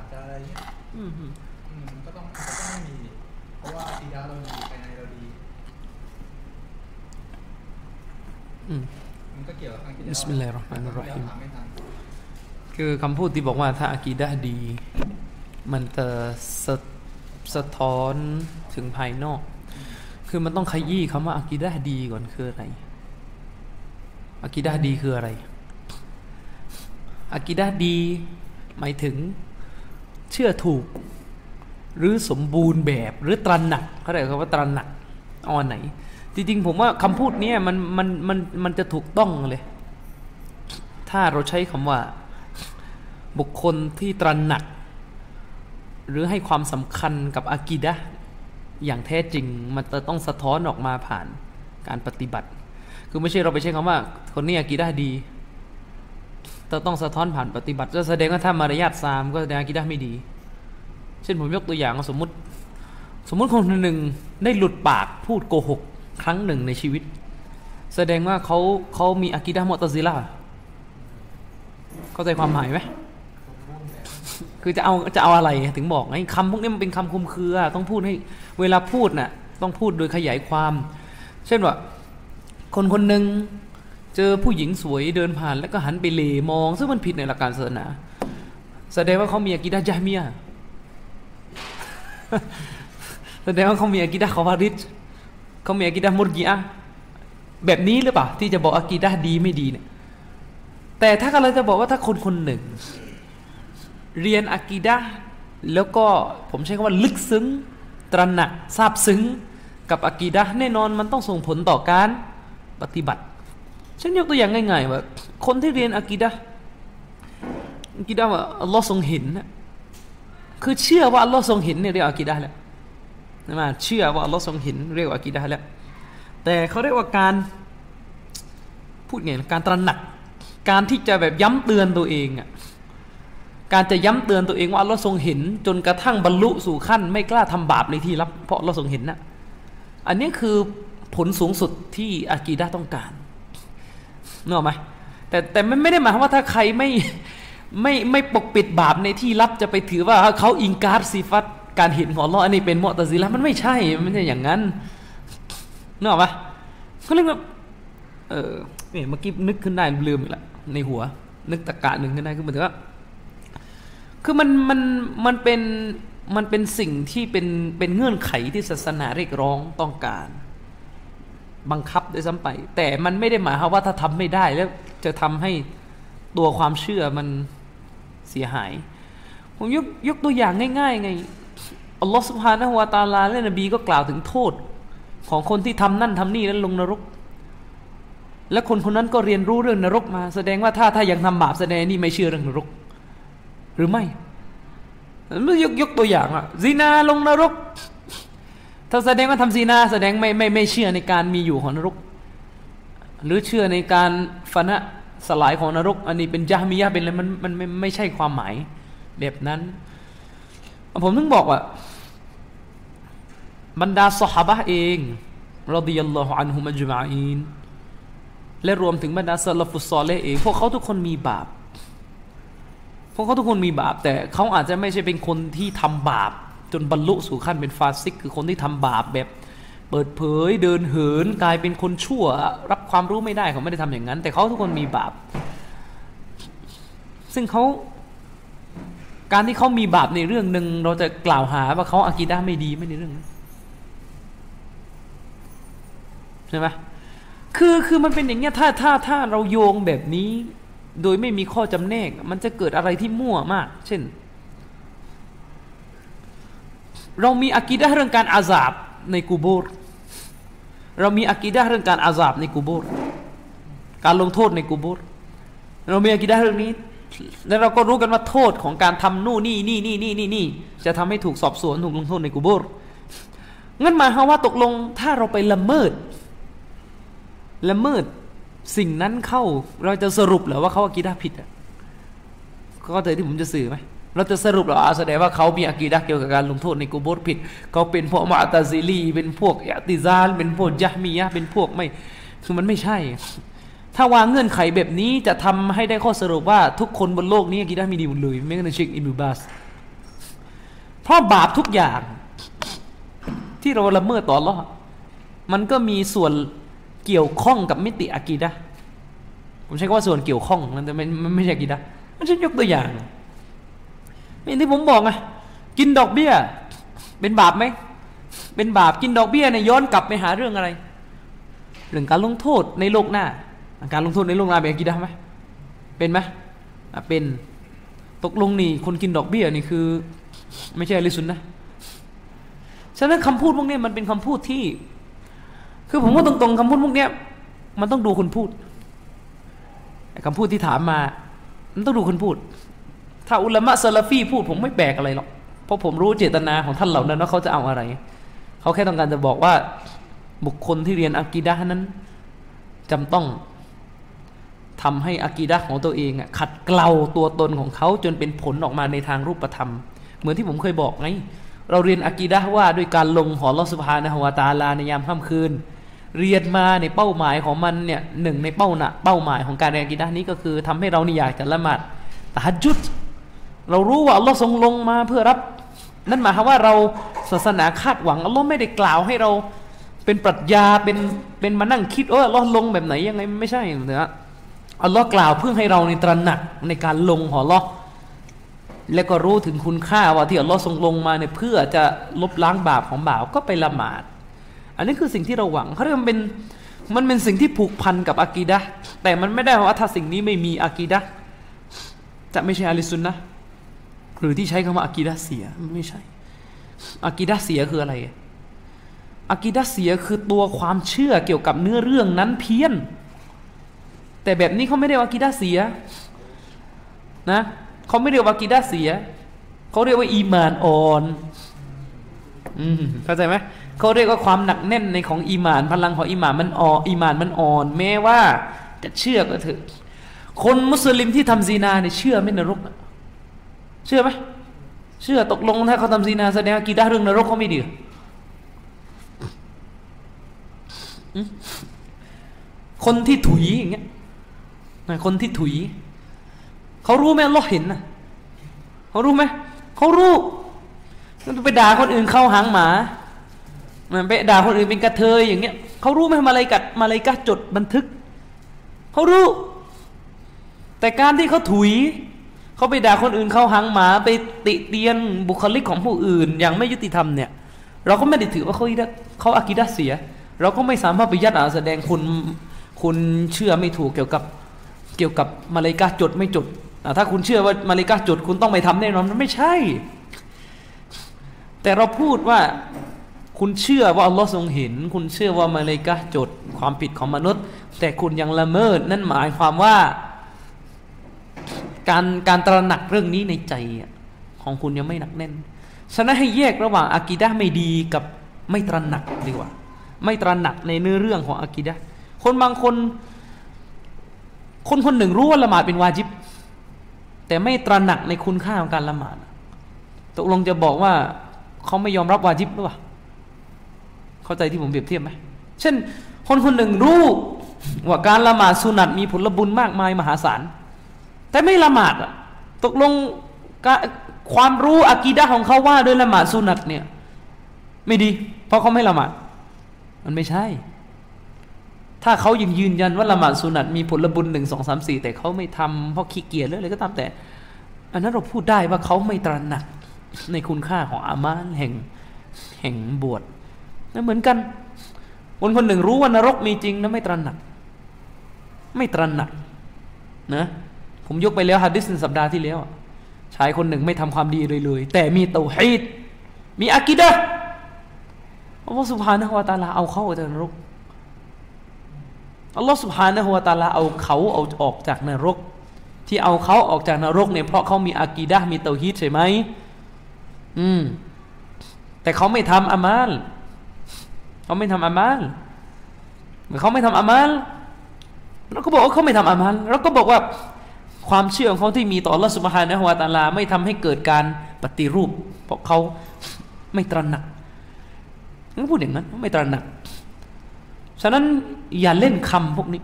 ทจะอะไรเงี้ยอืมอืมอืมก็ต้องก็ต้องไม่มีดิเพราะว่าอากีดะเราดีภายในเราดี อืมมันก็เกี่ยวกับทางกีดะبسم الله الرحمن الرحيمถามไม่ทันคือคำพูดที่บอกว่าถ้าอากีดะห์ดีมันจะสะสะท้อนถึงภายนอกคือมันต้องขยี้คำว่าอากีดะห์ดีก่อนคืออะไรอากีดะห์ดีคืออะไรอากีดะห์ดีหมายถึงเเชื่อถูก หรือสมบูรณ์แบบหรือตระหนักเขาเรียกว่าตระหนักอาอันไหน จริงๆผมว่าคำพูดเนี้ยมันมันมันมันจะถูกต้องเลย ถ้าเราใช้คำว่าบุคคลที่ตระหนัก หรือให้ความสำคัญกับอากีดะอย่างแท้จริงมันจะต้องสะท้อนออกมาผ่านการปฏิบัติ คือไม่ใช่เราไปใช้คำว่าคนนี้อากีดะดี ต,ต้องสะท้อนผ่านปฏิบัติจะแสดงว่าถ้ามารยาทซามก็แสดงกีดะห์ไม่ดี เช่นผมยกตัวอย่างสมมติ สมมติคนหนึ่งได้หลุดปากพูดโกหก ครั้งหนึ่งในชีวิต แสดงว่าเขาเขามีอากีดะห์มุตซิละห์เข้าใจความหมายไหมคือจะเอาจะเอาอะไรถึงบอกไงคำพวกนี้มันเป็นคำคุมเครือต้องพูดให้เวลาพูดน่ะต้องพูดโดยขยายความ เช่นว่า คนคนหนึ่ง เจอผู้หญิงสวยเดินผ่านแล้วก็หันไปเหลมอง ซึ่งมันผิดในหลักการศาสนา แสดงว่าเขามีอากีดะห์ญะฮ์มียแสดงว่าเขามีอากีดะคอวาริดเขามีอากีดะมุรจิอะแบบนี้หรือเปล่าที่จะบอกอากีดะดีไม่ดีเนี่ยแต่ถ้าเราจะบอกว่าถ้าคนคนหนึ่ง เรียนอากีดะแล้วก็ผมใช้คำว่าลึกซึ้ง ตระหนักซาบซึ้ง กับอากีดะแน่นอนมันต้องส่งผลต่อการปฏิบัติ เช่นยกตัวอย่างง่ายๆว่าคนที่เรียนอากีดะอากีดะว่าอัลลอฮ์ทรงเห็นนะคือเชื่อว่าอัลลอฮ์ทรงเห็นเนี่ยเรียกอากีดะแล้วนะมาเชื่อว่าอัลลอฮ์ทรงเห็นเรียกว่าอากีดะแล้ว แต่เขาเรียกว่าการพูดไงการตระหนัก การที่จะแบบย้ำเตือนตัวเองอะการจะย้ำเตือนตัวเองว่าอัลลอฮ์ทรงเห็น จนกระทั่งบรรลุสู่ขั้น ไม่กล้าทำบาปในที่ลับเพราะอัลลอฮ์ทรงเห็นน่ะอันนี้คือผลสูงสุดที่อากีดะต้องการ นึกออกไหมแต่แต่ไม่ไม่ได้หมายความว่าถ้าใครไม่ไม่ไม่ปกปิดบาปในที่ลับจะไปถือว่าเขาอิงการซีฟัตการเห็นของอัลออันนี้เป็นมุตซิละมันไม่ใช่มันไม่ใช่อย่างนั้นนึกออกปะเขาเรียกว่าเออเนี่ยเมื่อกี้นึกขึ้นได้ลืมอีกแล้วในหัว นึกตะกะหนึ่งขึ้นได้คือหมายถึงว่าคือมันมันมันเป็นมันเป็นสิ่งที่เป็นเป็นเงื่อนไขที่ศาสนาเรียกร้องต้องการ บังคับด้วยซ้ำไป แต่มันไม่ได้หมายความว่าถ้าทำไม่ได้แล้วจะทำให้ตัวความเชื่อมันเสียหาย ผมยกยกตัวอย่างง่าย ๆ ไงอัลลอฮฺสุบฮานะฮูวาตาลาและนบีก็กล่าวถึงโทษ ของคนที่ทำนั่นทำนี่แล้วลงนรก และคนคนนั้นก็เรียนรู้เรื่องนรกมา แสดงว่าถ้าถ้ายังทำบาปแสดงนี่ไม่เชื่อเรื่องนรก หรือไม่ไม่ยกยกตัวอย่างอะซีนาลงนรก ถ้าแสดงว่าทำซีนาแสดงไม่ไม่ไม่เชื่อในการมีอยู่ของนรก หรือเชื่อในการฟนะสลายของนรก อันนี้เป็นยามิยะเป็นอะไรมันมันไม่ไม่ใช่ความหมายแบบนั้น ผมถึงบอกว่าบรรดาสหบะเองรดิยัลลอฮุอันฮุมัจมาอีนและรวมถึงบรรดาซาลฟุซอลเลเองพวกเขาทุกคนมีบาป พวกเขาทุกคนมีบาป แต่เขาอาจจะไม่ใช่เป็นคนที่ทำบาป จนบรรลุสู่ขั้นเป็นฟาซิก คือคนที่ทำบาปแบบ เปิดเผยเดินเหินกลายเป็นคนชั่ว รับความรู้ไม่ได้เขาไม่ได้ทำอย่างนั้น แต่เขาทุกคนมีบาป ซึ่งเขาการที่เขามีบาปในเรื่องหนึ่งเราจะกล่าวหาว่าเขาอากีดะห์ไม่ดีไม่ในเรื่องนั้นใช่ไหมคือคือมันเป็นอย่างเงี้ยถ้าถ้าถ้าเราโยงแบบนี้ โดยไม่มีข้อจำแนก มันจะเกิดอะไรที่มั่วมาก เช่น เรามีอากีดะเรื่องการอาซาบในกูโบรเรามีอากีดะเรื่องการอาซาบในกูโบรการลงโทษในกูโบรเรามีอากีดะเรื่องนี้ แล้วเราก็รู้กันว่าโทษของการทำนู่นนี่นี่นี่นี่นี่นี่จะทำให้ถูกสอบสวนถูกลงโทษในกูโบรงั้นหมายความว่าตกลงถ้าเราไปละเมิด ละเมิดสิ่งนั้นเข้า เราจะสรุปเหรอว่าเขาอากีดะผิดอะก็ใจที่ผมจะสื่อไหม เราจะสรุปหรออาแสดงว่าเขามีอากีดะห์เกี่ยวกับการลงโทษในกูโบรผิด เขาเป็นพวกมาตาซิลี เป็นพวกอติซาลเป็นพวกยะมียะเป็นพวกไม่คือมันไม่ใช่ ถ้าวางเงื่อนไขแบบนี้จะทำให้ได้ข้อสรุปว่าทุกคนบนโลกนี้อากีดะห์มีดีหมดเลยไม่งั้นเชคอินูบาสเพราะบาปทุกอย่าง ที่เราละเมิดต่ออัลลอฮ์มันก็มีส่วนเกี่ยวข้องกับมิติอากีดะผมใช้คำว่าส่วนเกี่ยวข้องนั่นแต่ไม่ไม่ใช่อากีดะมันฉันยกตัวอย่าง อย่างที่ผมบอกไงกินดอกเบี้ย เป็นบาปไหมเป็นบาปกินดอกเบี้ยเนี่ยย้อนกลับไปหาเรื่องอะไร เรื่องการลงโทษในโลกหน้า การลงโทษในโลกหน้าเป็นกีดะห์ไหมเป็นไหมเป็นตกลงนี่คนกินดอกเบี้ยนี่คือ ไม่ใช่อลิสุนนะฉะนั้นคำพูดพวกนี้มันเป็นคำพูดที่ คือผมว่าตรงๆคำพูดพวกนี้มันต้องดูคนพูดคำพูดที่ถามมา มันต้องดูคนพูด ถ้าอุลามะซาลาฟีพูดผมไม่แปลกอะไรหรอก เพราะผมรู้เจตนาของท่านเหล่านั้นว่าเขาจะเอาอะไร เขาแค่ต้องการจะบอกว่าบุคคลที่เรียนอากีดะนั้นจำต้องทำให้อากีดะของตัวเองขัดเกลาตัวตนของเขาจนเป็นผลออกมาในทางรูปธรรม เหมือนที่ผมเคยบอกไงเราเรียนอากีดะว่าด้วยการลงหอลอสุภานะฮวตาลาในยามค่ำคืน เรียนมาในเป้าหมายของมันเนี่ยหนึ่งในเป้าหนะเป้าหมายของการเรียนอากีดะนี้ก็คือทำให้เรานี่อยากจะละหมาดตะฮัจุด เรารู้ว่าอัลลอฮ์ทรงลงมาเพื่อรับ นั่นหมายความว่าเราศาสนาคาดหวังอัลลอฮ์ไม่ได้กล่าวให้เราเป็นปรัชญาเป็นเป็นมานั่งคิดเอออัลลอฮ์ลงแบบไหนยังไงไม่ใช่เนะอัลลอฮ์กล่าวเพื่อให้เราในตระหนักในการลงหอลอและก็รู้ถึงคุณค่าว่าที่อัลลอฮ์ทรงลงมาเนี่ยเพื่อจะลบล้างบาปของบ่าวก็ไปละหมาด อันนี้คือสิ่งที่เราหวังเขาเรียกมันเป็นมันเป็นสิ่งที่ผูกพันกับอากีดะแต่มันไม่ได้ว่าถ้าสิ่งนี้ไม่มีอากีดะจะไม่ใช่อาลิซุนนะ หรือที่ใช้คำว่าอากีดะเสียไม่ใช่อากีดะเสียคืออะไรอากีดะเสียคือตัวความเชื่อเกี่ยวกับเนื้อเรื่องนั้นเพี้ยน แต่แบบนี้เขาไม่ได้ว่ากีดาเสียนะเขาไม่เรียกว่ากีดาเสียเขาเรียกว่าอีมานอ่อนอืมเข้าใจไหมเขาเรียกว่าความหนักแน่นในของอีมานพลังของอีมานมันอ่อนอีมานมันอ่อน แม้ว่าจะเชื่อก็เถอะคนมุสลิมที่ทำซีนาเนี่ยเชื่อไม่นรก เชื่อไหมเชื่อตกลงถ้าเขาทำซีนาแสดงกีดาเรื่องนรกเขาไม่ดีคนที่ถุยอย่างเงี้ยคนที่ถุย เขารู้ไหมเราเห็นนะเขารู้ไหมเขารู้มันไปด่าคนอื่นเข้าหางหมามันไปด่าคนอื่นเป็นกระเทยอย่างเงี้ยเขารู้ไหมมาเลยกัดมาเลยกัดจดบันทึก เขารู้ แต่การที่เขาถุย เขาไปด่าคนอื่นเข้าหางหมาไปติเตียนบุคลิกของผู้อื่น อย่างไม่ยุติธรรมเนี่ย เราก็ไม่ได้ถือว่าเขาเขาอากิดาเสีย เราก็ไม่สามารถไปยัดอาแสดงคุณคุณเชื่อไม่ถูกเกี่ยวกับเกี่ยวกับมาเลกาจดไม่จดถ้าคุณเชื่อว่ามาเลกาจดคุณต้องไปทำแน่นอนมันไม่ใช่ แต่เราพูดว่าคุณเชื่อว่าอัลลอฮ์ทรงเห็น คุณเชื่อว่ามาเลกาจดความผิดของมนุษย์ แต่คุณยังละเมิดนั่นหมายความว่า การการตระหนักเรื่องนี้ในใจของคุณยังไม่หนักแน่น ฉะนั้นให้แยกระหว่างอากีดะไม่ดีกับไม่ตระหนักดีกว่า ไม่ตระหนักในเนื้อเรื่องของอากีดะคนบางคน คนคนหนึ่งรู้ว่าละหมาดเป็นวาจิบ แต่ไม่ตระหนักในคุณค่าของการละหมาดตกลงจะบอกว่าเขาไม่ยอมรับวาจิบหรือเปล่าเข้าใจที่ผมเปรียบเทียบไหมเช่น คนคนหนึ่งรู้ว่าการละหมาดสุนัตมีผลบุญมากมายมหาศาล แต่ไม่ละหมาดตกลงความรู้อากีดะของเขาว่าด้วยละหมาดสุนัตเนี่ยไม่ดี เพราะเขาไม่ละหมาดมันไม่ใช่ ถ้าเขายังยืนยันว่าละหมาดสุนัตมีผลบุญหนึ่งสองสามสี่แต่เขาไม่ทำเพราะขี้เกียจหรืออะไรก็ตามแต่ อันนั้นเราพูดได้ว่าเขาไม่ตระหนักในคุณค่าของอามานแห่งแห่งบวชนั่นเหมือนกัน คนคนหนึ่งรู้ว่านรกมีจริงนะไม่ตระหนัก ไม่ตระหนักนะ ผมยกไปแล้วฮะดิษในสัปดาห์ที่แล้วชายคนหนึ่งไม่ทำความดีเลยเลย แต่มีเตาฮีดมีอากิดะอัลลอฮฺสุบฮานะฮุวาตาลาเอาเข้าจากนรกอัลลอฮ์สุบฮานะฮัวตาลาเอาเขาเอาออกจากนรก ที่เอาเขาออกจากนรกเนี่ยเพราะเขามีอากีดะมีเตาฮีดใช่ไหมอืมแต่เขาไม่ทำอามัลเขาไม่ทำอามัลเขาไม่ทำอามัลเราก็บอกว่าเขาไม่ทำอามัลเราก็บอกว่า ความเชื่อของเขาที่มีต่อลลอฮ์สุบฮานะฮัวตาลา ไม่ทำให้เกิดการปฏิรูป เพราะเขาไม่ตระหนักงั้นพูดอย่างนั้น ไม่ตระหนัก ฉะนั้นอย่าเล่นคำพวกนี้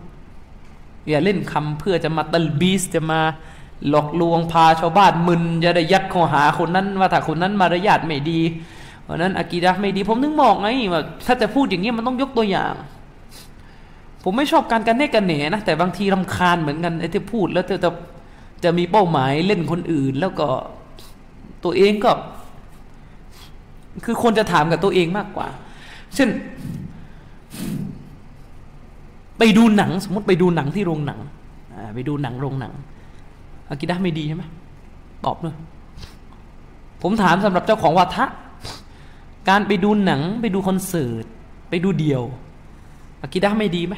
อย่าเล่นคำเพื่อจะมาตัลบีสจะมาหลอกลวงพาชาวบ้านมึนจะได้ยัดข้อหาคนนั้นว่าถ้าคนนั้นมารยาทไม่ดีเพราะนั้นอากีดะไม่ดี ผมนึกมองไงว่าถ้าจะพูดอย่างนี้มันต้องยกตัวอย่าง ผมไม่ชอบการกันแน่กันแหนนะแต่บางทีรำคาญเหมือนกันไอ้ที่พูดแล้วจะ จะมีเป้าหมายเล่นคนอื่น แล้วก็ตัวเองก็ คือคนจะถามกับตัวเองมากกว่า เช่น ไปดูหนัง สมมติไปดูหนังที่โรงหนังไปดูหนังโรงหนังอากิดะไม่ดีใช่ไหมตอบเลยผมถามสำหรับเจ้าของวัฒะการไปดูหนังไปดูคอนเสิร์ต ไปดูเดี่ยวอากิดะไม่ดีไหม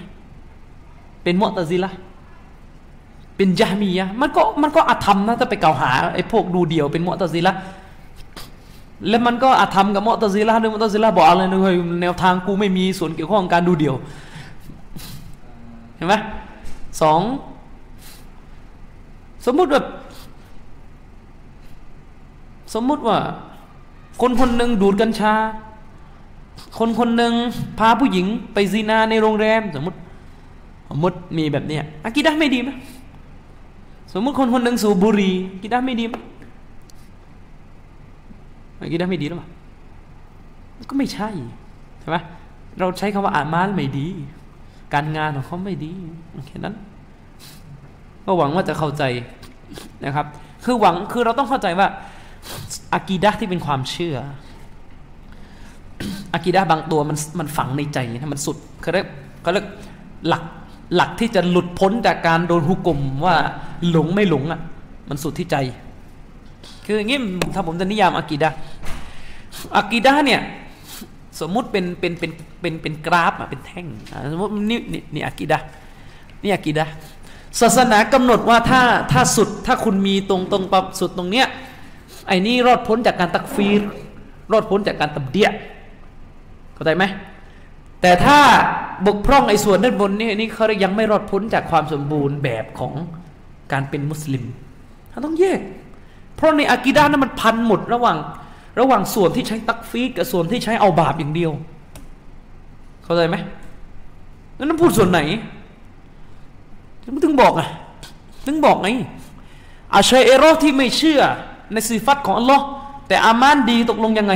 เป็นมอตซิละ เป็นยามียะมันก็มันก็อาธรรมนะถ้าไปกล่าวหาไอ้พวกดูเดียวเป็นมอตซิละแล้วมันก็อาธรรมกับมอตซิละด้วยมอตซิละบอกอะไรนึงเฮ้ยแนวทางกูไม่มีส่วนเกี่ยวข้องกับการดูเดียวเห็นไหมสองสมมุติแบบสมมุติว่า คนคนหนึ่งดูดกัญชา คนคนหนึ่งพาผู้หญิงไปซีนาในโรงแรม สมมติสมมติมีแบบเนี้ยอากิดะไม่ดีไหม มมติคนคนหนึ่งสูบบุหรี่กิดะไม่ดีไหมอากิดะไม่ดีหรือเปล่าก็ไม่ใช่ใช่ไหมเราใช้คำว่าอามานไม่ดี การงานของเขาไม่ดีแค่นั้น ก็หวังว่าจะเข้าใจนะครับ คือหวังคือเราต้องเข้าใจว่าอากีดะที่เป็นความเชื่ออากีดะบางตัวมันมันฝังในใจนะมันสุดเขาเรียกเขาเรียกหลัก หลักที่จะหลุดพ้นจากการโดนหุกกลมว่าหลงไม่หลงอะ มันสุดที่ใจ คืออย่างนี้ถ้าผมจะนิยามอากีดะอากีดะเนี่ย สมมุติเป็นเป็นเป็นเป็นเป็นกราฟอะเป็นแท่งสมมตินี่นี่นี่อากีดะนี่อากีดะศาสนากำหนดว่าถ้าถ้าสุดถ้าคุณมีตรงตรงปรับสุดตรงเนี้ยไอ้นี่รอดพ้นจากการตักฟีร รอดพ้นจากการตับเดียเข้าใจไหม แต่ถ้าบกพร่องไอ้ส่วนด้านบนนี่นี่เขายังไม่รอดพ้นจากความสมบูรณ์แบบของการเป็นมุสลิมเขาต้องแยก เพราะในอากีดานั้นมันพันหมดระหว่างระหว่างส่วนที่ใช้ตักฟีดกับส่วนที่ใช้เอาบาปอย่างเดียว เข้าใจไหมนั้นพูดส่วนไหนถึงบอกไงถึงบอกไงอาชัยเอโรที่ไม่เชื่อในสิฟัตของอัลลอฮ์แต่อามานดีตกลงยังไง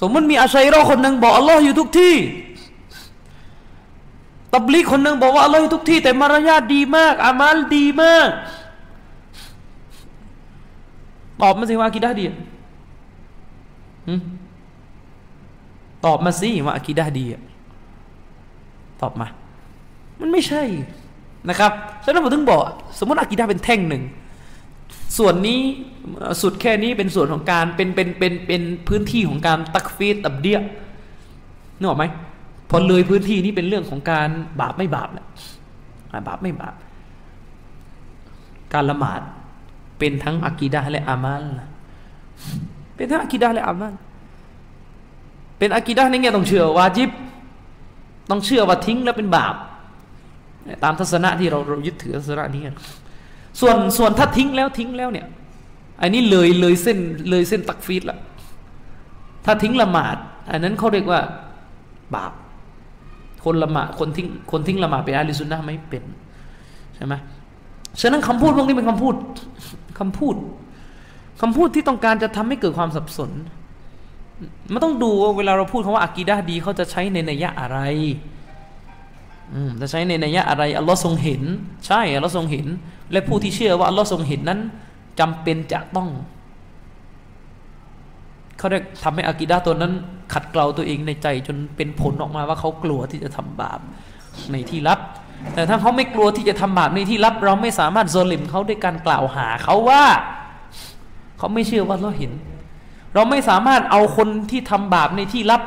สมมติมีอาชัยเอโรคนหนึ่งบอกอัลลอฮ์อยู่ทุกที่ ตับลีคนหนึ่งบอกว่าอัลลอฮ์อยู่ทุกที่ แต่มารยาทดีมาก อามัลดีมาก ตอบมาสิว่าอากีดะดีตอบมาสิว่าอากีดะดีตอบมา มันไม่ใช่นะครับฉะนั้นผมถึงบอก สมมติอากีดาเป็นแท่งหนึ่ง ส่วนนี้สุดแค่นี้เป็นส่วนของการเป็นเป็นเป็นเป็นพื้นที่ของการตักฟีตับเดียนึกออกไหมพอเลยพื้นที่นี้เป็นเรื่องของการบาปไม่บาปแหละบาปไม่บาป การละหมาดเป็นทั้งอากีดาและอามัลเป็นทั้งอากีดาและอามัลเป็นอากีดาในแง่ต้องเชื่อวาจิบ ต้องเชื่อว่าทิ้งแล้วเป็นบาป ตามทัศนะที่เราเรายึดถือทัศนะนี้ ส่วนส่วนถ้าทิ้งแล้วทิ้งแล้วเนี่ยอันนี้เลยเลยเส้นเลยเส้นตักฟีดละถ้าทิ้งละหมาด อันนั้นเขาเรียกว่าบาป คนละหมาดคนทิ้งคนทิ้งละหมาดเป็นอาลิซุนนะไม่เป็นใช่ไหมฉะนั้นคำพูดพวกนี้เป็นคำพูดคำพูดคำพูดที่ต้องการจะทำให้เกิดความสับสนมันต้องดูเวลาเราพูดคำว่าอากีดะดีเขาจะใช้ในนัยยะอะไรอืมจะใช้ในนัยยะอะไรอัลลอฮ์ทรงเห็น ใช่อัลลอฮ์ทรงเห็น และผู้ที่เชื่อว่าอัลลอฮ์ทรงเห็นนั้นจำเป็นจะต้องเขาได้ทำให้อากีดะตัวนั้น ขัดเกลาตัวเองในใจ จนเป็นผลออกมาว่าเขากลัวที่จะทำบาปในที่ลับ แต่ถ้าเขาไม่กลัวที่จะทำบาปในที่ลับ เราไม่สามารถโซลิมเขาด้วยการกล่าวหาเขาว่า เขาไม่เชื่อว่าเราเห็น เราไม่สามารถเอาคนที่ทำบาปในที่ลับ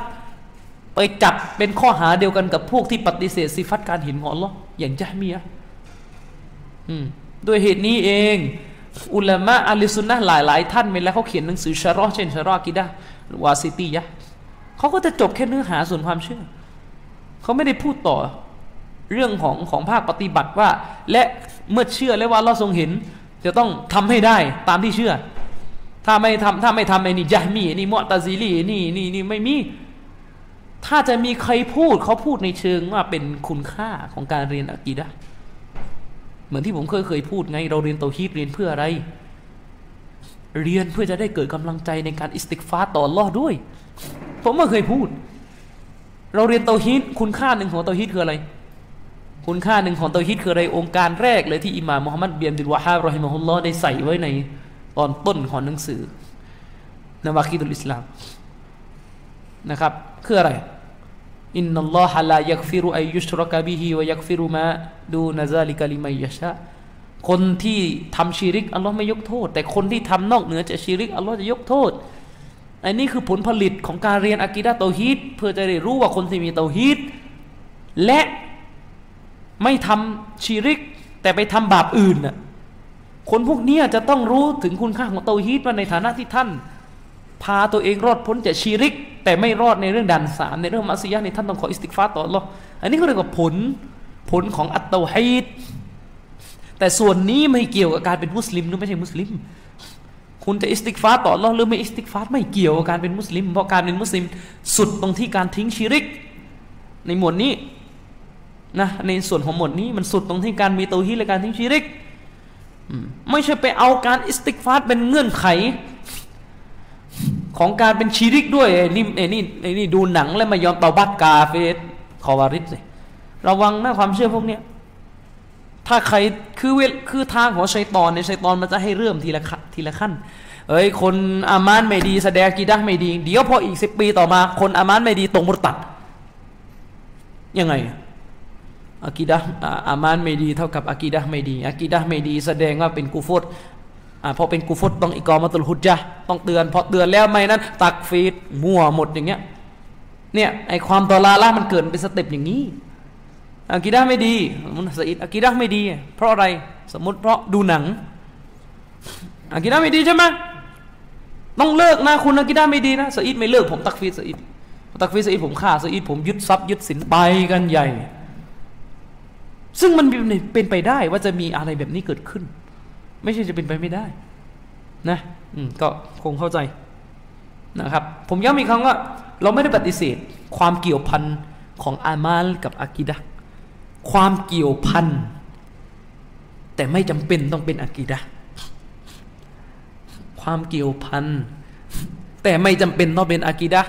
ไปจับเป็นข้อหาเดียวกันกับพวกที่ปฏิเสธสิฟัตการเห็นของอัลลอฮ์อย่างจามีอะ ด้วยเหตุนี้เอง อุลามะอัลิสุนนะหลายหลายท่านเวลาเขาเขียนหนังสือชารอเช่นชารอกิดะวาซิตียะเขาก็จะจบแค่เนื้อหาส่วนความเชื่อเขาไม่ได้พูดต่อเรื่องของของภาคปฏิบัติว่า และเมื่อเชื่อแล้วว่าเราทรงเห็น จะต้องทำให้ได้ตามที่เชื่อ ถ้าไม่ทำถ้าไม่ทำไอ้นี่ยะมีนี่มอตาซิลีนี่นี่นี่ไม่มี ถ้าจะมีใครพูดเขาพูดในเชิงว่าเป็นคุณค่าของการเรียนอะกีดะ เหมือนที่ผมเคยเคยพูดไง เราเรียนเตาฮีดเรียนเพื่ออะไร เรียนเพื่อจะได้เกิดกำลังใจในการاستغفارต่ออัลอฮ์ด้วย ผมก็เคยพูด เราเรียน توحيدคุณค่าหนึ่งของ توحيدคืออะไร คุณค่าหนึ่งของ توحيدคืออะไรโองการแรกเลยที่อิหม่ามมุฮัมมัดเบียนดิลวะฮาบรอฮิมะฮุลลอฮ์ได้ใส่ไว้ในตอนต้นของหนังสือنواقض الإسلامนะครับ คืออะไร إن الله لا يغفر أن يشرك به ويغفر ما دون ذلك لمن يشاءคนที่ทำชีริกอัลลอฮ์ไม่ยกโทษ แต่คนที่ทำนอกเหนือจากชีริกอัลลอฮ์จะยกโทษอันนี้คือผลผลิตของการเรียนอะกีดะเตาฮีดเพื่อจะได้รู้ว่าคนที่มีเตาฮีดและไม่ทำชีริก แต่ไปทำบาปอื่นน่ะคนพวกนี้จะต้องรู้ถึงคุณค่าของเตาฮีดว่าในฐานะที่ท่าน พาตัวเองรอดพ้นจากชีริก แต่ไม่รอดในเรื่องดันสามในเรื่องมัสยิดในท่านต้องขออิสติกฟาต่อหรออันนี้ก็เรียกว่าผลผลของالتوحيدแต่ส่วนนี้ไม่เกี่ยวกับการเป็นมุสลิมหรือไม่ใช่มุสลิม คุณจะاستغفار ต่อหรือหรือไม่ استغفارไม่เกี่ยวกับการเป็นมุสลิม เพราะการเป็นมุสลิมสุดตรงที่การทิ้ง شرك ในหมวดนี้นะในส่วนของหมวดนี้มันสุดตรงที่การมี توحيد และการทิ้ง شركไม่ใช่ไปเอาการ استغفارเป็นเงื่อนไข ของการเป็น شركด้วยนี่ไอ้นี่ไอ้นี่ดูหนังแล้วมายอมเตาบัตกาเฟสคอวาริสเลยระวังนะความเชื่อพวกเนี้ยถ้าใครคือเวคือทางของชัยตอนเนี่ยชัยตอนมันจะให้เริ่มทีละทีละขั้น เอ้ยคนอามานไม่ดีแสดงกีดะไม่ดี เดี๋ยวพออีกสิบปีต่อมา คนอามานไม่ดีตรงมุตัดยังไงอากีดะอามานไม่ดีเท่ากับอากีดะไม่ดีอากีดะไม่ดี แสดงว่าเป็นกูฟตอ่า พอเป็นกูฟตต้องอีกอมาตุลฮุจจะต้องเตือน พอเตือนแล้วไม่นั้น ตักฟีดมั่วหมดอย่างเงี้ยเนี่ยไอความตอลาละมันเกิดเป็นสเต็ปอย่างนี้อากีดะไม่ดีมุนสอิดอากีดะไม่ดี เพราะอะไรสมมติเพราะดูหนังอากีดะไม่ดีใช่ไหมต้องเลิกนะคุณอากีดะไม่ดีนะสอิดไม่เลิกผมตักฟีดสอิดตักฟีดสอิดผมฆ่าสอิดผมยึดทรัพย์ยึดสินไปกันใหญ่ ซึ่งมันเป็นไปได้ว่าจะมีอะไรแบบนี้เกิดขึ้น ไม่ใช่จะเป็นไปไม่ได้ นะ อืมก็คงเข้าใจนะครับ ผมย้ำอีกครั้งว่า เราไม่ได้ปฏิเสธ ความเกี่ยวพันของอามาลกับอากิดะความเกี่ยวพันแต่ไม่จำเป็นต้องเป็นอากิดะความเกี่ยวพันแต่ไม่จำเป็นต้องเป็นอากิดะ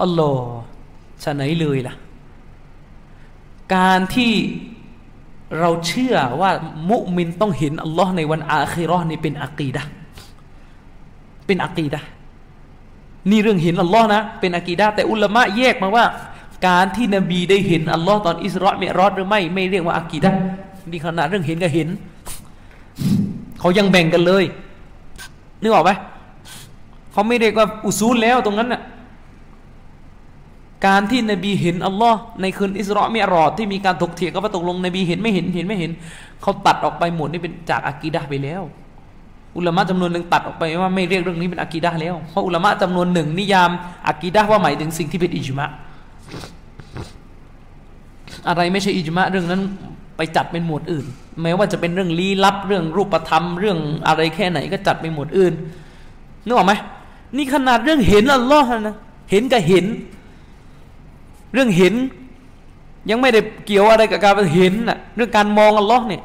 อัลลอฮ์ฉะไหนเลยล่ะ การที่ เราเชื่อว่ามุมินต้องเห็นอัลลอฮ์ในวันอาคีรอนี่เป็นอักีดะเป็นอักีดะนี่เรื่องเห็นอัลลอฮ์นะ เป็นอักีดะแต่อุลามะแยกมาว่า การที่นบีได้เห็นอัลลอฮ์ตอนอิสราเมรอดหรือไม่ไม่เรียกว่าอักีดะนี่ขนาดเรื่องเห็นกับเห็น เขายังแบ่งกันเลยนึกออกไหมเขาไม่เรียกว่าอุซูลแล้วตรงนั้นน่ะ การที่นบีเห็นอัลลอฮ์ในคืนอิสราเมรอดที่มีการถกเถียงกันว่าตกลงนบีเห็นไม่เห็นเห็นไม่เห็น เขาตัดออกไปหมดนี่เป็นจากอากีดะไปแล้ว อุลามะจำนวนหนึ่งตัดออกไปว่าไม่เรียกเรื่องนี้เป็นอากีดะแล้วเพราะอุลามะจำนวนหนึ่งนิยามอากีดะว่าหมายถึงสิ่งที่เป็นอิจมะอะไรไม่ใช่อิจมะเรื่องนั้นไปจัดเป็นหมวดอื่น แม้ว่าจะเป็นเรื่องลี้ลับเรื่องรูปธรรมเรื่องอะไรแค่ไหนก็จัดเป็นหมวดอื่นนึกออกไหมนี่ขนาดเรื่องเห็นอัลลอฮ์นะเห็นกับเห็น เรื่องเห็นยังไม่ได้เกี่ยวอะไรกับการเห็นน่ะเรื่องการมองอัลลอฮ์เนี่ย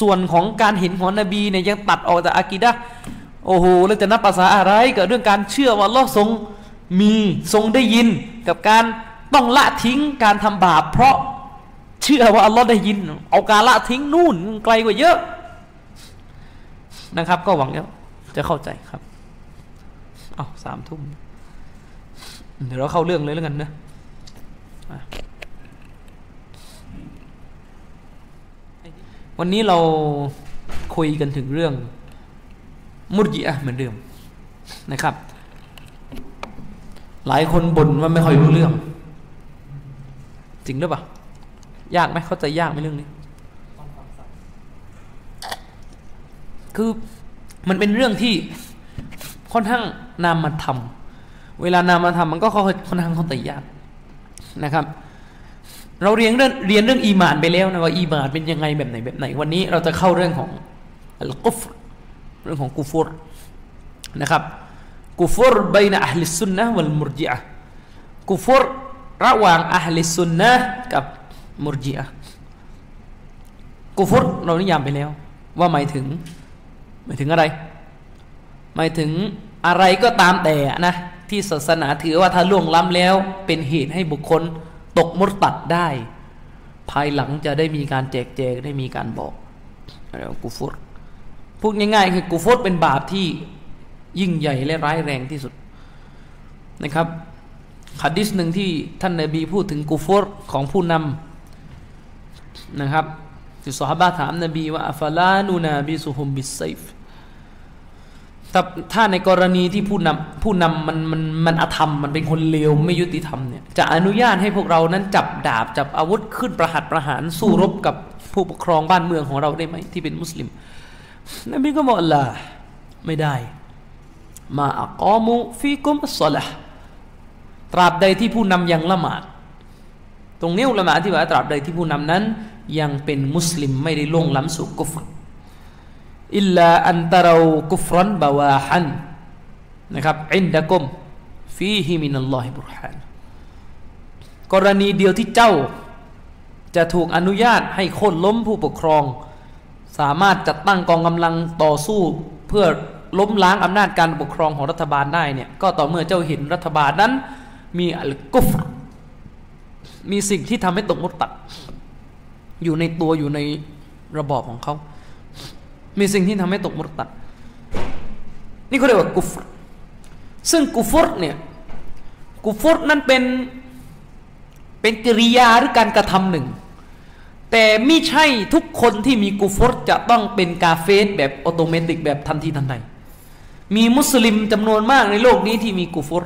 ส่วนของการเห็นของนบีเนี่ยยังตัดออกจากอากิดะโอ้โหแล้วจะนับภาษาอะไรกับเรื่องการเชื่อว่าอัลลอฮ์ทรงมีทรงได้ยิน กับการต้องละทิ้งการทำบาปเพราะเชื่อว่าอัลลอฮ์ได้ยิน เอาการละทิ้งนู่นไกลกว่าเยอะนะครับ ก็หวังว่าจะเข้าใจครับเอาสามทุ่มเดี๋ยวเราเข้าเรื่องเลยแล้วกันนะ วันนี้เราคุยกันถึงเรื่องมุรจิอะเหมือนเดิมนะครับ หลายคนบ่นว่าไม่ค่อยรู้เรื่อง จริงหรือเปล่ายากไหมเข้าใจยากไหมเรื่องนี้ คือมันเป็นเรื่องที่ค่อนข้างนามมาทำเวลานามมาทำมันก็ค่อนข้างเข้าใจยาก นะครับ เราเรียนเรื่องเรียนเรื่องอีมานไปแล้วนะว่าอีมานเป็นยังไงแบบไหนแบบไหน วันนี้เราจะเข้าเรื่องของอัลกุฟเรื่องของกูฟรนะครับกูฟรบนอัลลิสุนนะวัลมุรจิอะกูฟรระหว่างอัลลิสุนนะกับมุรจิอะกุฟรเรานิยามไปแล้ว ว่าหมายถึงหมายถึงอะไร หมายถึงอะไรก็ตามแต่นะ ที่ศาสนาถือว่าถ้าล่วงล้ำแล้ว เป็นเหตุให้บุคคลตกมุรตัดได้ ภายหลังจะได้มีการแจกแจงได้มีการบอกอะไรกุฟรพูดง่ายๆคือกุฟรเป็นบาปที่ยิ่งใหญ่และร้ายแรงที่สุดนะครับحديثหนึ่งที่ท่านนบีพูดถึงكفرของผู้นำนะครับที่صحابةถามนบีว่าأفلا ننابذهم بالسيف แต่ถ้าในกรณีที่ผู้นำผู้นำมันมันมันอธรรมมันเป็นคนเลวไม่ยุติธรรมเนี่ยจะอนุญาตให้พวกเรานั้นจับดาบจับอาวุธขึ้นประหัตประหารสู้รบกับผู้ปกครองบ้านเมืองของเราได้ไหมที่เป็นมุสลิมนบีก็บอก لا ไม่ได้ ما أقاموا فيكم الصلاةตราบใดที่ผู้นำยังละหมาด ตรงนี้علماءที่ว่าตราบใดที่ผู้นำนั้น ยังเป็นมุสลิมไม่ได้ล่วงล้ำสู่كفر إلا أن تروا كفرا بواحاนะครับعندكم فيه من الله برهانกรณีเดียวที่เจ้า จะถูกอนุญาตให้โค่นล้มผู้ปกครอง สามารถจัดตั้งกองกำลังต่อสู้เพื่อล้มล้างอำนาจการปกครองของรัฐบาลได้เนี่ยก็ต่อเมื่อเจ้าเห็นรัฐบาลนั้น มีอัลกุฟมีสิ่งที่ทำให้ตกมุตตัดอยู่ในตัวอยู่ในระบอบของเขา มีสิ่งที่ทำให้ตกมุตตัด นี่เขาเรียกว่ากุฟรซึ่งกุฟรเนี่ยكفر นั้นเป็นเป็นกิริยาหรือการกระทำหนึ่ง แต่ไม่ใช่ทุกคนที่มี كفر จะต้องเป็นكافرแบบ automatic แบบทันทีทันใดมีมุสลิมจำนวนมากในโลกนี้ที่มี كفر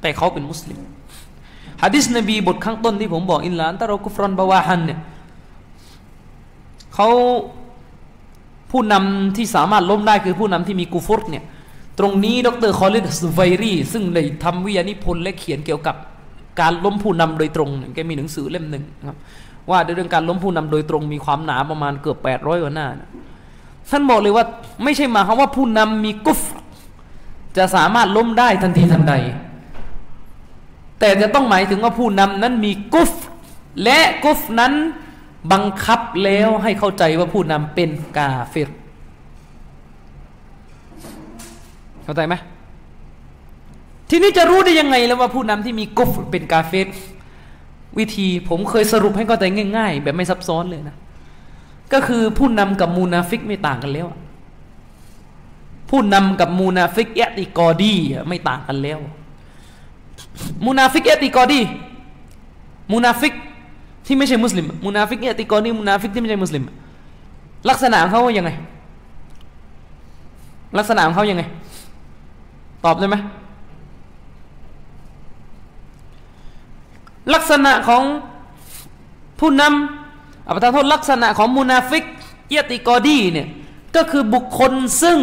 แต่เขาเป็นมุสลิมحديثนบีบทข้างต้นที่ผมบอกإلا أن تروا كفرا بواحاเนี่ยเขา ผู้นำที่สามารถล้มได้คือผู้นำที่มี كفر เนี่ยตรงนี้ดรคอลิดสไวรีซึ่งได้ทำวิทยานิพนธ์และเขียนเกี่ยวกับการล้มผู้นำโดยตรงแกมีหนังสือเล่มหนึ่งครับว่าเรื่องการล้มผู้นำโดยตรงมีความหนาประมาณเกือบแปดร้อยกว่าหน้าท่านบอกเลยว่าไม่ใช่มาความว่าผู้นำมีกุฟจะสามารถล้มได้ทันทีทันใด แต่จะต้องหมายถึงว่าผู้นำนั้นมีกุฟและกุฟนั้น บังคับแล้วให้เข้าใจว่าผู้นำเป็นكافر เข้าใจไหมทีนี้จะรู้ได้ยังไงแล้วว่าผู้นำที่มี كفر เป็น كافرวิธีผมเคยสรุปให้เข้าใจง่ายๆ แบบไม่ซับซ้อนเลยนะ ก็คือผู้นำกับ منافق ไม่ต่างกันแล้ว ผู้นำกับمنافق اعتقادي ไม่ต่างกันแล้ว منافق اعتقادي منافق ที่ไม่ใช่มุสลิมمنافق اعتقادي منافق ที่ไม่ใช่มุสลิม ลักษณะของเขายังไง ลักษณะของเขายังไง ตอบได้ไหมลักษณะของผู้นำขอประทานโทษลักษณะของمنافق اعتقاديเนี่ยก็คือบุคคลซึ่ง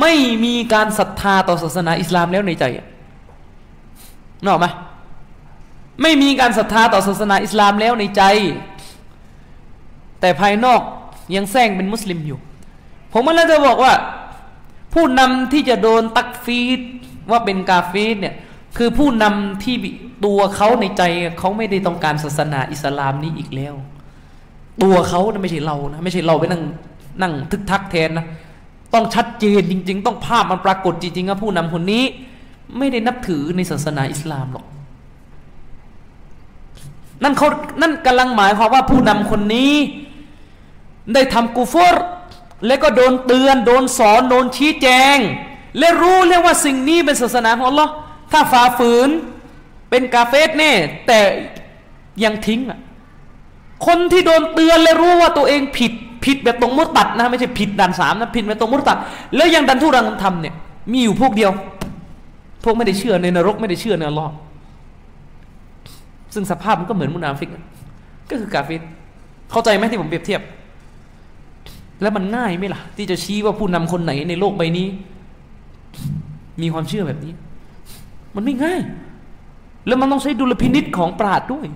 ไม่มีการศรัทธาต่อศาสนาอิสลามแล้วในใจนอกไหม ไม่มีการศรัทธาต่อศาสนาอิสลามแล้วในใจ แต่ภายนอกยังแซงเป็นมุสลิมอยู่ ผมมันแล้วจะบอกว่า ผู้นำที่จะโดนตักฟีดว่าเป็นกาฟีดเนี่ยคือผู้นำที่ตัวเขาในใจเขาไม่ได้ต้องการศาสนาอิสลามนี้อีกแล้ว ตัวเขาไม่ใช่เรานะไม่ใช่เราไปนั่งนั่งทึกทักแทนนะต้องชัดเจนจริง ๆ ต้องภาพมันปรากฏจริงๆว่าผู้นำคนนี้ ไม่ได้นับถือในศาสนาอิสลามหรอก นั่นเขานั่นกำลังหมายความว่าผู้นำคนนี้ ได้ทำกูฟอร์และก็โดนเตือน โดนสอน โดนชี้แจง และรู้เรียกว่าสิ่งนี้เป็นศาสนาของอัลลอฮ์ถ้าฝ่าฝืนเป็นกาเฟสแน่แต่ยังทิ้งอะคนที่โดนเตือนและรู้ว่าตัวเองผิดผิดแบบตรงมุตตัดนะไม่ใช่ผิดด่านสามนะผิดแบบตรงมุตตัด แล้วยังดันทุรังทำเนี่ยมีอยู่พวกเดียว พวกไม่ได้เชื่อในนรกไม่ได้เชื่อในอัลลอฮ์ ซึ่งสภาพมันก็เหมือนมุนาฟิก ก็คือกาเฟสเข้าใจไหมที่ผมเปรียบเทียบ แล้วมันง่ายไหมล่ะ ที่จะชี้ว่าผู้นำคนไหนในโลกใบนี้ มีความเชื่อแบบนี้ มันไม่ง่าย แล้วมันต้องใช้ดุลพินิษของปราดด้วย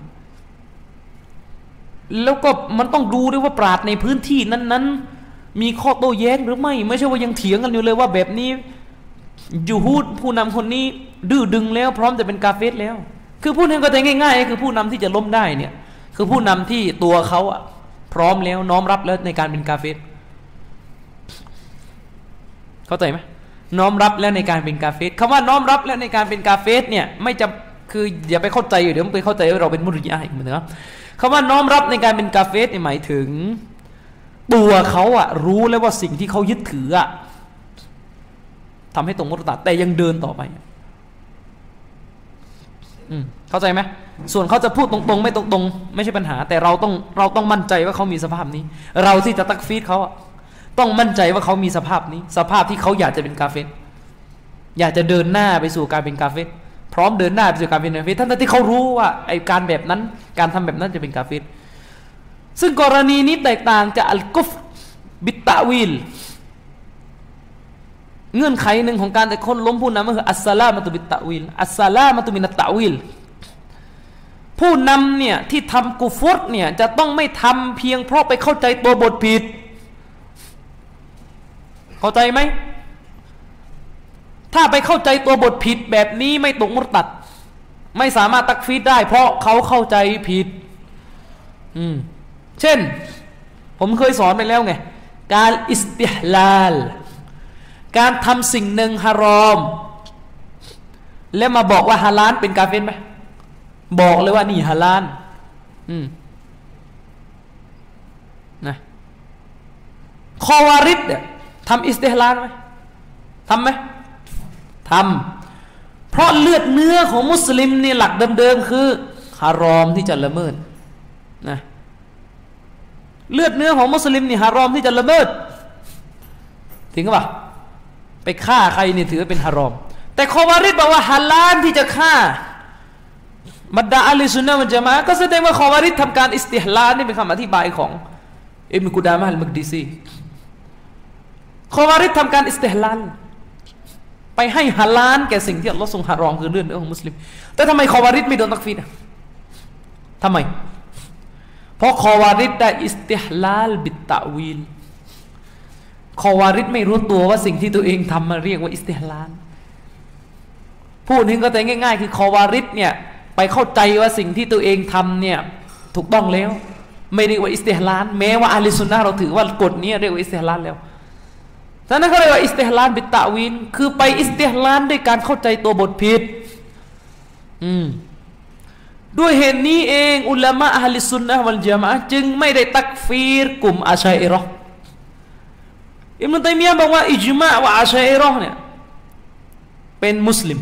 แล้วก็มันต้องดูด้วยว่าปราดในพื้นที่นั้น ๆ มีข้อโต้แย้งหรือไม่ ไม่ใช่ว่ายังเถียงกันอยู่เลยว่าแบบนี้ยูฮูดผู้นำคนนี้ดื้อดึงแล้ว พร้อมจะเป็นกาเฟสแล้ว คือพูดให้ก็ใจง่ายๆคือผู้นำที่จะล้มได้เนี่ย คือผู้นำที่ตัวเขาอะพร้อมแล้วน้อมรับแล้วในการเป็นกาเฟสเข้าใจไหมน้อมรับแล้วในการเป็นกาเฟสคำว่าน้อมรับแล้วในการเป็นกาเฟสเนี่ยไม่จะคืออย่าไปเข้าใจอยู่เดี๋ยวไปเข้าใจว่าเราเป็นมุริยะอีกเหมือนกันคำว่าน้อมรับในการเป็นกาเฟสหมายถึง ตัวเขาอะรู้แล้วว่าสิ่งที่เขายึดถืออะทำให้ตรงมุตตัดแต่ยังเดินต่อไปอืม เข้าใจไหมส่วนเขาจะพูดตรงๆ ไม่ตรงๆ ไม่ใช่ปัญหา แต่เราต้องเราต้องมั่นใจว่าเขามีสภาพนี้ เราที่จะตักฟีดเขาต้องมั่นใจว่าเขามีสภาพนี้ สภาพที่เขาอยากจะเป็นกาเฟตอยากจะเดินหน้าไปสู่การเป็นกาเฟตพร้อมเดินหน้าไปสู่การเป็นกาเฟตท่านที่เขารู้ว่าไอการแบบนั้น การทำแบบนั้นจะเป็นกาเฟตซึ่งกรณีนี้แตกต่างจากอัลกุฟบิตตะวิลเงื่อนไขหนึ่งของการแต่คนล้มผู้นำก็คืออัสซาลามาตุบิตตะวิลอัสซาลามาตุมินัตตะวิล ผู้นำเนี่ยที่ทำกุฟรเนี่ยจะต้องไม่ทำเพียงเพราะไปเข้าใจตัวบทผิด เข้าใจไหม ถ้าไปเข้าใจตัวบทผิดแบบนี้ไม่ตกมุตตัด ไม่สามารถตักฟีดได้ เพราะเขาเข้าใจผิด อืม เช่น ผมเคยสอนไปแล้วไง การอิสติฮลาล การทำสิ่งหนึ่งฮารอม แล้วมาบอกว่าฮาลานเป็นกาเฟนไหม บอกเลยว่านี่ฮาลานอืมนะคอวาริดเนี่ยทำอิสติฮลาลไหมทำไหมทำเพราะเลือดเนื้อของมุสลิมนี่หลักเดิมๆคือฮารอมที่จะละเมิดนะเลือดเนื้อของมุสลิมนี่ฮารอมที่จะละเมิดถึงปะไปฆ่าใครนี่ถือเป็นฮารอม แต่คอวาริดบอกว่าฮาลานที่จะฆ่า บรรดาأهل السنةมันจะมาก็แสดงว่าخوارج ทำการ استحلال นี่เป็นคำอธิบายของอิบนุกุดามะอัลมักดิซีคอวาริดทำการอิสติฮลาลไปให้ฮาลานแก่สิ่งที่อัลลอฮ์ทรงحرامคือเรื่องเลือดของมุสลิม แต่ทำไมخوارج ไม่โดน تكفيرทำไม เพราะخوارج ได้ استحلال بالتأويل خوارج ไม่รู้ตัวว่าสิ่งที่ตัวเองทำมาเรียกว่า استحلالพูดถึงก็แต่ง่าย ๆ คือخوارجเนี่ย ไปเข้าใจว่าสิ่งที่ตัวเองทำเนี่ยถูกต้องแล้ว ไม่เรียกว่าاستحلال แม้ว่า أهل السنةเราถือว่ากฎนี้เรียกว่าاستحلال แล้วฉะนั้นเขาเรียกว่าاستحلال بالتأويل คือไป استحلال ด้วยการเข้าใจตัวบทผิดอืมด้วยเหตุนี้เองعلماء أهل السنة والجماعةจึงไม่ได้تكفيرกลุ่มأشاعرةอิมนุตัยมียะบอกว่าอิจมะว่าอาชัยรอเนี่ยเป็นมุสลิม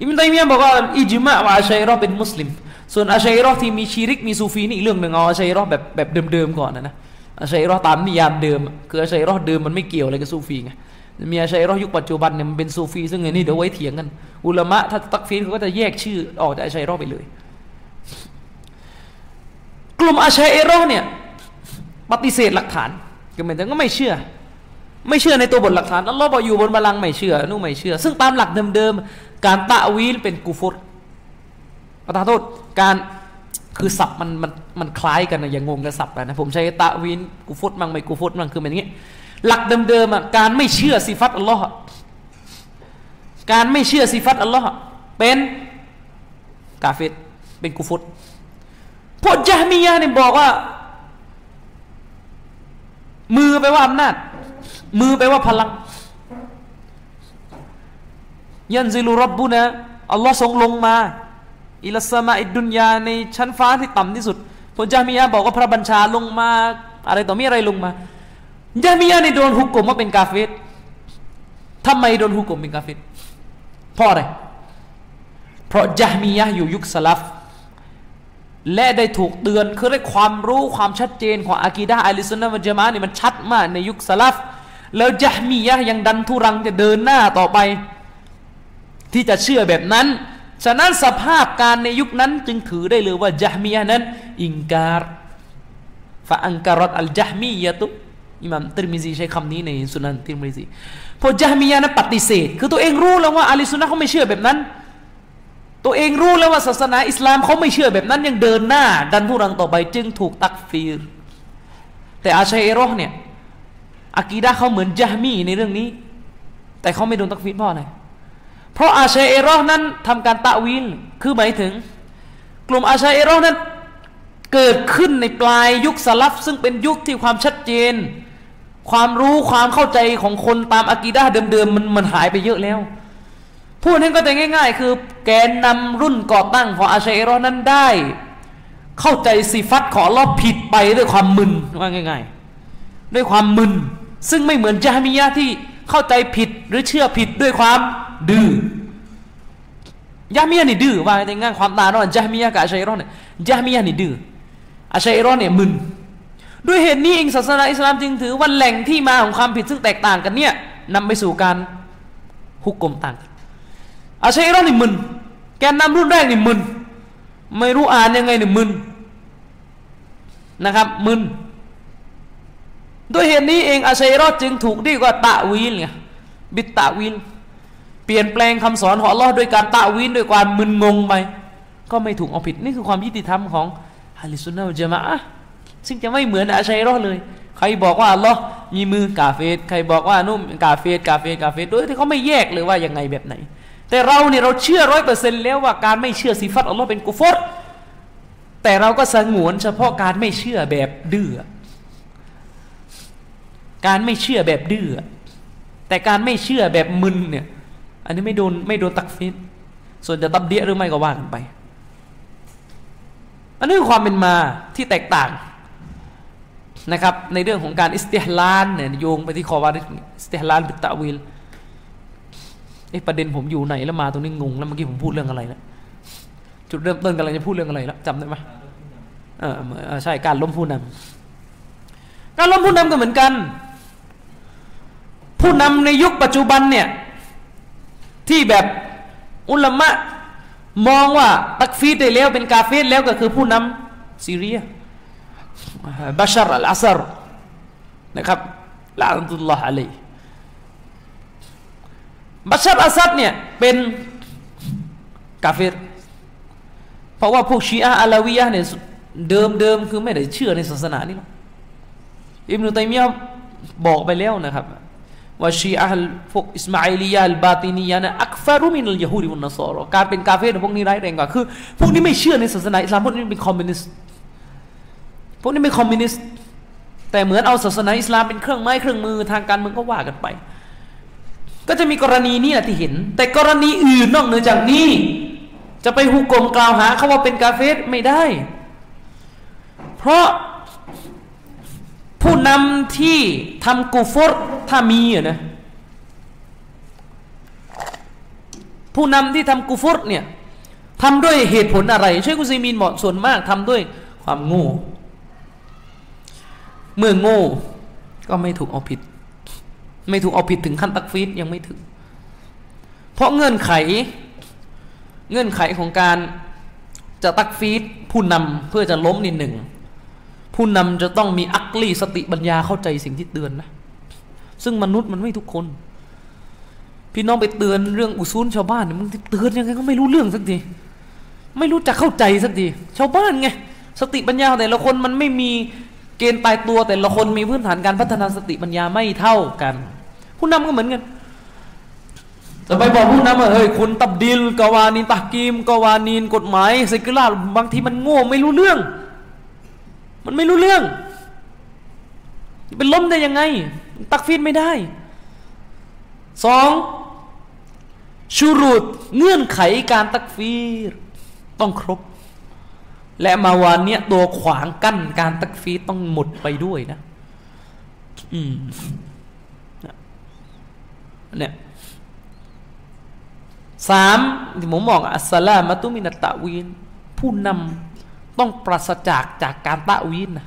อิมนุตัยมียะบอกว่าอิจมะว่าอาชัยรอเป็นมุสลิม ส่วนอาชัยรอที่มีชีริกมีซูฟีนี่เรื่องหนึ่งเอาอาชัยรอแบบแบบเดิมๆก่อนนะนะอาชัยรอตามนิยามเดิม คืออาชัยรอเดิมมันไม่เกี่ยวอะไรกับซูฟีไงมีอาชัยรอยุคปัจจุบันเนี่ยมันเป็นซูฟีซึ่งไงนี่เดี๋ยวไว้เถียงกัน อุลามะถ้าตักฟีนเขาก็จะแยกชื่อออกจากอาชัยรอไปเลย กลุ่มอาชัยรอเนี่ยปฏิเสธหลักฐานก็เหมือนกันก็ไม่เชื่อ ไม่เชื่อในตัวบทหลักฐานอัลลอฮ์บอกอยู่บนบัลลังก์ไม่เชื่อนู่นไม่เชื่อ ซึ่งตามหลักเดิมๆ การตะวีลเป็นกูฟุตประทานโทษการคือศัพท์มันมันมันคล้ายกันนะอย่างงงกับศัพท์นะผมใช้ตะวินกูฟุตมั่งไม่กูฟุตมั่งคือแบบนี้หลักเดิมๆอะการไม่เชื่อสิฟัตอัลลอฮ์การไม่เชื่อสิฟัตอัลลอฮ์เป็นกาเฟตเป็นกูฟุตพวกยะมียะเนี่ยบอกว่า มือไปว่าอำนาจ มือไปว่าพลัง ยันซิลุรับบุนะอัลลอฮ์ทรงลงมา อิลสมาอิดุนยาในชั้นฟ้าที่ต่ำที่สุดพระจามียะบอกว่าพระบัญชาลงมา อะไรต่อมีอะไรลงมาจามียะในโดนหุกกลมว่าเป็นกาเฟตทำไมโดนหุกกลมเป็นกาเฟตเพราะอะไร เพราะจามียะอยู่ยุคสลับและได้ถูกเตือนคือได้ความรู้ความชัดเจนของอากีดะอัลิสุนนะมัจมานี่มันชัดมากในยุคสลับแล้วจามียะยังดันทุรังจะเดินหน้าต่อไป ที่จะเชื่อแบบนั้น ฉะนั้นสภาพการในยุคนั้นจึงถือได้เลยว่าจามียนั้น อิงการฟะอังการัตอัลจามียะตุอิมามติรมิซีใช้คำนี้ในสุนันติรมิซีพอจามียนั้นปฏิเสธ คือตัวเองรู้แล้วว่าอาลีสุนนะเขาไม่เชื่อแบบนั้น ตัวเองรู้แล้วว่าศาสนาอิสลามเขาไม่เชื่อแบบนั้น ยังเดินหน้า ดันทุรังต่อไปจึงถูกตักฟีร แต่อาชัยเอรอเนี่ยอากีดะเขาเหมือนจามีในเรื่องนี้ แต่เขาไม่โดนตักฟีรเพราะอะไร เพราะอาชัยเอรอนั้นทำการตะวินคือหมายถึง กลุ่มอาชัยเอรอนั้นเกิดขึ้นในปลายยุคสลับซึ่งเป็นยุคที่ความชัดเจน ความรู้ความเข้าใจของคนตามอะกีดาเดิมๆมันมันหายไปเยอะแล้วพูดให้ก็แต่ง่าย ๆ คือแกนนำรุ่นก่อตั้งของอาชัยเอรอนั้นได้ เข้าใจสิฟัตของลอผิดไปด้วยความมึนว่าง่าย ๆ ด้วยความมึน ซึ่งไม่เหมือนจามิยะที่ เข้าใจผิดหรือเชื่อผิดด้วยความดื้อยามียนี่ดื้อว่าในงานความตาเนาะจามิยกับอาชัยรอนเนี่ยจามิยนี่ดื้ออาชัยรอนเนี่ยมึนด้วยเหตุนี้เองศาสนาอิสลามจึงถือว่าแหล่งที่มาของความผิดซึ่งแตกต่างกันเนี่ยนำไปสู่การฮุกกลมต่างอาชัยรอนนี่มึนแกนนำรุ่นแรกนี่มึนไม่รู้อ่านยังไงนี่มึนนะครับมึน ด้วยเหตุนี้เองอาชัยรอดจึงถูกดียกว่าตะวีลไงบิดตะวีลเปลี่ยนแปลงคำสอนของลอด้วยการตะวีลด้วยความมึนงงไปก็ไม่ถูกเอาผิดนี่คือความยุติธรรมของฮะลิสุนนะจามะซึ่งจะไม่เหมือนอาชัยรอดเลย ใครบอกว่าลอมีมือกาเฟตใครบอกว่านุ่มกาเฟตกาเฟตกาเฟตโดยที่เขาไม่แยกเลยว่ายังไงแบบไหน แต่เราเนี่ยเราเชื่อร้อยเปอร์เซ็นต์แล้วว่าการไม่เชื่อสิฟัตอัลลอฮ์เป็นกุฟรแต่เราก็สงวนเฉพาะการไม่เชื่อแบบดื้อ การไม่เชื่อแบบดื้อแต่การไม่เชื่อแบบมึนเนี่ย อันนี้ไม่โดนไม่โดนตักฟิดส่วนจะตับเดียหรือไม่ก็ว่ากันไป อันนี้คือความเป็นมาที่แตกต่างนะครับ ในเรื่องของการอิสติฮลานเนี่ยโยงไปที่คอวาริอิสติฮลานบิตะวิลไอประเด็นผมอยู่ไหนแล้วมาตรงนี้งงแล้วเมื่อกี้ผมพูดเรื่องอะไรแล้วจุดเริ่มต้นกำลังจะพูดเรื่องอะไรแล้วจำได้ไหมเออใช่การล้มผู้นำการล้มผู้นำก็เหมือนกัน ผู้นำในยุคปัจจุบันเนี่ยที่แบบอุลามะมองว่าตักฟีดได้แล้วเป็นกาเฟตแล้วก็คือผู้นำซีเรียบาชาร์อัลอาซรนะครับลาอันตุลลอฮ์อะลัยบาชาร์อัลอาซัดเนี่ยเป็นكافر เพราะว่าพวกชีอะعلويةเนี่ยเดิมเดิมคือไม่ได้เชื่อในศาสนานี่หรอกอิบนุตัยมียะบอกไปแล้วนะครับ ว่าชีอะห์พวกإسماعيلية باطنيةนะأكفر من اليهود والنصارىการเป็นكافر พวกนี้ร้ายแรงกว่าคือ พวกนี้ไม่เชื่อในศาสนาอิสลามพวกนี้เป็นคอมมิวนิสต์พวกนี้เป็นคอมมิวนิสต์แต่เหมือนเอาศาสนาอิสลามเป็นเครื่องไม้เครื่องมือทางการเมืองก็ว่ากันไป ก็จะมีกรณีนี้แหละที่เห็น แต่กรณีอื่นนอกเหนือจากนี้ จะไปหุกกลมกล่าวหาเขาว่าเป็นกาเฟรไม่ได้ เพราะ ผู้นำที่ทำกูฟรถ้ามีอะนะผู้นำที่ทำกูฟรเนี่ยทำด้วยเหตุผลอะไรช่วยกุซีมีนเหมาะส่วนมากทำด้วยความโง่เมื่อโง่ก็ไม่ถูกเอาผิด ไม่ถูกเอาผิดถึงขั้นตักฟีดยังไม่ถึง เพราะเงื่อนไข เงื่อนไขของการจะตักฟีดผู้นำเพื่อจะล้มนิดหนึ่ง ผู้นำจะต้องมีอักลีสติปัญญาเข้าใจสิ่งที่เตือนนะ ซึ่งมนุษย์มันไม่ทุกคน พี่น้องไปเตือนเรื่องอุซูลชาวบ้านมึงเตือนยังไงก็ไม่รู้เรื่องสักทีไม่รู้จะเข้าใจสักทีชาวบ้านไงสติปัญญาแต่ละคนมันไม่มีเกณฑ์ตายตัวแต่ละคนมีพื้นฐานการพัฒนาสติปัญญาไม่เท่ากัน ผู้นำก็เหมือนกันจะไปบอกผู้นำว่าเฮ้ยคุณตับดิลกวานินตักกีมกวานินกฎหมายเซกุลาบางทีมันโง่ไม่รู้เรื่อง มันไม่รู้เรื่องเป็นล้มได้ยังไง ตักฟีดไม่ได้สองชูรุดเงื่อนไขการตักฟีดต้องครบ และมาวานเนี้ยตัวขวางกั้นการตักฟีดต้องหมดไปด้วยนะอืมเนี่ยสามที่ผมบอกอัสสลามัตุมินตะวีนผู้นำ ต้องปราศจากจากการตะวีนนะ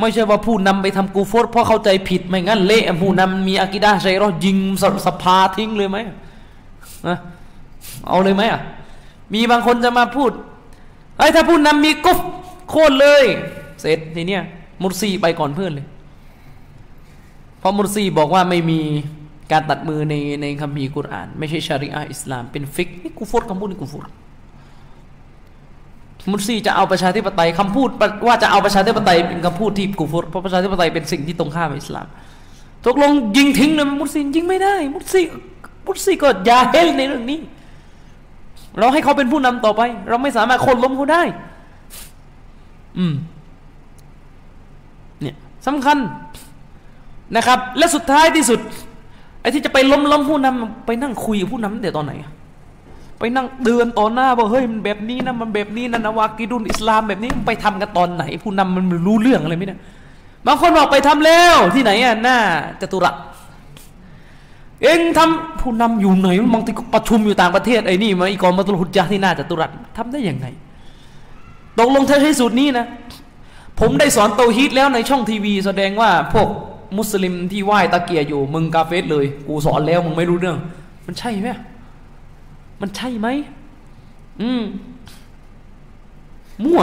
ไม่ใช่ว่าผู้นำไปทำกูฟอร์เพราะเข้าใจผิดไม่งั้นเละผู้นำมีอากิดาใช่รอยิงสสภาทิ้งเลยไหมนะเอาเลยไหมอะมีบางคนจะมาพูดไอ้ถ้าผู้นำมีกุฟโค่นเลย เสร็จทีเนี้ยมุรซีไปก่อนเพื่อนเลย เพราะมุรซีบอกว่าไม่มีการตัดมือในในคัมภีร์กุรอาน ไม่ใช่ชาริอะอิสลามเป็นฟิกนี่กูฟอร์คำพูดนี่กูฟอร์ มุสซีจะเอาประชาธิปไตยคำพูดว่าจะเอาประชาธิปไตยเป็นคำพูดที่กูฟรเพราะประชาธิปไตยเป็นสิ่งที่ตรงข้ามอิสลามตกลงยิงทิ้งเลยมุสซียิงไม่ได้ มุสซีมุสลิมก็ยาเฮลในเรื่องนี้ เราให้เขาเป็นผู้นำต่อไป เราไม่สามารถคนล้มเขาได้ อืมเนี่ยสำคัญนะครับ และสุดท้ายที่สุดไอ้ที่จะไปล้มล้มผู้นำไปนั่งคุยกับผู้นำตั้งแต่ตอนไหนอะ ไปนั่งเดือนต่อหน้าบอกเฮ้ยมันแบบนี้นะมันแบบนี้นะนะวากิดุนอิสลามแบบนี้มันไปทำกันตอนไหน ผู้นำมันรู้เรื่องอะไรไหมเนี่ยบางคนบอกไปทำแล้วที่ไหนอะหน้าจตุรัสเองทำผู้นำอยู่ไหนบางทีก็ประชุมอยู่ต่างประเทศไอ้นี่มาอีกองมาตุลหุจจาที่หน้าจตุรัสทำได้ยังไงตกลงถ้าใช้สูตรนี้นะ ผมได้สอนโตฮิตแล้วในช่องทีวี แสดงว่าพวกมุสลิมที่ไหว้ตะเกียอยู่มึงกาเฟสเลย กูสอนแล้วมึงไม่รู้เรื่อง มันใช่ไหม มันใช่ไหมอืม มั่ว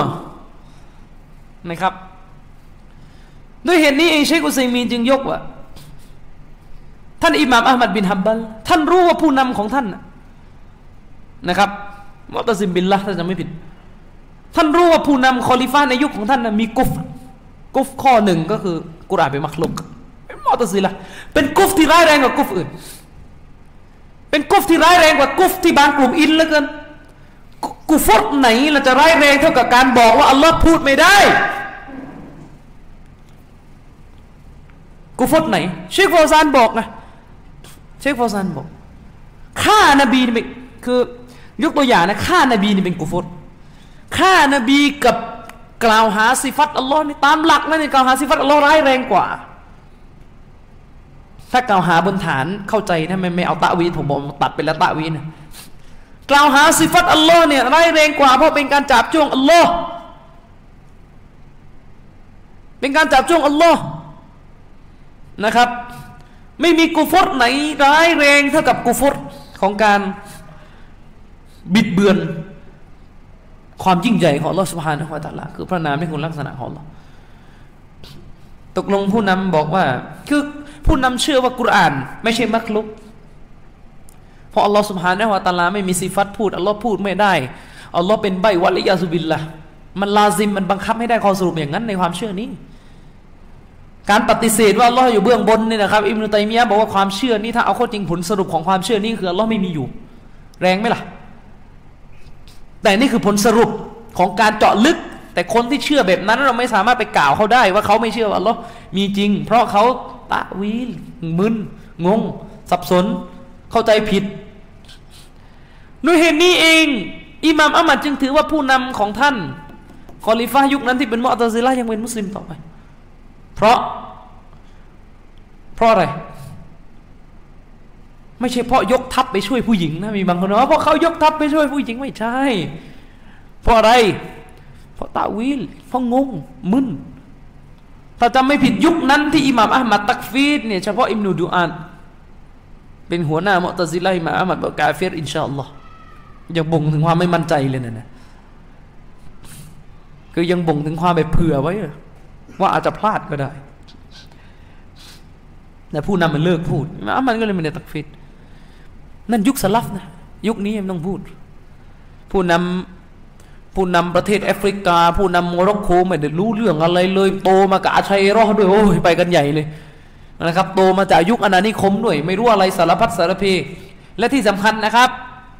นะครับ ด้วยเหตุนี้เองเชคอุซัยมีนจึงยกว่า ท่านอิหม่ามอัลมัดบินฮับบัลท่านรู้ว่าผู้นำของท่านนะครับมอตซิมบินละถ้าจะไม่ผิด ท่านรู้ว่าผู้นำคอลิฟ้าในยุคของท่านนะมีกุฟกุฟข้อหนึ่งก็คือกุรอานเป็นมักลุกเป็นมอตซิละเป็นกุฟที่ร้ายแรงกว่ากุฟอื่น เป็นกุฟที่ร้ายแรงกว่ากุฟที่บางกลุ่มอินเหลือเกินกุฟตไหนเราจะร้ายแรงเท่ากับการบอกว่าอัลลอฮ์พูดไม่ได้กุฟตไหน เชคฟอซานบอกนะเชคฟอซานบอกฆ่านบีนี่คือยกตัวอย่างนะฆ่านบีนี่เป็นกุฟตฆ่านบีกับกล่าวหาสิฟัตอัลลอฮ์นี่ตามหลักนะนี่กล่าวหาสิฟัตอัลลอฮ์ร้ายแรงกว่า ถ้ากล่าวหาบนฐานเข้าใจนะไม่ไม่เอาตะวีผมบอกตัดไปแล้วตะวีนกล่าวหาสิฟัตอัลลอฮ์เนี่ยร้ายแรงกว่าเพราะเป็นการจับจ้วงอัลลอฮ์เป็นการจับจ้วงอัลลอฮ์นะครับ ไม่มีกุฟรไหนร้ายแรงเท่ากับกุฟรของการบิดเบือน ความยิ่งใหญ่ของอัลลอฮ์สุบฮานะฮุวาตะลาคือพระนามในคุณลักษณะของอัลลอฮ์ตกลงผู้นำบอกว่าคือ ผู้นำเชื่อว่ากุรอาน ไม่ใช่มักลุกเพราะอัลลอฮ์สุบฮานะฮวาตะลาไม่มีสิฟัตพูดอัลลอฮ์พูดไม่ได้อัลลอฮ์เป็นใบวัลิยาสุบิลละมันลาซิมมันบังคับให้ได้ข้อสรุปอย่างนั้นในความเชื่อนี้ การปฏิเสธว่าอัลลอฮ์อยู่เบื้องบนนี่นะครับอิมนุตัยมียะบอกว่าความเชื่อนี้ถ้าเอาข้อจริงผลสรุปของความเชื่อนี้คืออัลลอฮ์ไม่มีอยู่ แรงไหมล่ะ แต่นี่คือผลสรุปของการเจาะลึก แต่คนที่เชื่อแบบนั้นเราไม่สามารถไปกล่าวเขาได้ว่าเขาไม่เชื่อว่าอัลลอฮ์มีจริง เพราะเขา ตะวีลมึนงง สับสน เข้าใจผิดด้วยเหตุนี้เอง อิหม่ามอัมมัดจึงถือว่าผู้นำของท่านคอลิฟ้ายุคนั้นที่เป็นมอตซิละยังเป็นมุสลิมต่อไป เพราะ เพราะอะไร ไม่ใช่เพราะยกทัพไปช่วยผู้หญิงนะมีบางคนว่าเพราะเขายกทัพไปช่วยผู้หญิงไม่ใช่ เพราะอะไร เพราะตาวิลเพราะงงมึน ถ้าจำไม่ผิดยุคนั้นที่อิหม่ามอัลมัดตักฟีดเนี่ยเฉพาะอิมนุดูอานเป็นหัวหน้ามุตซิละอิหม่ามอัลมัดบอกกาเฟรอินชาอัลลอฮ์ยังบ่งถึงความไม่มั่นใจเลยนะนะคือยังบ่งถึงความแบบเผื่อไว้ว่าอาจจะพลาดก็ได้แต่ผู้นำมันเลิกพูดมันก็เลยไม่ได้ตักฟิดนั่นยุคสลับนะยุคนี้ยังต้องพูด ผู้นำ ผู้นำประเทศแอฟริกา ผู้นำโมร็อกโกไม่ได้รู้เรื่องอะไรเลย โตมากับأشاعرةด้วยโอ้ยไปกันใหญ่เลยนะครับ โตมาจากยุคอาณานิคมด้วย ไม่รู้อะไรสารพัดสารเพและที่สำคัญนะครับ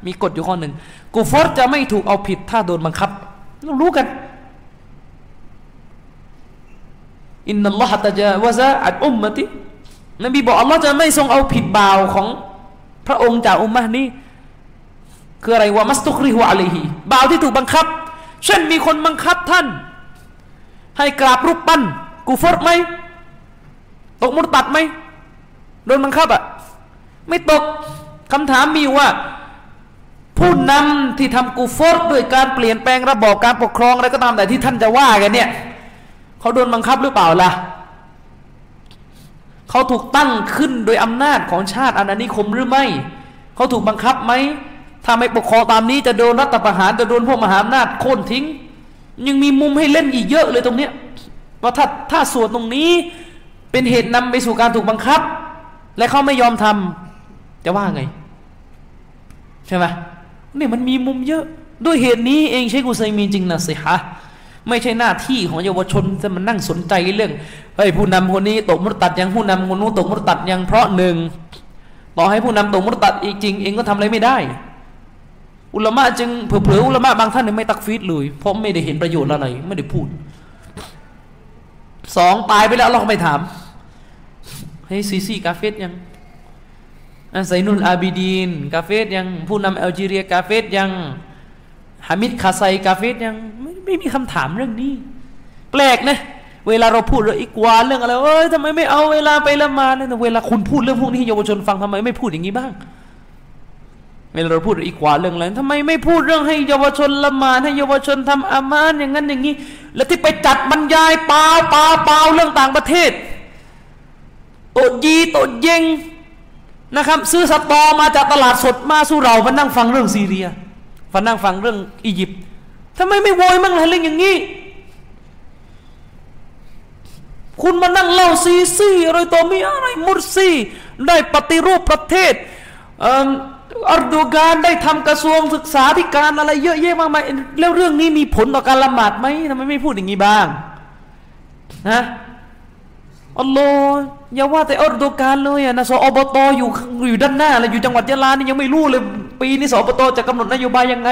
มีกฎอยู่ข้อหนึ่งกูฟอร์จะไม่ถูกเอาผิดถ้าโดนบังคับต้องรู้กันإن الله تجاوز عن أمتيนบีบอกอัลลอฮ์จะไม่ทรงเอาผิดบ่าวของพระองค์จากอุมมะนี้ คืออะไรวะมัสตุคริฮุอะลัยฮีบ่าวที่ถูกบังคับ เช่นมีคนบังคับท่าน ให้กราบรูปปั้นกูฟอร์ไหมตกมุตตัดไหมโดนบังคับอะไม่ตกคำถามมีว่า ผู้นำที่ทำกูฟอร์ด้วยการเปลี่ยนแปลงระบอบการปกครองอะไรก็ตามแต่ที่ท่านจะว่ากันเนี่ยเขาโดนบังคับหรือเปล่าล่ะเขาถูกตั้งขึ้นโดยอำนาจของชาติอาณานิคมหรือไม่ เขาถูกบังคับไหม ถ้าไม่ปกครองตามนี้จะโดนรัฐประหารจะโดนพวกมหาอำนาจโค่นทิ้ง ยังมีมุมให้เล่นอีกเยอะเลยตรงเนี้ยว่าถ้าถ้าส่วนตรงนี้เป็นเหตุนำไปสู่การถูกบังคับ และเขาไม่ยอมทำจะว่าไง ใช่ไหมนี่มันมีมุมเยอะ ด้วยเหตุนี้เองเชคุซัยมีจริงนะสิฮะไม่ใช่หน้าที่ของเยาวชนจะมานั่งสนใจเรื่องเฮ้ยผู้นำคนนี้ตกมุตัดยังผู้นำคนนู้นตกมุตัดยังเพราะหนึ่งต่อให้ผู้นำตกมุตตัดอีกจริง เองก็ทำอะไรไม่ได้ อุลามะจึงเผลอๆอุลามะบางท่านเนี่ยไม่ตักฟีดเลย เพราะไม่ได้เห็นประโยชน์อะไร ไม่ได้พูดสองตายไปแล้วเราก็ไม่ถามเฮ้ยซีซีกาเฟตยังอันไซนุลอาบิดีน กาเฟตยังผู้นำแอลจีเรียกาเฟตยังฮามิดคาไซกาเฟตยังไม่ไม่มีคำถามเรื่องนี้ แปลกนะ เวลาเราพูดเรื่องอีกวานเรื่องอะไรเอ้ยทำไมไม่เอาเวลาไปละมาเนี่ยเวลาคุณพูดเรื่องพวกนี้เยาวชนฟังทำไมไม่พูดอย่างนี้บ้าง เวลาเราพูดอีกว่าเรื่องอะไรทำไมไม่พูดเรื่องให้เยาวชนละหมาดให้เยาวชนทำอามานอย่างนั้นอย่างนี้ แล้วที่ไปจัดบรรยายเปล่าเปล่าเปล่าเรื่องต่างประเทศโตดยีโตดเยงนะครับ ซื้อสตอมาจากตลาดสดมาสู้เรามานั่งฟังเรื่องซีเรียมานั่งฟังเรื่องอียิปต์ทำไมไม่โวยมั่งล่ะเรื่องอย่างนี้ คุณมานั่งเล่าซีซีอะไรต่อมีอะไรมุรซีได้ปฏิรูปประเทศอั รโดกานได้ทำกระทรวงศึกษาธิการอะไรเยอะแยะมากมายแล้วเรื่องนี้มีผลต่อการละหมาดไหมทำไมไม่พูดอย่างนี้บ้างนะอัลลอฮ์อย่าว่าแต่อัรโดกานเลยอะนะสอบตอยู่อยู่ด้านหน้าเลยอยู่จังหวัดยะลานี่ยังไม่รู้เลยปีนี้สอบตจะกำหนดนโยบายยังไง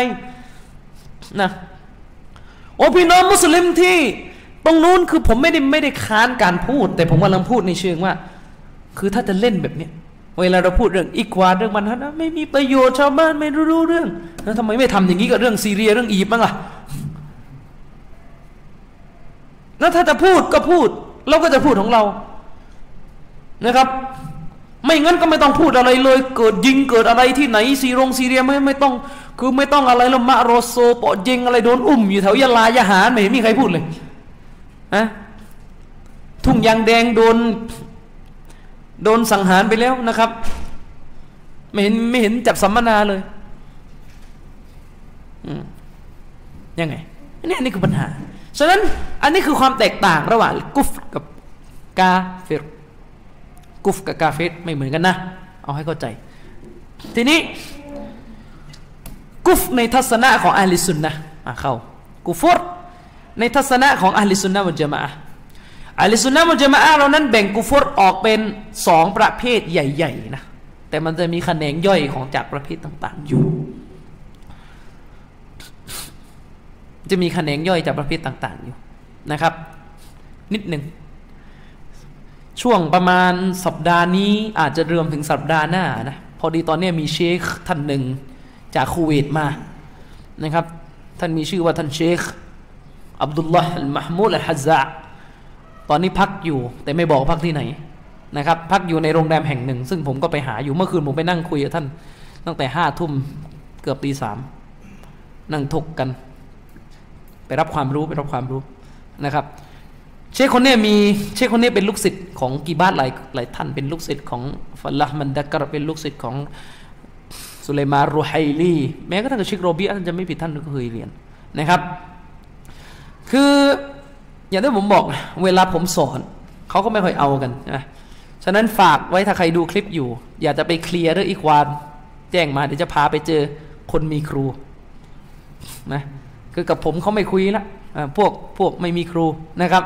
นะโอ้พี่น้องมุสลิมที่ ตรงนู้นคือผมไม่ได้ไม่ได้ค้านการพูด แต่ผมกำลังพูดในเชิงว่า คือถ้าจะเล่นแบบเนี้ย เวลาเราพูดเรื่องอีกวาเรื่องมันนะไม่มีประโยชน์ชาวบ้านไม่รู้เรื่องแล้วทำไมไม่ทำอย่างนี้กับเรื่องซีเรียเรื่องอียิปต์บ้างล่ะแล้วถ้าจะพูดก็พูด เราก็จะพูดของเรานะครับ ไม่งั้นก็ไม่ต้องพูดอะไรเลย เกิดยิงเกิดอะไรที่ไหนซีรงซีเรียไม่ไม่ต้อง คือไม่ต้องอะไรแล้วมะโรโซปอยิงอะไรโดนอุ้มอยู่แถวยะลายะหารไม่เห็นมีใครพูดเลยนะทุ่งยางแดงโดน โดนสังหารไปแล้วนะครับ ไม่เห็นไม่เห็นจับสัมมนาเลยยังไงนี่อันนี้คือปัญหา ฉะนั้นอันนี้คือความแตกต่างระหว่างกุฟกับกาเฟรกุฟกับกาเฟรไม่เหมือนกันนะ เอาให้เข้าใจ ทีนี้ กุฟในทัศนะของอัลลิสุนนะเข้ากุฟรในทัศนะของอัลลิสุนนะมุจมะ อัลลิสุนนะมุจมะเรานั้นแบ่งกุฟรออกเป็นสองประเภทใหญ่ๆนะแต่มันจะมีแขนงย่อยของจากประเภทต่าง ๆ อยู่ จะมีแขนงย่อยจากประเภทต่าง ๆ อยู่นะครับ นิดหนึ่งช่วงประมาณสัปดาห์นี้อาจจะรวมถึงสัปดาห์หน้านะพอดีตอนนี้มีเชคท่านหนึ่งจากคูเวตมานะครับ ท่านมีชื่อว่าท่านเชคอับดุลลาห์อัลมหมูดอัลฮัซซะ ตอนนี้พักอยู่แต่ไม่บอกพักที่ไหนนะครับพักอยู่ในโรงแรมแห่งหนึ่ง ซึ่งผมก็ไปหาอยู่เมื่อคืนผมไปนั่งคุยกับท่าน ตั้งแต่ห้าทุ่มเกือบตีสามนั่งทกกัน ไปรับความรู้ไปรับความรู้นะครับ เชคคนนี้มีเชคคนนี้เป็นลูกศิษย์ของกีบาตหลายหลายท่านเป็นลูกศิษย์ของฟัลละมันดักกรเป็นลูกศิษย์ของสุเลมารูไฮลีแม้กระทั่งเชคโรบีท่านจะไม่ผิดท่านก็เคยเรียนนะครับ คือ อย่างที่ผมบอก เวลาผมสอนเขาก็ไม่ค่อยเอากันนะฉะนั้นฝากไว้ถ้าใครดูคลิปอยู่ อยากจะไปเคลียร์เรื่องอีควานแจ้งมาเดี๋ยวจะพาไปเจอคนมีครูนะคือกับผมเขาไม่คุยละพวกพวกไม่มีครูนะครับ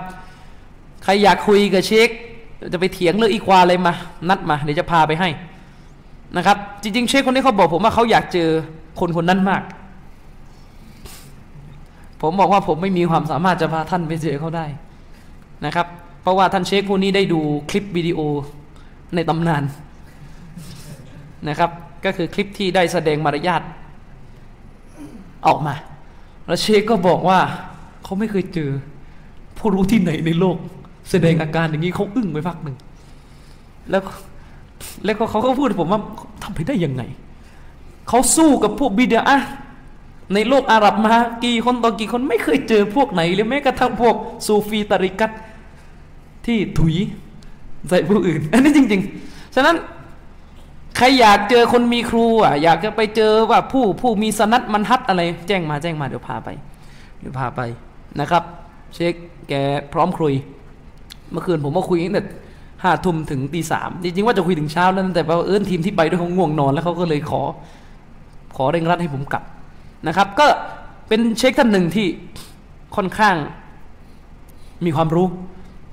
ใครอยากคุยกับเชคจะไปเถียงเรื่องอีควาอะไรมา นัดมาเดี๋ยวจะพาไปให้นะครับ จริง ๆ เชคคนนี้เขาบอกผมว่าเขาอยากเจอคนคนนั้นมาก ผมบอกว่าผมไม่มีความสามารถจะพาท่านไปเจอเขาได้นะครับ เพราะว่าท่านเชคผู้นี้ได้ดูคลิปวิดีโอในตำนานนะครับ ก็คือคลิปที่ได้แสดงมารยาทออกมา แล้วเชคก็บอกว่าเขาไม่เคยเจอ ผู้รู้ที่ไหนในโลก แสดงอาการอย่างนี้เขาอึ้งไปพักหนึ่งแล้วแล้วก็เขาก็พูดผมว่าทำไปได้ยังไงเขาสู้กับพวกบิดา ในโลกอาหรับมากี่คนต่อกี่คนไม่เคยเจอพวกไหนหรือแม้กระทั่งพวกซูฟีตาริกัตที่ถุยใส่ผู้อื่น อันนี้จริง ๆ ฉะนั้นใครอยากเจอคนมีครูอะอยากจะไปเจอว่าผู้ผู้มีสนัดมันฮัดอะไร แจ้งมาแจ้งมาเดี๋ยวพาไปเดี๋ยวพาไปนะครับ เช็คแกพร้อมคุย เมื่อคืนผมมาคุยตั้งแต่ห้าทุ่มถึงตีสามจริงๆว่าจะคุยถึงเช้าแล้วแต่ว่าเอิญทีมที่ไปด้วยเขาง่วงนอนแล้วเขาก็เลยขอ ขอเร่งรัดให้ผมกลับ นะครับ ก็เป็นเชคท่านหนึ่งที่ค่อนข้างมีความรู้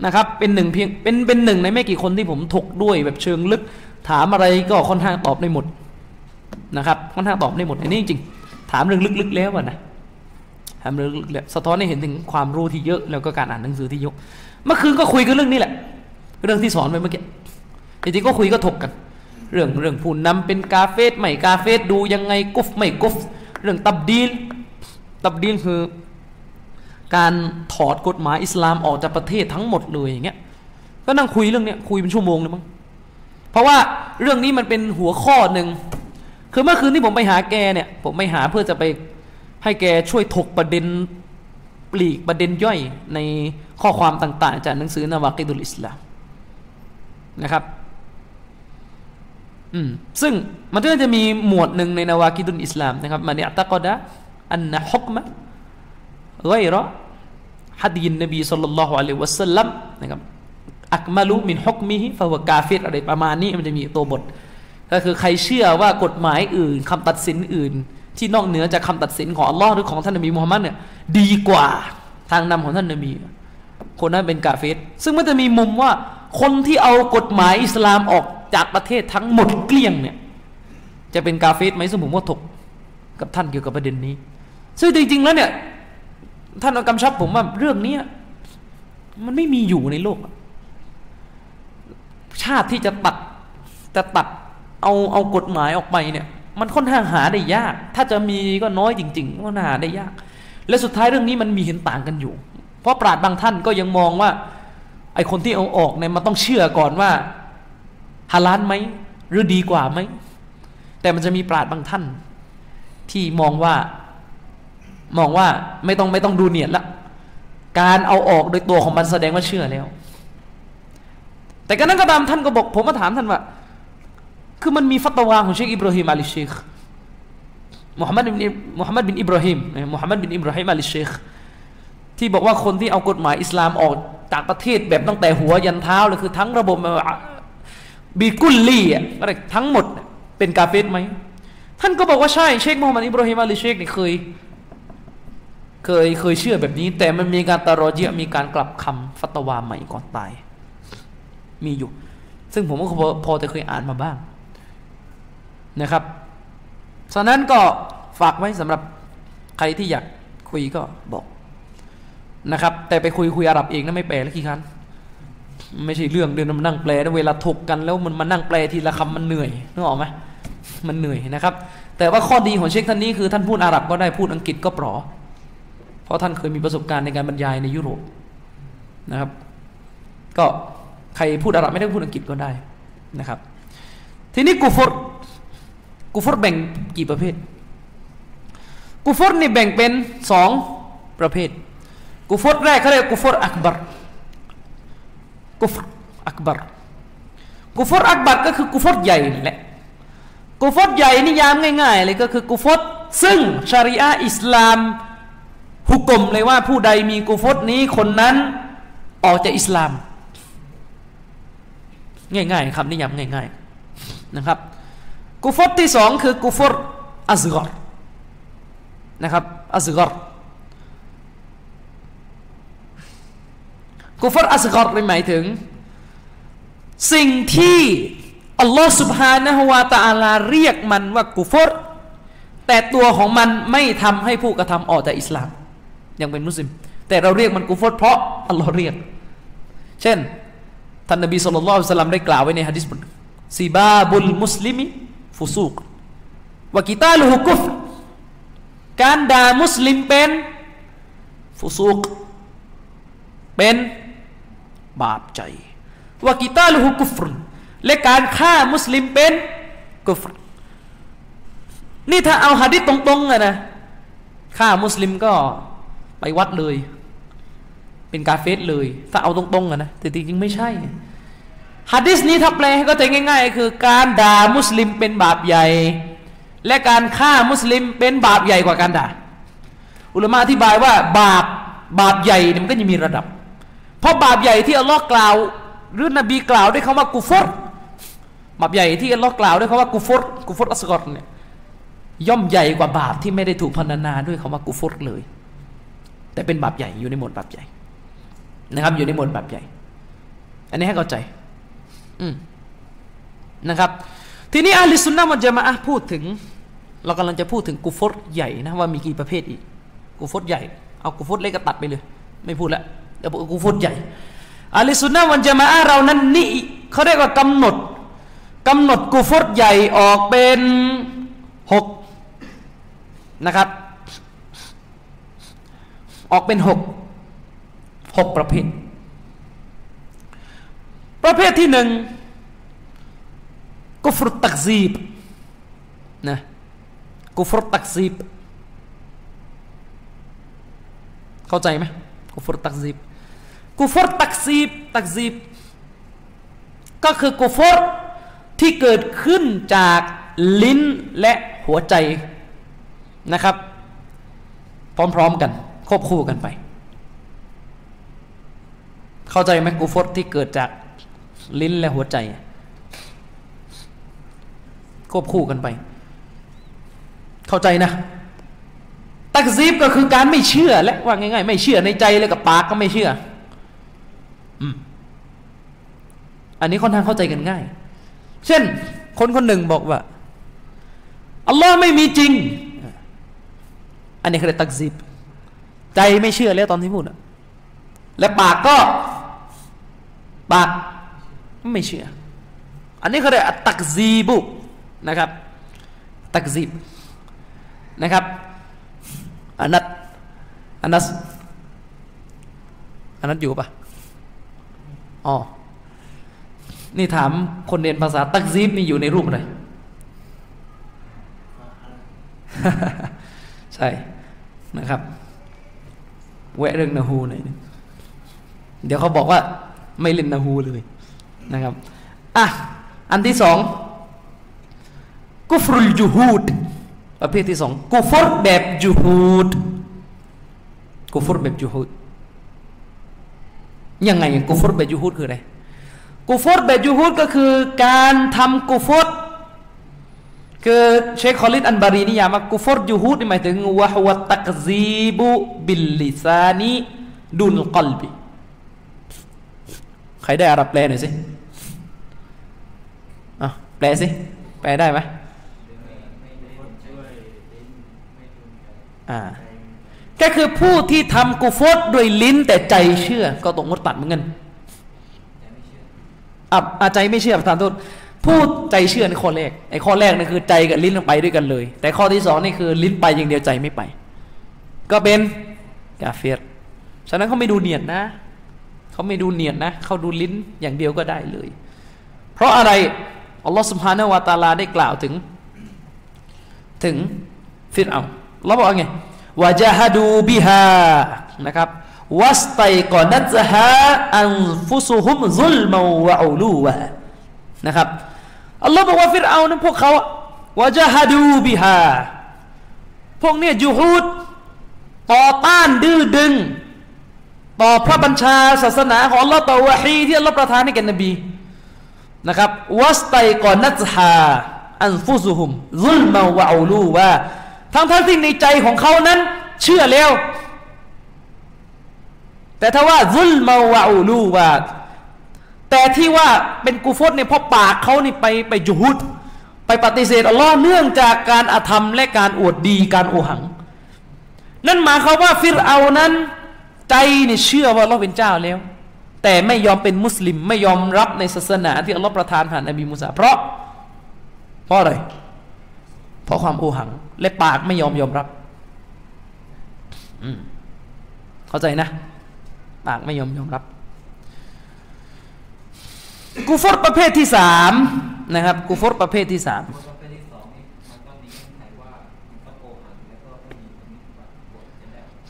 นะครับ เป็นหนึ่งเพียงเป็นเป็นหนึ่งในไม่กี่คนที่ผมถกด้วยแบบเชิงลึก ถามอะไรก็ค่อนข้างตอบได้หมดนะครับ ค่อนข้างตอบได้หมดอันนี้จริงถามเรื่องลึกๆแล้วอะนะถามเรื่องลึกๆแล้วสะท้อนให้เห็นถึงความรู้ที่เยอะแล้วก็การอ่านหนังสือที่ยอะเมื่อคืนก็คุยกันเรื่องนี้แหละ เรื่องที่สอนไปเมื่อกี้จริงๆก็คุยก็ถกกัน เรื่องเรื่องผู้นำเป็นกาเฟสไม่กาเฟสดูยังไงกุฟไม่กุฟ เรื่องตับดีลตับดีลคือการถอดกฎหมายอิสลามออกจากประเทศทั้งหมดเลยอย่างเงี้ยก็นั่งคุยเรื่องเนี้ยคุยเป็นชั่วโมงเลยมั้งเพราะว่าเรื่องนี้มันเป็นหัวข้อหนึ่งคือเมื่อคืนที่ผมไปหาแกเนี่ย ผมไปหาเพื่อจะไปให้แกช่วยถกประเด็นปลีกประเด็นย่อยในข้อความต่าง ๆ จากหนังสือนาวากิดุลอิสลามนะครับ อืมซึ่งมันก็จะมีหมวดหนึ่งในนาวากิดุลอิสลามนะครับมันอัตกอดะอันนะฮุกมะไกรอฮัดีนนบีสุลต่านละฮ์อะลัยวะสัลลัมนะครับอักมาลุมินฮุกมิฮิฟะวะกาฟิรอะไรประมาณนี้มันจะมีตัวบท ก็คือใครเชื่อว่ากฎหมายอื่นคำตัดสินอื่น ที่นอกเหนือจากคำตัดสินของอัลลอฮ์หรือของท่านนบีมุฮัมมัดเนี่ยดีกว่าทางนำของท่านนบี คนนั้นเป็นกาเฟรซึ่งมันจะมีมุมว่าคนที่เอากฎหมายอิสลามออก จากประเทศทั้งหมดเกลี้ยงเนี่ยจะเป็นกาเฟรไหมซึ่งผมว่าถกกับท่านเกี่ยวกับประเด็นนี้ ซึ่งจริง ๆ แล้วเนี่ยท่านกำชับผมว่าเรื่องนี้มันไม่มีอยู่ในโลก ชาติที่จะตัดจะตัดเอาเอากฎหมายออกไปเนี่ย มันค่อนข้างหาได้ยาก ถ้าจะมีก็น้อยจริงๆก็หาได้ยาก และสุดท้ายเรื่องนี้มันมีเห็นต่างกันอยู่ เพราะปราดบางท่านก็ยังมองว่า ไอคนที่เอาออกเนี่ยมันต้องเชื่อก่อนว่า ฮาลาลไหมหรือดีกว่าไหม แต่มันจะมีปราดบางท่าน ที่มองว่า มองว่าไม่ต้องไม่ต้องดูเนียดละการเอาออกโดยตัวของมันแสดงว่าเชื่อแล้ว แต่ก็นั้นก็ตามท่านก็บอก ผมมาถามท่านว่า คือมันมีฟัตวาของเชคอิบราฮิมอาลีเชคมุฮัมมัดบินมุฮัมมัดบินอิบราฮิมมุฮัมมัดบินอิบราฮิมอาลีเชคที่บอกว่าคนที่เอากฎหมายอิสลามออกจากประเทศแบบตั้งแต่หัวยันเท้าเลยคือทั้งระบบ บีกุลลีอะอะไรทั้งหมดเป็นกาเฟตไหมท่านก็บอกว่าใช่เชคมุฮัมมัดอิบราฮิมอาลีเชคเนี่ยเคย เคยเคยเชื่อแบบนี้ แต่มันมีการตารอเจียมีการกลับคำฟัตวาใหม่ก่อนตาย มีอยู่ ซึ่งผมก็พอพอจะเคยอ่านมาบ้างนะครับฉะนั้นก็ฝากไว้สำหรับใครที่อยากคุยก็บอกนะครับ แต่ไปคุยคุยอาหรับเองนะไม่แปลแล้วกี่ครั้ง ไม่ใช่เรื่องเดินมานั่งแปลแล้วเวลาถกกันแล้วมันมานั่งแปลทีละคำมันเหนื่อยนึกออกไหมมันเหนื่อยนะครับ แต่ว่าข้อดีของเชคท่านนี้คือท่านพูดอาหรับก็ได้พูดอังกฤษก็ปลอเพราะท่านเคยมีประสบการณ์ในการบรรยายในยุโรปนะครับ ก็ใครพูดอาหรับไม่ได้พูดอังกฤษก็ได้นะครับ ทีนี้กูฟอรกูฟอรแบ่งกี่ประเภทกูฟอรนี่แบ่งเป็นสองประเภทกูฟอรแรกเขาเรียกกูฟอรอักบาร กุฟรอักบารกุฟรอักบารก็คือกุฟรใหญ่แหละกุฟรใหญ่นิยามง่ายๆเลยก็คือกุฟรซึ่งชาริอะอิสลามหุกกลมเลยว่าผู้ใดมีกุฟรนี้คนนั้นออกจากอิสลาม ง่ายๆคำนิยามง่าย ๆนะครับ กุฟรที่สองคือกุฟรอัซกอรนะครับอัซกอร กูฟอรอัสกอรนี่หมายถึง สิ่งที่อัลลอฮ์สุบฮานะฮวาตาลาเรียกมันว่ากูฟอรแต่ตัวของมันไม่ทำให้ผู้กระทำออกจากอิสลาม ยังเป็นมุสลิม แต่เราเรียกมันกูฟอรเพราะอัลลอฮ์เรียก เช่นท่านนบีสุลต่านสลัมได้กล่าวไว้ในฮะดิษซีบาบุลมุสลิมิฟุซูกว่ากิตาลูฮุกุฟการด่ามุสลิมเป็นฟุซูกเป็น บาปใจว่ากิตาลูฮุกุฟรุนและการฆ่ามุสลิมเป็นกุฟรนี่ถ้าเอาหะดิษตรงๆอะนะฆ่ามุสลิมก็ไปวัดเลย เป็นกาเฟสเลย ถ้าเอาตรงๆอะนะแต่จริงๆไม่ใช่ฮะดิษนี้ถ้าแปลก็ใจง่าย ๆ คือการด่ามุสลิมเป็นบาปใหญ่ และการฆ่ามุสลิมเป็นบาปใหญ่กว่าการด่าอุลามะอธิบายว่าบาปบาปใหญ่มันก็จะมีระดับ เพราะบาปใหญ่ที่อัลลอฮ์กล่าว หรือนบีกล่าวด้วยคำว่ากุฟรบาปใหญ่ที่อัลลอฮ์กล่าวด้วยคำว่ากุฟรกุฟรอัสกอรเนี่ยย่อมใหญ่กว่าบาปที่ไม่ได้ถูกพรรณนาด้วยคำว่ากุฟรเลย แต่เป็นบาปใหญ่อยู่ในหมวดบาปใหญ่ นะครับ อยู่ในหมวดบาปใหญ่ อันนี้ให้เข้าใจ อืมนะครับ ทีนี้อาลิสุนนะมันจะมาพูดถึง เรากำลังจะพูดถึงกุฟรใหญ่นะว่ามีกี่ประเภทอีกกุฟรใหญ่เอากุฟรเล็กก็ตัดไปเลย ไม่พูดแล้ว เดี๋ยวกุฟรใหญ่อาลิสุนนะมันจะมาอะเรานั้นนี่เขาเรียกว่ากำหนดกำหนดกุฟรใหญ่ออกเป็นหกนะครับ ออกเป็นหกหกประเภท ประเภทที่หนึ่งกุฟรตักซีบนะกุฟรตักซีบเข้าใจไหมกุฟรตักซีบ กุฟรตักซีบตักซีบก็คือกุฟรที่เกิดขึ้นจากลิ้นและหัวใจนะครับ พร้อมๆกัน ควบคู่กันไป เข้าใจไหมกุฟรที่เกิดจากลิ้นและหัวใจ ควบคู่กันไป เข้าใจนะตักซีบก็คือการไม่เชื่อและว่าง่ายๆ ไม่เชื่อในใจเลยกับปากก็ไม่เชื่อ อันนี้ค่อนข้างเข้าใจกันง่าย เช่น คนคนหนึ่งบอกว่าอัลลอฮ์ไม่มีจริง อันนี้คือตักซีบใจไม่เชื่อแล้วตอนที่พูดอะและปากก็ ปากไม่เชื่อ อันนี้เขาเรียกตักซีบุนะครับ ตักซีบนะครับอันนัดอันนัสอันนัดอยู่ปะ อ๋อ นี่ถามคนเรียนภาษาตักซีบนี่อยู่ในรูปอะไรใช่นะครับแวะเรื่องนาฮูหน่อยนึงเดี๋ยวเขาบอกว่าไม่เล่นนาฮูเลยนะครับอะอันที่สองกุฟรุลจูฮูดประเภทที่สองกุฟรแบบจูฮูดกุฟรแบบจูฮูด ยังไงกุฟรแบบจูฮูดคืออะไรกุฟรแบบจูฮูดก็คือการทำกุฟรคือเชคคอลิดอันบารีนิยามว่ากุฟรจูฮูดหมายถึงวะฮวตักซีบุบิลลิซานีดุนกลบีใครได้อารับแปลหน่อยสิอะแปลสิ แปลได้ไหมอ่า ก็คือผู้ที่ทำกุฟรด้วยลิ้นแต่ใจเชื่อ ก็ตกมดตัดเหมือนกันอับอาใจไม่เชื่อประธานโทษพูดใจเชื่อในข้อแรกไอ้ข้อแรกนี่คือใจกับลิ้นไปด้วยกันเลย แต่ข้อที่สองนี่คือลิ้นไปอย่างเดียวใจไม่ไป ก็เป็นกาเฟรฉะนั้นเขาไม่ดูเนียดนะเขาไม่ดูเนียดนะเขาดูลิ้นอย่างเดียวก็ได้เลย เพราะอะไรอัลลอฮฺสุบฮานาวะตาลาได้กล่าวถึง ถึงฟิรเอาเราบอกว่าไง วะจาฮดูบิฮานะครับวัสไตกอนัตฮาอันฟุซุฮุมซุลมาวะอูลูวะนะครับอัลลอฮ์บอกว่าฟิรเอานั้นพวกเขาวะจาฮดูบิฮาพวกเนี้ยยูฮูดต่อต้านดื้อดึง ต่อพระบัญชาศาสนาของอัลลอฮ์ต่อวะฮีที่อัลลอฮ์ประทานให้แก่นบีนะครับวัสไตกอนัตฮาอันฟุซุฮุมซุลมาวะอูลูวะ ทั้งทั้งที่ในใจของเขานั้น เชื่อแล้ว แต่ถ้าว่าซุลมาวะอูลูวะแต่ที่ว่าเป็นกูฟตเนี่ยเพราะปากเขานี่ไปไปจุฮุดไปปฏิเสธอัลลอฮ์เนื่องจากการอาธรรมและการอวดดีการโอหัง นั่นหมายความว่าฟิรเอานั้น ใจเนี่ยเชื่อว่าอัลลอฮ์เป็นเจ้าแล้ว แต่ไม่ยอมเป็นมุสลิม ไม่ยอมรับในศาสนาที่อัลลอฮ์ประทานผ่านนบีมูซาเพราะเพราะอะไร เพราะความโอหัง และปากไม่ยอมยอมรับ อืมเข้าใจนะ ปากไม่ยอมยอมรับ กูฟอรประเภทที่สามนะครับ กูฟรประเภทที่สามประเภทที่สาม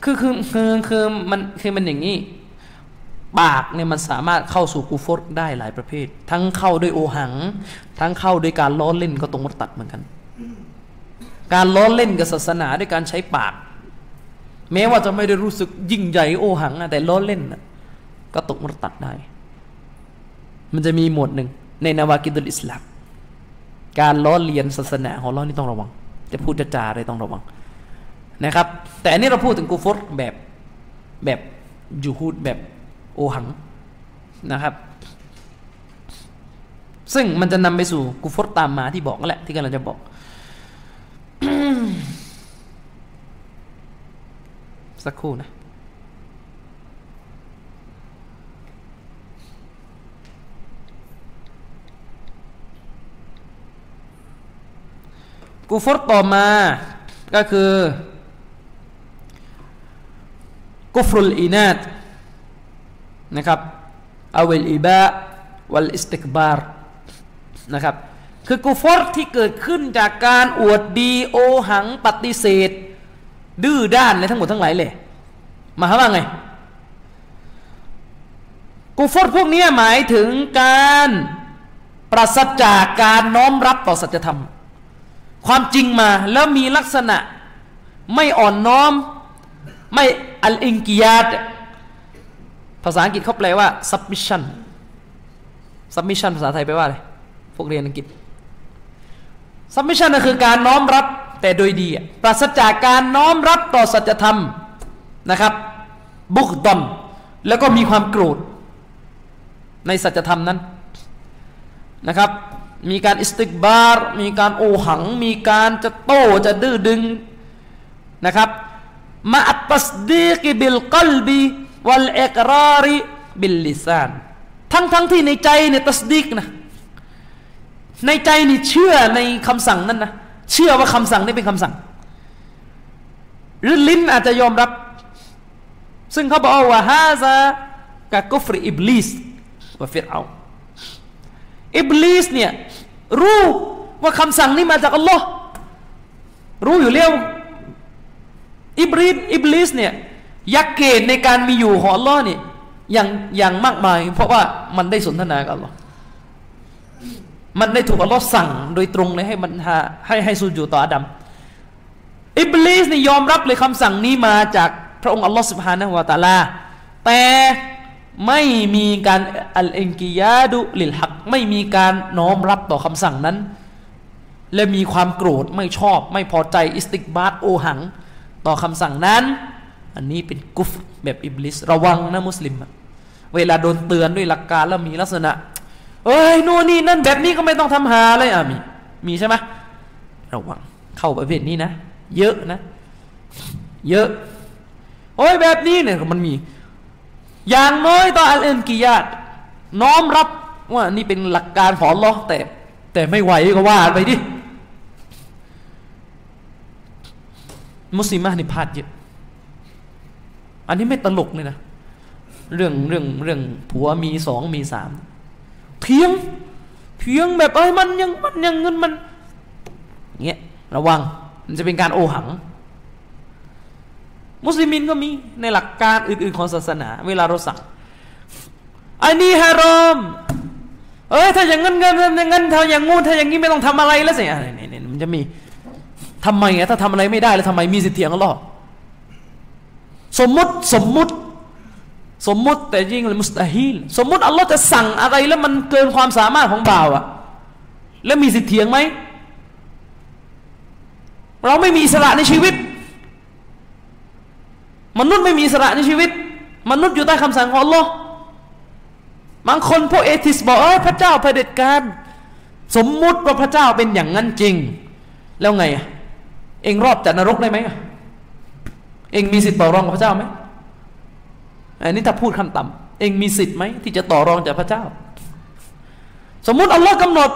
คือคือคือคือมันคือมันอย่างนี้ ปากเนี่ยมันสามารถเข้าสู่กูฟรได้หลายประเภท ทั้งเข้าด้วยโอหัง ทั้งเข้าด้วยการล้อเล่นก็ตรงมัตัดเหมือนกัน การล้อเล่นกับศาสนาด้วยการใช้ปาก แม้ว่าจะไม่ได้รู้สึกยิ่งใหญ่โอหังนะแต่ล้อเล่นนะก็ตกมัตัดได้ มันจะมีหมวดหนึ่ง ในนาวากิดุลอิสลามการล้อเลียนศาสนาของเรานี่ต้องระวัง จะพูดจะจาอะไรต้องระวังนะครับ แต่อันนี้เราพูดถึงกูฟรแบบแบบยูฮูดแบบโอหังนะครับ ซึ่งมันจะนำไปสู่กุฟรตามมาที่บอกนั่นแหละที่กำลังจะบอก สักครู่นะกุฟรต่อมาก็คือกุฟรุลอินาตนะครับอวิลอิบะวัลอิสติกบาร์นะครับคือกุฟรที่เกิดขึ้นจากการอวดดีโอหังปฏิเสธ ดื้อด้านในทั้งหมดทั้งหลายเลยมาว่าไงกุฟรพวกนี้หมายถึงการปราศจากการน้อมรับต่อสัจธรรม ความจริงมาแล้วมีลักษณะไม่อ่อนน้อม ไม่الانقياد ภาษาอังกฤษเขาแปลว่า submission submission ภาษาไทยแปลว่าอะไร พวกเรียนอังกฤษ submission ก็คือการน้อมรับ แต่โดยดีปราศจากการน้อมรับต่อสัจธรรมนะครับ بغضا แล้วก็มีความโกรธในสัจธรรมนั้นนะครับ มีการ استكبار มีการโอหัง มีการจะโต้จะดื้อดึงนะครับمع التصديق بالقلب والإقرار باللسان ทั้งทั้งที่ในใจเนี่ยتصديق นะในใจนี่เชื่อในคำสั่งนั้นนะ เชื่อว่าคำสั่งนี้เป็นคำสั่ง หรือลิ้นอาจจะยอมรับ ซึ่งเขาบอกว่าهذا ككفر إبليس وفرعون อิบลิสเนี่ยรู้ว่าคำสั่งนี้มาจากอัลลอฮ์รู้อยู่แล้วอิบริสอิบลิสเนี่ยيقين ในการมีอยู่ของอัลลอฮ์เนี่ยอย่างอย่างมากมาย เพราะว่ามันได้สนทนากับอัลลอฮ์ มันได้ถูกอัลลอฮ์สั่งโดยตรงเลยให้มันให้ให้สุญูด่ออาดัมอิบลิสนี่ยอมรับเลยคำสั่งนี้มาจากพระองค์อัลลอฮ์ سبحانه وتعالى แต่ไม่มีการالانقياد للحق ไม่มีการน้อมรับต่อคำสั่งนั้น และมีความโกรธไม่ชอบ ไม่พอใจ استكبار โอหัง ต่อคำสั่งนั้น อันนี้เป็น كفر แบบอิบลิสระวังนะมุสลิม เวลาโดนเตือนด้วยหลักการแล้วมีลักษณะ เอ้ยนู่นนี่นั่นแบบนี้ก็ไม่ต้องทำหาเลยอะมีมีใช่ไหมระวังเข้าประเภทนี้นะ เยอะนะ เยอะ โอ้ยแบบนี้เนี่ยมันมี อย่างน้อยต่ออัลเอนกิยาตน้อมรับว่านี่เป็นหลักการของลอแต่ แต่ไม่ไหวก็ว่าไปดิมุสลิมะนี่พลาดเยอะอันนี้ไม่ตลกเลยนะ เรื่องเรื่องเรื่องผัวมีสองมีสาม เพียงเพียงแบบเอ้ยมันยังมันยังเงินมันเงี้ยระวังมันจะเป็นการโอหัง มุสลิมินก็มีในหลักการอื่น ๆ ของศาสนา เวลาเราสั่งอันนี้ฮารอม เอ้ยถ้าอย่างงั้นเงินอย่างงั้นถ้าอย่างงูถ้าอย่างนี้ไม่ต้องทำอะไรแล้วสิอะไรเนี่ยมันจะมีทำไมอะถ้าทำอะไรไม่ได้แล้วทำไมมีสิทธิของอัลลอสมมุติสมมุติ สมมุติแต่ยิ่งเลยมุสตาฮิลสมมุติอัลลอฮ์จะสั่งอะไรแล้วมันเกินความสามารถของบ่าวอะแล้วมีสิทธิเถียงไหม เราไม่มีอิสระในชีวิต มนุษย์ไม่มีอิสระในชีวิต มนุษย์อยู่ใต้คำสั่งของอัลลอฮ์บางคนพวกเอทิสบอกเออพระเจ้าเผด็จการ สมมุติว่าพระเจ้าเป็นอย่างนั้นจริง แล้วไงอะเองรอดจากนรกได้ไหมเองมีสิทธิ์ต่อรองกับพระเจ้าไหม อันนี้ถ้าพูดคำต่ำเองมีสิทธิ์ไหมที่จะต่อรองจากพระเจ้า สมมุติอัลลอฮ์กำหนด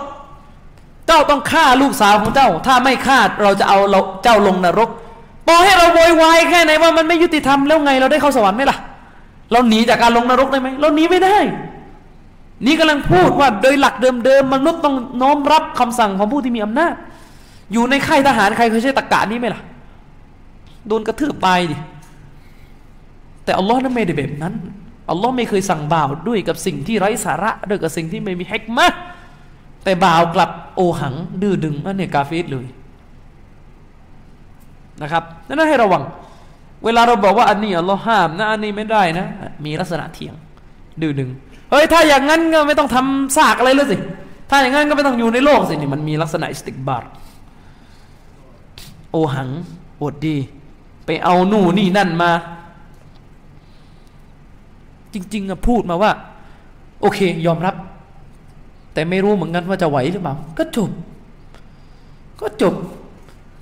เจ้าต้องฆ่าลูกสาวของเจ้า ถ้าไม่ฆ่าเราจะเอาเราเจ้าลงนรกต่อให้เราโวยวายแค่ไหนว่ามันไม่ยุติธรรมแล้วไงเราได้เข้าสวรรค์ไหมล่ะ เราหนีจากการลงนรกได้ไหมเราหนีไม่ได้ นี่กำลังพูดว่าโดยหลักเดิมๆมนุษย์ต้องน้อมรับคำสั่งของผู้ที่มีอำนาจ อยู่ในค่ายทหารใครเคยใช้ตะกะนี้ไหมล่ะโดนกระทืบตายดิ แต่อัลลอฮ์นั้นไม่ได้แบบนั้นอัลลอฮ์ไม่เคยสั่งบ่าวด้วยกับสิ่งที่ไร้สาระด้วยกับสิ่งที่ไม่มีเฮกมะแต่บ่าวกลับโอหังดื้อดึงนั่นเนี่ยกาฟิดเลยนะครับนั่นให้ระวัง เวลาเราบอกว่าอันนี้อัลลอฮ์ห้ามนะอันนี้ไม่ได้นะ มีลักษณะเถียง ดื้อดึงเฮ้ยถ้าอย่างนั้นก็ไม่ต้องทำซากอะไรเลยสิถ้าอย่างนั้นก็ไม่ต้องอยู่ในโลกสินี่มันมีลักษณะอิสติกบาร์โอหังอดดี ไปเอาหนู่นี่นั่นมา จริงๆอะพูดมาว่า โอเค ยอมรับ แต่ไม่รู้เหมือนกันว่าจะไหวหรือเปล่า ก็จบ ก็จบ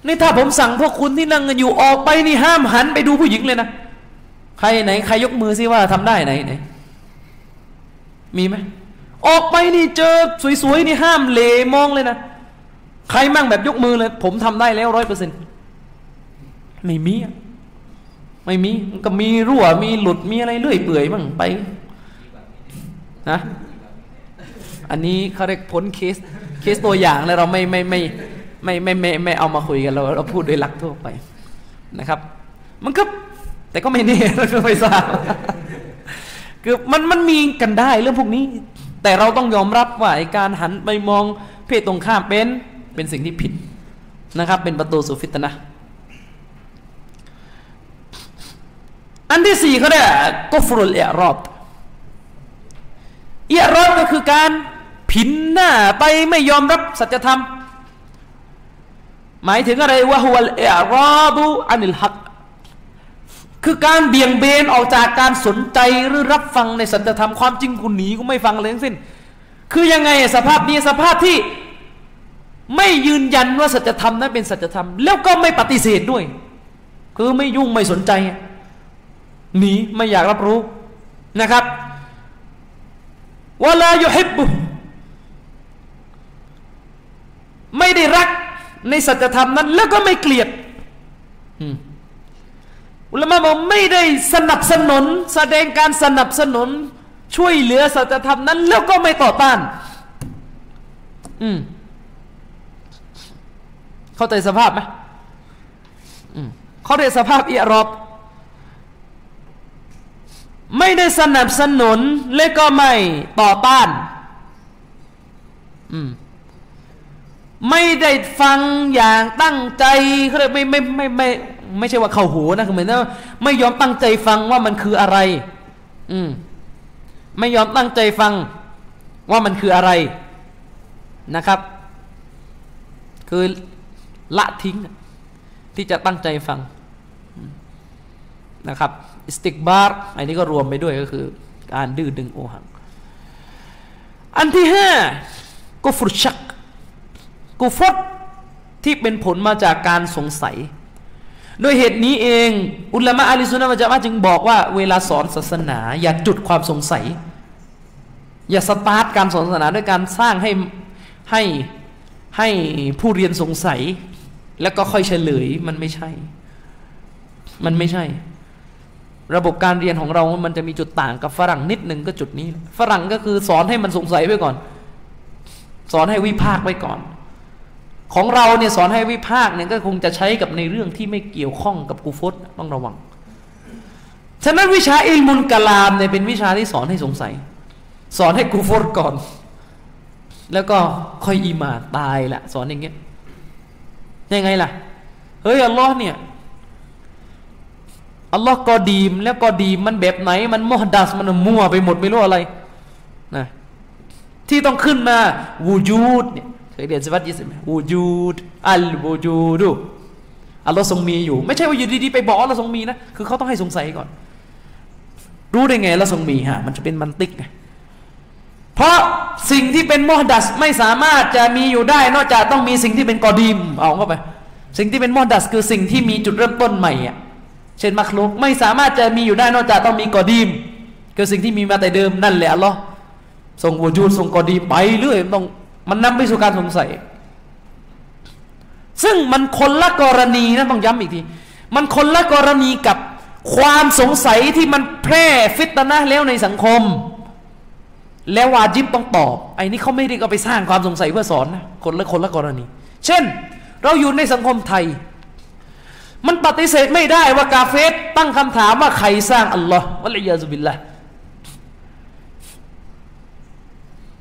นี่ถ้าผมสั่งพวกคุณที่นั่งกันอยู่ออกไปนี่ห้ามหันไปดูผู้หญิงเลยนะใครไหนใครยกมือซิว่าทำได้ไหนไหนมีไหมออกไปนี่เจอสวยๆนี่ห้ามเลมองเลยนะใครมั่งแบบยกมือเลย ผมทำได้แล้วร้อยเปอร์เซ็นต์ไม่มีอะ ไม่มีมันก็มีรั่วมีหลุดมีอะไรเรื่อยเปื่อยบ้างไปนะอันนี้เขาเรียกพ้นเคสเคสตัวอย่างแล้วเราไม่ไม่ไม่ไม่ไม่ไม่ไม่เอามาคุยกันเราเราพูดโดยหลักทั่วไปนะครับ มันก็แต่ก็ไม่แน่เราก็ไม่ทราบคือมันมันมีกันได้เรื่องพวกนี้ แต่เราต้องยอมรับว่าการหันไปมองเพศตรงข้ามเป็นเป็นสิ่งที่ผิดนะครับ เป็นประตูสู่ฟิตนะ อันที่สี่เขาเรียกกุฟรุลเอรอบเอรอบก็คือการผินหน้าไปไม่ยอมรับสัจธรรม หมายถึงอะไรวะฮุลเอรอบุอันิลฮักคือการเบี่ยงเบนออกจากการสนใจหรือรับฟังในสัจธรรมความจริงกูหนีกูไม่ฟังเลยทั้งสิ้น คือยังไงสภาพนี้สภาพที่ไม่ยืนยันว่าสัจธรรมนั้นเป็นสัจธรรม แล้วก็ไม่ปฏิเสธด้วย คือไม่ยุ่งไม่สนใจ หนีไม่อยากรับรู้นะครับวลายุฮิบบุไม่ได้รักในสัจธรรมนั้น แล้วก็ไม่เกลียดอุลามะบอกไม่ได้สนับสนุน แสดงการสนับสนุน ช่วยเหลือสัจธรรมนั้น แล้วก็ไม่ต่อต้าน อืมเข้าใจสภาพไหมเขาเรียกสภาพเอียรอบ ไม่ได้สนับสนุนและก็ไม่ต่อต้านมไม่ได้ฟังอย่างตั้งใจเขาเรียกไม่ไม่ไม่ไม่ไม่ใช่ว่าเข้าหูนะคือเหมือนว่าไม่ยอมตั้งใจฟังว่ามันคืออะไร อืมไม่ยอมตั้งใจฟังว่ามันคืออะไรนะครับ คือละทิ้งที่จะตั้งใจฟังนะครับ อิสติกบาร์อันนี้ก็รวมไปด้วยก็คือ การดื้อดึงโอหัง อันที่ห้ากุฟรชัก กุฟรที่เป็นผลมาจากการสงสัย โดยเหตุนี้เอง อุลามะอาลิสุนนะมะจามะจึงบอกว่าเวลาสอนศาสนา อย่าจุดความสงสัย อย่าสตาร์ทการสอนศาสนาด้วยการสร้างให้ให้ให้ผู้เรียนสงสัย แล้วก็ค่อยเฉลยมันไม่ใช่ มันไม่ใช่ ระบบการเรียนของเรา มันจะมีจุดต่างกับฝรั่งนิดหนึ่งก็จุดนี้ ฝรั่งก็คือสอนให้มันสงสัยไว้ก่อน สอนให้วิพากษ์ไว้ก่อน ของเราเนี่ยสอนให้วิพากษ์เนี่ยก็คงจะใช้กับในเรื่องที่ไม่เกี่ยวข้องกับกูฟตต้องระวัง ฉะนั้นวิชาอิลมุลกลามเนี่ยเป็นวิชาที่สอนให้สงสัย สอนให้กูฟตก่อน แล้วก็ค่อยอีมาตายละสอนอย่างเงี้ยยังไงล่ะ เฮ้ยอัลลอฮ์เนี่ย อัลลอฮ์ก็ดีมแล้วก็ดีมมันแบบไหน มันมอดัสมันมั่วไปหมดไม่รู้อะไรนะที่ต้องขึ้นมาวูจูดเนี่ยเคยเรียนสวัสดิ์ยิสไหมวูจูดอัลวูจูดูอัลลอฮ์ทรงมีอยู่ ไม่ใช่ว่าอยู่ดีๆไปบอกอัลลอฮ์ทรงมีนะคือเขาต้องให้สงสัยก่อน รู้ได้ไงอัลลอฮ์ทรงมีฮะมันจะเป็นมันติกไงเพราะสิ่งที่เป็นมอดัสไม่สามารถจะมีอยู่ได้ นอกจากต้องมีสิ่งที่เป็นกอดีมเอาเข้าไป สิ่งที่เป็นมอดัสคือสิ่งที่มีจุดเริ่มต้นใหม่อะ เช่นมักลุกไม่สามารถจะมีอยู่ได้นอกจากต้องมีกอดีมคือสิ่งที่มีมาแต่เดิมนั่นแหละอัลลอฮ์ส่งวจูดส่งกอดีไปเรื่อยต้องมันนำไปสู่การสงสัย ซึ่งมันคนละกรณีนะต้องย้ำอีกที มันคนละกรณีกับความสงสัยที่มันแพร่ฟิตนะแล้วในสังคม แล้ววาจิบต้องตอบไอ้นี่เขาไม่ได้ก็ไปสร้างความสงสัยเพื่อสอนนะคนละคนละกรณี เช่น เราอยู่ในสังคมไทย มันปฏิเสธไม่ได้ว่ากาเฟสตั้งคำถามว่าใครสร้างอัลลอฮ์วะลัยยาซุบิลละ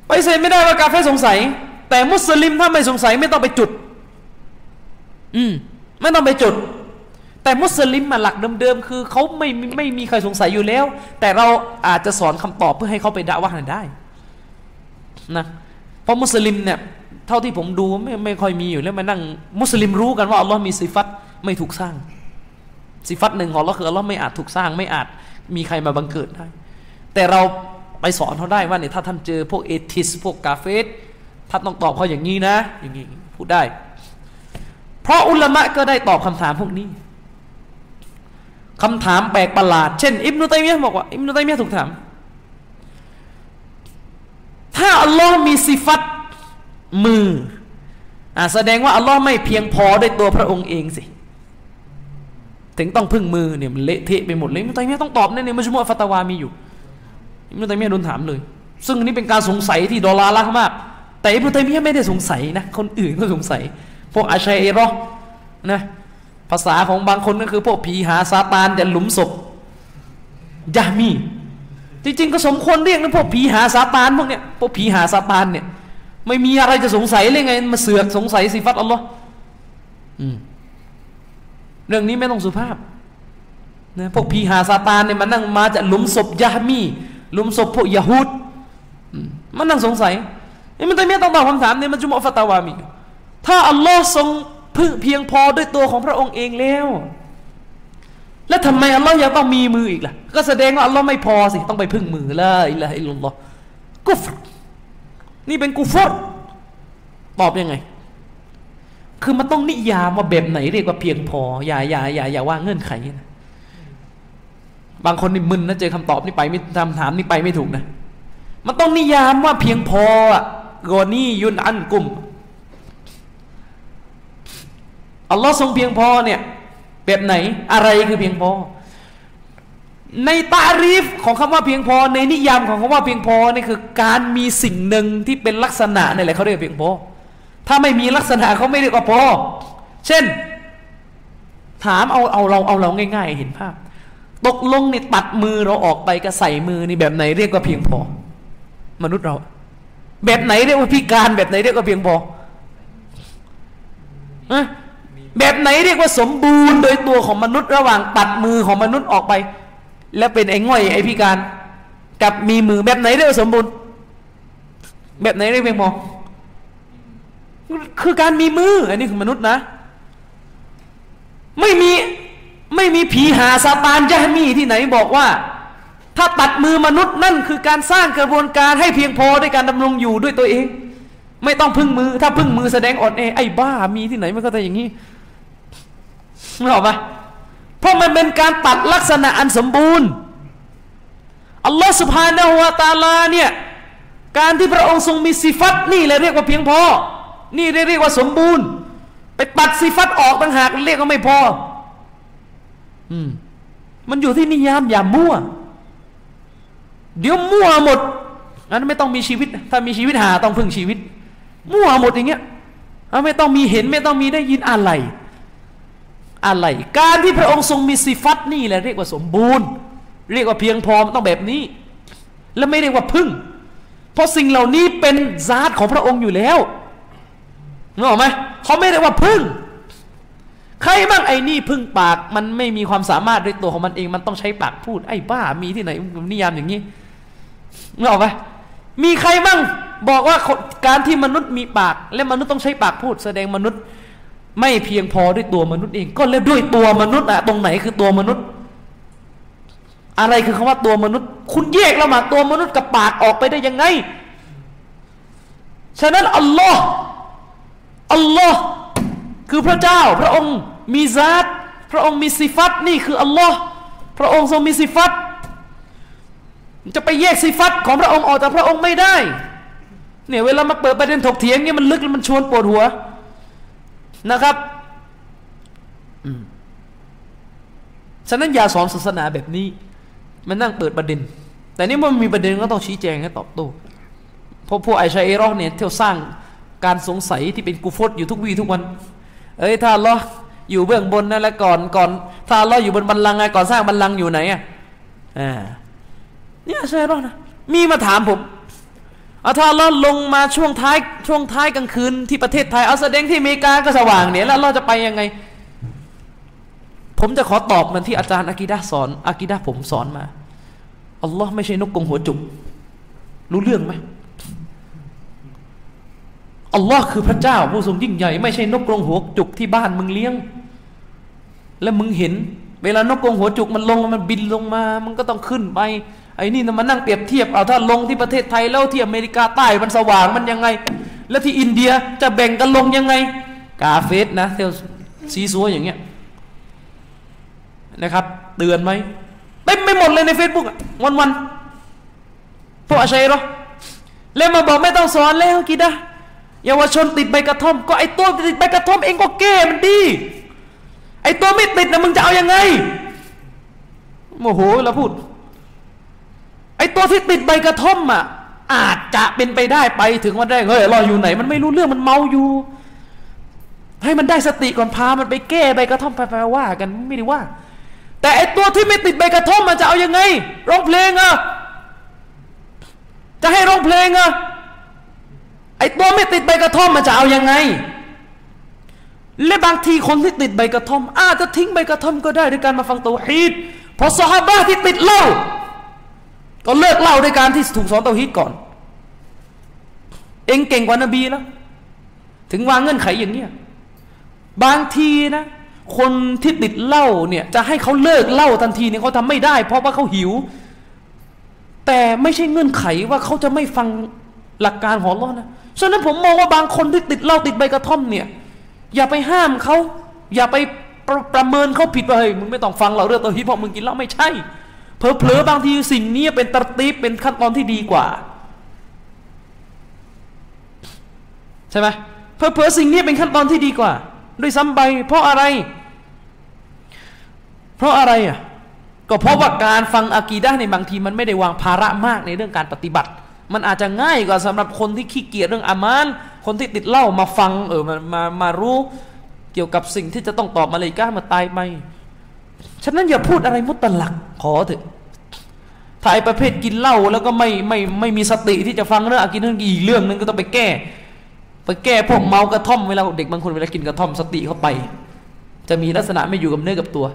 ปฏิเสธไม่ได้ว่ากาเฟสสงสัย แต่มุสลิมถ้าไม่สงสัยไม่ต้องไปจุด อืมไม่ต้องไปจุด แต่มุสลิมมาหลักเดิมๆคือเขาไม่ไม่มีใครสงสัยอยู่แล้ว แต่เราอาจจะสอนคำตอบเพื่อให้เขาไปด่าว่าได้นะเพราะมุสลิมเนี่ยเท่าที่ผมดูไม่ไม่ค่อยมีอยู่แล้วมานั่งมุสลิมรู้กันว่าอัลลอฮ์มีสิฟัต ไม่ถูกสร้าง สิฟัตหนึ่งของเราคือเราไม่อาจถูกสร้าง ไม่อาจมีใครมาบังเกิดได้ แต่เราไปสอนเขาได้ว่าเนี่ยถ้าท่านเจอพวกเอทิส พวกกาเฟสท่านต้องตอบเขาอย่างนี้นะ อย่างนี้พูดได้ เพราะอุลามะก็ได้ตอบคำถามพวกนี้คำถามแปลกประหลาด เช่น อิบนุตัยมียะบอกว่า อิบนุตัยมียะถูกถาม ถ้าอัลลอฮ์มีสิฟัตมืออ่าแสดงว่าอัลลอฮ์ไม่เพียงพอด้วยตัวพระองค์เองสิ ถึงต้องพึ่งมือเนี่ยมันเละเทะไปหมดเลยอิบนุตัยมียต้องตอบในในมัชมุอะฟัตวามีอยู่อิบนุตัยมียโดนถามเลย ซึ่งอันนี้เป็นการสงสัยที่ดอลลาร์ละมาก แต่อิบนุตัยมียไม่ได้สงสัยนะคนอื่นก็สงสัย พวกอาชัยเอรอนะภาษาของบางคนก็คือพวกผีหาซาตานจะหลุมศพยามี จริงๆก็สมควรเรียกนะพวกผีหาซาตานพวกเนี้ยพวกผีหาซาตานเนี่ยไม่มีอะไรจะสงสัยเลยไงมาเสือกสงสัยสิฟัตอัลลอฮ์อืม เรื่องนี้ไม่ต้องสุภาพนะพวกผีหาซาตานเนี่ยมันนั่งมาจากหลุมศพยามีหลุมศพพวกยาฮูดมันนั่งสงสัยนี่มันต่ไม่ต้องตอบคำถามเนี่ยมันจุมอฟัตาวามีถ้าอัลลอฮ์ทรงพึ่งเพียงพอด้วยตัวของพระองค์เองแล้ว แล้วทำไมอัลลอฮ์ยังต้องมีมืออีกล่ะ ก็แสดงว่าอัลลอฮ์ไม่พอสิต้องไปพึ่งมือละอิละอิลลอฮ์กุฟรนี่เป็นกุฟรตอบยังไง คือมันต้องนิยามว่าแบบไหนเรียกว่าเพียงพอ อย่าอย่าอย่าอย่าว่าเงื่อนไขนะบางคนนี่มึนนะเจอคำตอบนี่ไปไม่คำถามนี่ไปไม่ถูกนะ มันต้องนิยามว่าเพียงพออะกอนี่ยุนอันกุมอัลลอฮ์ทรงเพียงพอเนี่ย แบบไหนอะไรคือเพียงพอ ในตารีฟของคำว่าเพียงพอ ในนิยามของคำว่าเพียงพอนี่คือ การมีสิ่งหนึ่งที่เป็นลักษณะนี่แหละเขาเรียกเพียงพอ ถ้าไม่มีลักษณะเขาไม่เรียกว่าพอ เช่น ถามเอาเอาเราเอาเราง่าย ๆ เห็นภาพ ตกลงนี่ตัดมือเราออกไปกับใส่มือนี่แบบไหนเรียกว่าเพียงพอ มนุษย์เรา แบบไหนเรียกว่าพิการ แบบไหนเรียกว่าเพียงพออะแบบไหนเรียกว่าสมบูรณ์โดยตัวของมนุษย์ระหว่างตัดมือของมนุษย์ออกไป แล้วเป็นไอ้ง่อยไอ้พิการ กับมีมือแบบไหนเรียกว่าสมบูรณ์ แบบไหนเรียกเพียงพอ คือการมีมือ อันนี้คือมนุษย์นะ ไม่มีไม่มีผีหาซาตานยะมีที่ไหนบอกว่า ถ้าตัดมือมนุษย์นั่นคือการสร้างกระบวนการให้เพียงพอด้วยการดำรงอยู่ด้วยตัวเอง ไม่ต้องพึ่งมือ ถ้าพึ่งมือแสดงอดเอไอ้บ้ามีที่ไหนมันก็จะอย่างนี้ไม่ออกปะเพราะมันเป็นการตัดลักษณะอันสมบูรณ์อัลลอฮฺสุบฮานาหัวตาลาเนี่ยการที่พระองค์ทรงมีสิฟัตนี่เลยเรียกว่าเพียงพอ นี่เรียกว่าสมบูรณ์ ไปตัดสิฟัตออกต่างหากเรียกว่าไม่พอ อืม มันอยู่ที่นิยามอย่ามั่ว เดี๋ยวมั่วหมดอันไม่ต้องมีชีวิต ถ้ามีชีวิตหาต้องพึ่งชีวิต มั่วหมดอย่างเงี้ยไม่ต้องมีเห็นไม่ต้องมีได้ยินอะไร อะไร การที่พระองค์ทรงมีสิฟัตนี่แหละเรียกว่าสมบูรณ์ เรียกว่าเพียงพอต้องแบบนี้ และไม่เรียกว่าพึ่ง เพราะสิ่งเหล่านี้เป็นซาตของพระองค์อยู่แล้ว นึกออกไหมเขาไม่เรียกว่าพึ่ง ใครบ้างไอ้นี่พึ่งปาก มันไม่มีความสามารถด้วยตัวของมันเอง มันต้องใช้ปากพูด ไอ้บ้ามีที่ไหนนิยามอย่างนี้นึกออกไหมมีใครบ้างบอกว่าการที่มนุษย์มีปาก และมนุษย์ต้องใช้ปากพูด แสดงมนุษย์ ไม่เพียงพอด้วยตัวมนุษย์เอง ก็แล้วด้วยตัวมนุษย์อะตรงไหนคือตัวมนุษย์ อะไรคือคำว่าตัวมนุษย์ คุณแยกระหว่าตัวมนุษย์กับปากออกไปได้ยังไง ฉะนั้นอัลลอฮ์ อัลลอฮ์คือพระเจ้า พระองค์มีซาตพระองค์มีสิฟัตนี่คืออัลลอฮ์พระองค์ทรงมีสิฟัตจะไปแยกสิฟัตของพระองค์ออกจากพระองค์ไม่ได้เนี่ยเวลามาเปิดประเด็นถกเถียงเนี่ยมันลึกแล้วมันชวนปวดหัวนะครับฉะนั้นอย่าสอนศาสนาแบบนี้ มันนั่งเปิดประเด็น แต่นี่มันมีประเด็นก็ต้องชี้แจงให้ตอบโต้เพราะพวกไอชาเอรอเนี่ยเที่ยวสร้าง การสงสัยที่เป็นกูฟตอยู่ทุกวี่ทุกวัน เอ้ยถ้าล้ออยู่เบื้องบนนั่นแหละก่อนก่อน ถ้าล้ออยู่บนบันลังไงก่อนสร้างบันลังอยู่ไหนอะอ่าเนี่ยใช่รอนะมีมาถามผมเอาถ้าเราลงมาช่วงท้ายช่วงท้ายกลางคืนที่ประเทศไทยเอาแสดงที่อเมริกาก็สว่างเนี่ยแล้วเราจะไปยังไง ผมจะขอตอบมันที่อาจารย์อากิดะสอนอากิดะผมสอนมาอัลลอฮ์ไม่ใช่นกกงหัวจุกรู้เรื่องไหม อัลลอฮ์คือพระเจ้าผู้ทรงยิ่งใหญ่ ไม่ใช่นกกรงหัวจุกที่บ้านมึงเลี้ยง แล้วมึงเห็น เวลานกกรงหัวจุกมันลงมันบินลงมา มันก็ต้องขึ้นไปไอ้นี่มานั่งเปรียบเทียบเอาถ้าลงที่ประเทศไทยแล้วที่อเมริกาใต้มันสว่างมันยังไง แล้วที่อินเดียจะแบ่งกันลงยังไง กาเฟสนะเที่ยวซีซัวอย่างเงี้ยนะครับ เตือนไหมเต็มไม่หมดเลยในเฟซบุ๊กวันวันพวกอาชัยหรอแล้วมาบอกไม่ต้องสอนแล้วกีดะ เยาวชนติดใบกระท่อม ก็ไอตัวติดใบกระท่อมเองก็แก้มันดี ไอตัวไม่ติดนะมึงจะเอาอยัางไงโมโหเราพูด ไอตัวที่ติดใบกระท่อมอะอาจจะเป็นไปได้ไปถึงวันแรกเฮ้ยราอยู่ไหน มันไม่รู้เรื่องมันเมาอยู่ ให้มันได้สติก่อนพา มันไปแก้ใบกระท่อมไปๆว่ากันไม่ได้ว่า แต่ไอตัวที่ไม่ติดใบกระท่อมมันจะเอาอยัางไงร้องเพลงอะจะให้ร้องเพลงอะ ไอตัวไม่ติดใบกระท่อมมันจะเอายังไง และบางทีคนที่ติดใบกระท่อม อาจจะทิ้งใบกระท่อมก็ได้ด้วยการมาฟังตัวฮีดเพราะสฮาบะที่ติดเหล้าก็เลิกเหล้าด้วยการที่ถูกสอนตัวฮีดก่อน เองเก่งกว่านบีแล้ว ถึงวางเงื่อนไขอย่างเนี้ยบางทีนะ คนที่ติดเหล้าเนี่ยจะให้เขาเลิกเหล้าทันทีเนี่ยเขาทำไม่ได้ เพราะว่าเขาหิว แต่ไม่ใช่เงื่อนไขว่าเขาจะไม่ฟังหลักการของอัลลอฮ์นะ ฉะนั้นผมมองว่าบางคนที่ติดเหล้าติดใบกระท่อมเนี่ย อย่าไปห้ามเขาอย่าไปประประเมินเขาผิดว่าเฮ้ยมึงไม่ต้องฟังเราเรื่องตัวฮีเพราะมึงกินเหล้าไม่ใช่เผลอๆบางทีสิ่งนี้เป็นตรตีบเป็นขั้นตอนที่ดีกว่า ใช่ไหมเผลอๆสิ่งนี้เป็นขั้นตอนที่ดีกว่า ด้วยซ้ำไปเพราะอะไร เพราะอะไรอะก็เพราะว่าการฟังอากีดะในบางทีมันไม่ได้วางภาระมากในเรื่องการปฏิบัติ มันอาจจะง่ายกว่าสำหรับคนที่ขี้เกียจเรื่องอามาน คนที่ติดเหล้ามาฟังเออมามามารู้เกี่ยวกับสิ่งที่จะต้องตอบมาเลยก้ามาตายไหมฉะนั้นอย่าพูดอะไรมุตลักขอเถอะถ้าไอ้ประเภทกินเหล้าแล้วก็ไม่ไม่ไม่มีสติที่จะฟังเรื่องอากีดะอีกเรื่องนึงก็ต้องไปแก้ ไปแก้พวกเมากระท่อมเวลาเด็กบางคนเวลากินกระท่อมสติเข้าไป จะมีลักษณะไม่อยู่กับเนื้อกับตัว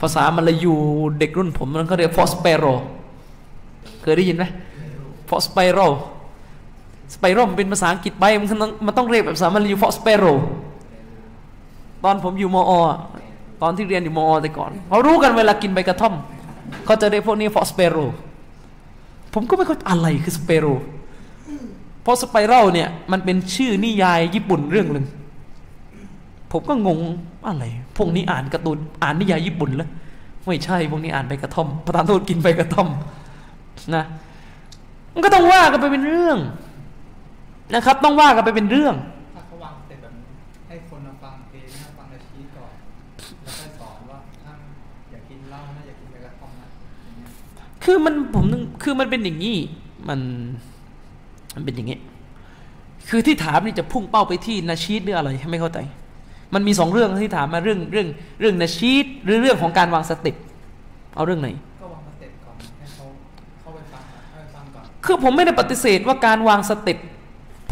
ภาษามันลายูเด็กรุ่นผมมันเขาเรียกฟอสเปโรเคยได้ยินไหม ฟอสเปโรสไปโรมเป็นภาษาอังกฤษไปมันต้องมันต้องเรียกแบบภาษามันลายูฟอสเปโรตอนผมอยู่มอ ตอนที่เรียนอยู่มอแต่ก่อนเขารู้กันเวลากินใบกระท่อมเขาจะเรียกพวกนี้ฟอสเปโรผมก็ไม่เข้าอะไรคือสเปโรเพราะสไปรัลเนี่ยมันเป็นชื่อนิยายญี่ปุ่นเรื่องหนึ่งผมก็งงอะไร พวกนี้อ่านการ์ตูนอ่านนิยายญี่ปุ่นแล้วไม่ใช่พวกนี้อ่านใบกระท่อมประธานโทษกินใบกระท่อมนะ มันก็ต้องว่ากันไปเป็นเรื่องนะครับ ต้องว่ากันไปเป็นเรื่องถ้าเขาวางเสร็จแบบนี้ให้คนมาฟังเพลงนะฟังนาชีก่อนแล้วค่อยสอนว่าท่านอย่ากินเหล้านะอย่ากินใบกระท่อมนะอย่างเงี้ยคือมันผมนึกคือมันเป็นอย่างนี้มันมันเป็นอย่างนี้ คือที่ถามนี่จะพุ่งเป้าไปที่นาชีดหรืออะไรไม่เข้าใจมันมีสองเรื่องที่ถามมาเรื่องเรื่องเรื่องนาชีดหรือเรื่องของการวางสเต็ปเอาเรื่องไหน คือผมไม่ได้ปฏิเสธว่าการวางสเต็ป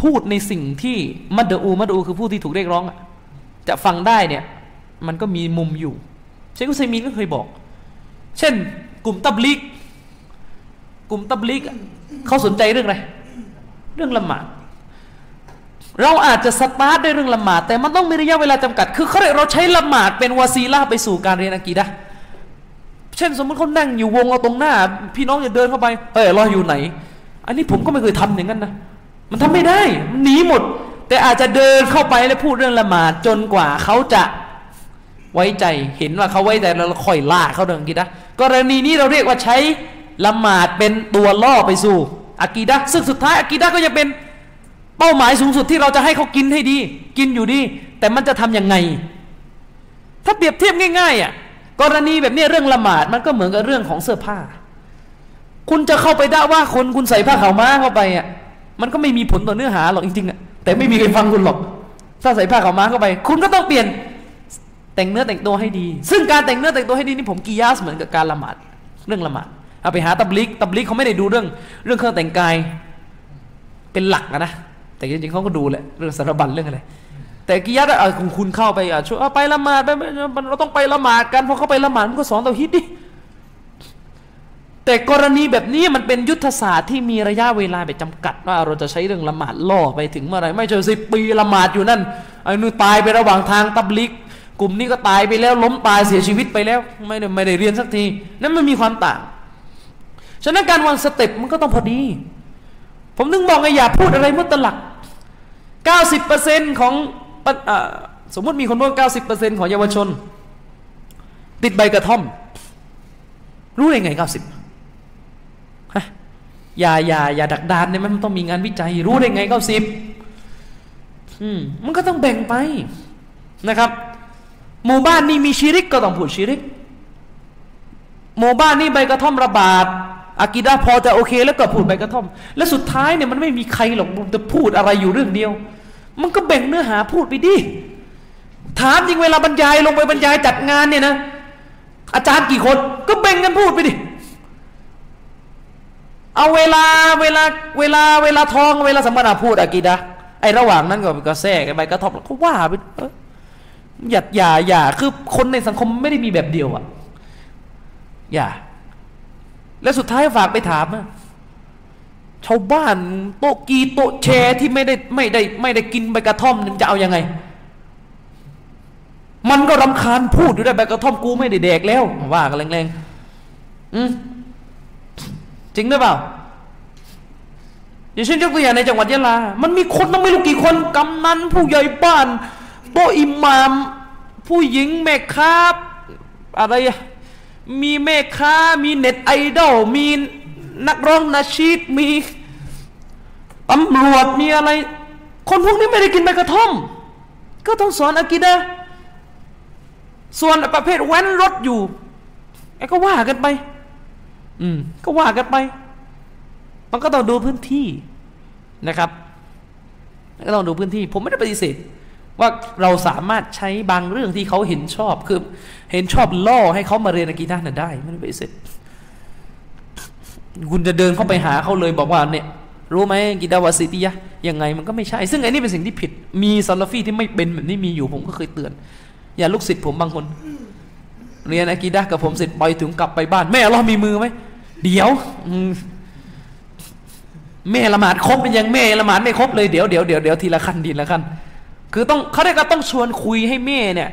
พูดในสิ่งที่مدعو مدعو คือผู้ที่ถูกเรียกร้องอะจะฟังได้เนี่ย มันก็มีมุมอยู่ เชคุซัยมีนก็เคยบอก เช่น กลุ่มตับลิก กลุ่มตับลิกเขาสนใจเรื่องอะไร เรื่องละหมาดเราอาจจะสตาร์ทด้วยเรื่องละหมาดแต่มันต้องมีระยะเวลาจำกัด คือเขาเรียกเราใช้ละหมาดเป็นวาซีล่าไปสู่การเรียนอะกีดะเช่นสมมติเขานั่งอยู่วงเอาตรงหน้า พี่น้องอย่าเดินเข้าไปเฮ้ยเราอยู่ไหน อันนี้ผมก็ไม่เคยทำอย่างนั้นนะมันทำไม่ได้มันหนีหมด แต่อาจจะเดินเข้าไปแล้วพูดเรื่องละหมาดจนกว่าเขาจะไว้ใจเห็นว่าเขาไว้ใจแล้วเราค่อยล่าเขาเดินกีดะกรณีนี้เราเรียกว่าใช้ละหมาดเป็นตัวล่อไปสู่อากีดะซึ่งสุดท้ายอากีดะก็จะเป็นเป้าหมายสูงสุดที่เราจะให้เขากินให้ดี กินอยู่ดี แต่มันจะทำยังไง ถ้าเปรียบเทียบง่ายๆอะกรณีแบบนี้เรื่องละหมาดมันก็เหมือนกับเรื่องของเสื้อผ้า คุณจะเข้าไปได้ว่าคนคุณใส่ผ้าขาวม้าเข้าไปอะมันก็ไม่มีผลต่อเนื้อหาหรอกจริงๆอะแต่ไม่มีใครฟังคุณหรอก ถ้าใส่ผ้าขาวม้าเข้าไป คุณก็ต้องเปลี่ยนแต่งเนื้อแต่งตัวให้ดี ซึ่งการแต่งเนื้อแต่งตัวให้ดีนี่ผมกียาสเหมือนกับการละหมาดเรื่องละหมาดเอาไปหาตับลิกตับลิกเขาไม่ได้ดูเรื่อง เรื่องเครื่องแต่งกาย เป็นหลักอะนะแต่จริงๆเขาก็ดูแหละเรื่องสารบัญเรื่องอะไรแต่กิยาตอะคุณคุณเข้าไปอะช่วยเอาไปละหมาดไปเราต้องไปละหมาดกันพอเขาไปละหมาดมันก็สอนเตาฮิดดิ แต่กรณีแบบนี้มันเป็นยุทธศาสตร์ที่มีระยะเวลาแบบจำกัดว่าเราจะใช้เรื่องละหมาดล่อไปถึงเมื่อไรไม่ใช่สิบปีละหมาดอยู่นั่นไอ้นู่นตายไประหว่างทางตับลิก กลุ่มนี้ก็ตายไปแล้วล้มตายเสียชีวิตไปแล้ว ไม่ได้ไม่ได้เรียนสักที นั่นมันมีความต่างฉะนั้นการวางสเต็ปมันก็ต้องพอดี ผมนึงบอกไงอย่าพูดอะไรมุตลัก 90%ของอสมมติมีคนพูด90%ของเยาวชน ติดใบกระท่อม รู้ได้ไง 90ฮะ อย่าอย่าอย่าดักดานเนี่ยมันต้องมีงานวิจัย รู้ได้ไง90อืมมันก็ต้องแบ่งไปนะครับ หมู่บ้านนี้มีชิริกก็ต้องพูดชิริก หมู่บ้านนี้ใบกระท่อมระบาดอากิดาพอจะโอเค แล้วก็พูดใบกระท่อม และสุดท้ายเนี่ยมันไม่มีใครหรอกจะพูดอะไรอยู่เรื่องเดียว มันก็แบ่งเนื้อหาพูดไปดิถามจริงเวลาบรรยายลงไปบรรยายจัดงานเนี่ยนะ อาจารย์กี่คนก็แบ่งกันพูดไปดิ เอาเวลาเวลาเวลาเวลาทองเวลาสัมมนาพูดอากิดะไอระหว่างนั้นก็ก็แทรกไอ้ใบกระท่อมก็ว่าไปอย่าอย่าอย่าคือคนในสังคมไม่ได้มีแบบเดียวอะอย่า แล้วสุดท้ายฝากไปถามอะชาวบ้านโต๊ะกีโต๊ะแชร์ที่ไม่ได้ไม่ได้ไม่ได้กินใบกระท่อมจะเอาอยัางไง มันก็รำคาญพูดอยู่ได้ใบกระท่อมกูไม่ได้แดกแล้ว ว่ากันแรงๆอืม จริงหรือเปล่า อย่างเช่นยกตัวอย่างในจังหวัดยะลา มันมีคนต้องไม่รู้กี่คนกำนันผู้ใหญ่บ้านโตอิหมาม ผู้หญิงแม่ค้าอะไรมีแม่ค้า มีเน็ตไอดอลมีนักร้องนาชีดมีตำรวจมีอะไร คนพวกนี้ไม่ได้กินใบกระท่อม ก็ต้องสอนอากิดะส่วนประเภทแว้นรถอยู่ไอ้ก็ว่ากันไป อืม ก็ว่ากันไป มันก็ต้องดูพื้นที่นะครับ ก็ต้องดูพื้นที่ ผมไม่ได้ปฏิเสธว่าเราสามารถใช้บางเรื่องที่เขาเห็นชอบคือเห็นชอบล่อให้เขามาเรียนกีดะห์น่ะได้ไม่ได้ปฏิเสธคุณจะเดินเข้าไปหาเขาเลยบอกว่าเนี่ย รู้ไหมกิดาวาสิติยะยังไงมันก็ไม่ใช่ ซึ่งไอ้นี่เป็นสิ่งที่ผิด มีซาลฟีที่ไม่เป็นแบบนี้มีอยู่ผมก็เคยเตือน อย่าลูกศิษย์ผมบางคน เรียนอากีดะกับผมเสร็จไปถึงกลับไปบ้าน แม่เรามีมือไหมเดี๋ยวมแม่ละหมาดครบเป็นยังแม่ละหมาดไม่ครบเลยเดี๋ยวเดี๋ยวเดี๋ยวเดี๋ยวทีละขั้นทีละขั้นคือต้องเขาได้ก็ต้องชวนคุยให้แม่เนี่ย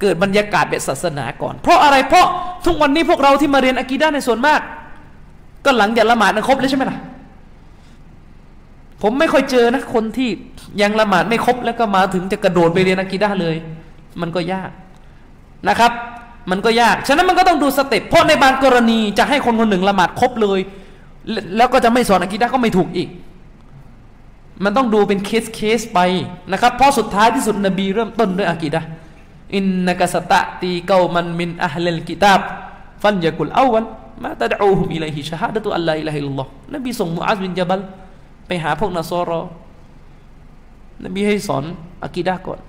เกิดบรรยากาศแบบศาสนาก่อน เพราะอะไรเพราะทุกวันนี้พวกเราที่มาเรียนอากีดะในส่วนมาก ก็หลังจากละหมาดนั้นครบแล้วใช่ไหมล่ะผมไม่ค่อยเจอนะคนที่ยังละหมาดไม่ครบแล้วก็มาถึงจะกระโดดไปเรียนอากีดะเลย มันก็ยากนะครับ มันก็ยาก ฉะนั้นมันก็ต้องดูสเต็ปเพราะในบางกรณีจะให้คนคนหนึ่งละหมาดครบเลย แล้วก็จะไม่สอนอากีดะก็ไม่ถูกอีก มันต้องดูเป็นเคสเคสไปนะครับ เพราะสุดท้ายที่สุดนบีเริ่มต้นด้วยอากีดะإنك ستأتي قوما من أهل الكتاب فليكن أول ما تدعوهم إليه شهادة أن لا إله إلا الله นบีส่งมุอาซบินจาบัลไปหาพวก نصارى นบีให้สอนอากีดะก่อน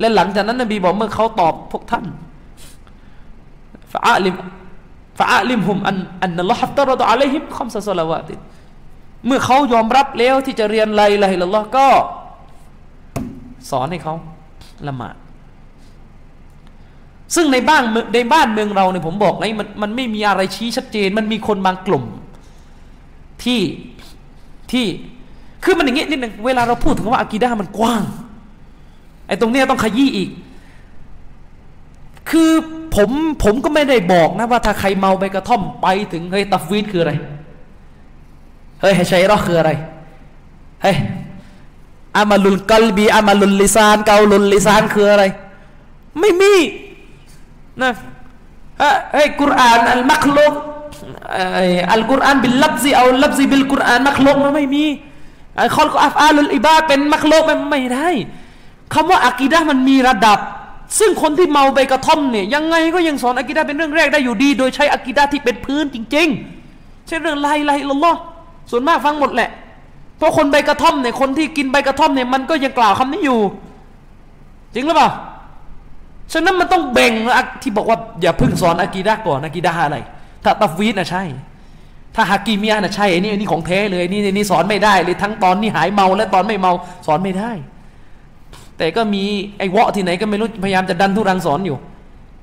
และหลังจากนั้นนบีบอกเมื่อเขาตอบพวกท่าน فأعلم فأعلمهم أن أن الله افترض عليهم خمس صلوات เมื่อเขายอมรับแล้วที่จะเรียน لا إله إلا الله ก็ สอนให้เขาละหมาดซึ่งในบ้านในบ้านเมืองเราเนี่ยผมบอกไงมันมันไม่มีอะไรชี้ชัดเจน มันมีคนบางกลุ่ม ที่ที่คือมันอย่างเงี้ยนิดนึงเวลาเราพูดถึงว่าอากีดามันกว้างไอ้ตรงเนี้ยต้องขยี้อีก คือ ผมผมก็ไม่ได้บอกนะว่าถ้าใครเมาใบกระท่อมไปถึงเฮ้ยตัฟวีดคืออะไร เฮ้ยชัยรอคืออะไร เฮ้ยอามาลุลกัลบีอามาลุลลิซานเกาลุลลิซานคืออะไร ไม่มีนะเฮ้ยกุรอานอัลมักลุกอัลกุรอานบิลลับซีเอาลับซีบิลกุรอานมักลุกมันไม่มีไอ้คอลก็อัฟอาลุลอิบาเป็นมักลุกมันไม่ได้คำว่าอากีดะมันมีระดับ ซึ่งคนที่เมาใบกระท่อมเนี่ยยังไงก็ยังสอนอากีดะเป็นเรื่องแรกได้อยู่ดี โดยใช้อากีดะที่เป็นพื้นจริงๆใช่เรื่องไล่ไล่ลอส่วนมากฟังหมดแหละ เพราะคนใบกระท่อมเนี่ยคนที่กินใบกระท่อมเนี่ยมันก็ยังกล่าวคำนี้อยู่ จริงหรือเปล่าฉะนั้นมันต้องแบ่งที่บอกว่าอย่าพึ่งสอนอากีดะก่อนอากีดะอะไร ถ้าตัฟวีดนะใช่ ถ้าฮากีมียนะใช่อันนี้อันนี้ของแท้เลยนี่นี่สอนไม่ได้เลยทั้งตอนนี้หายเมาและตอนไม่เมาสอนไม่ได้ แต่ก็มีไอ้วะที่ไหนก็ไม่รู้พยายามจะดันทุรังสอนอยู่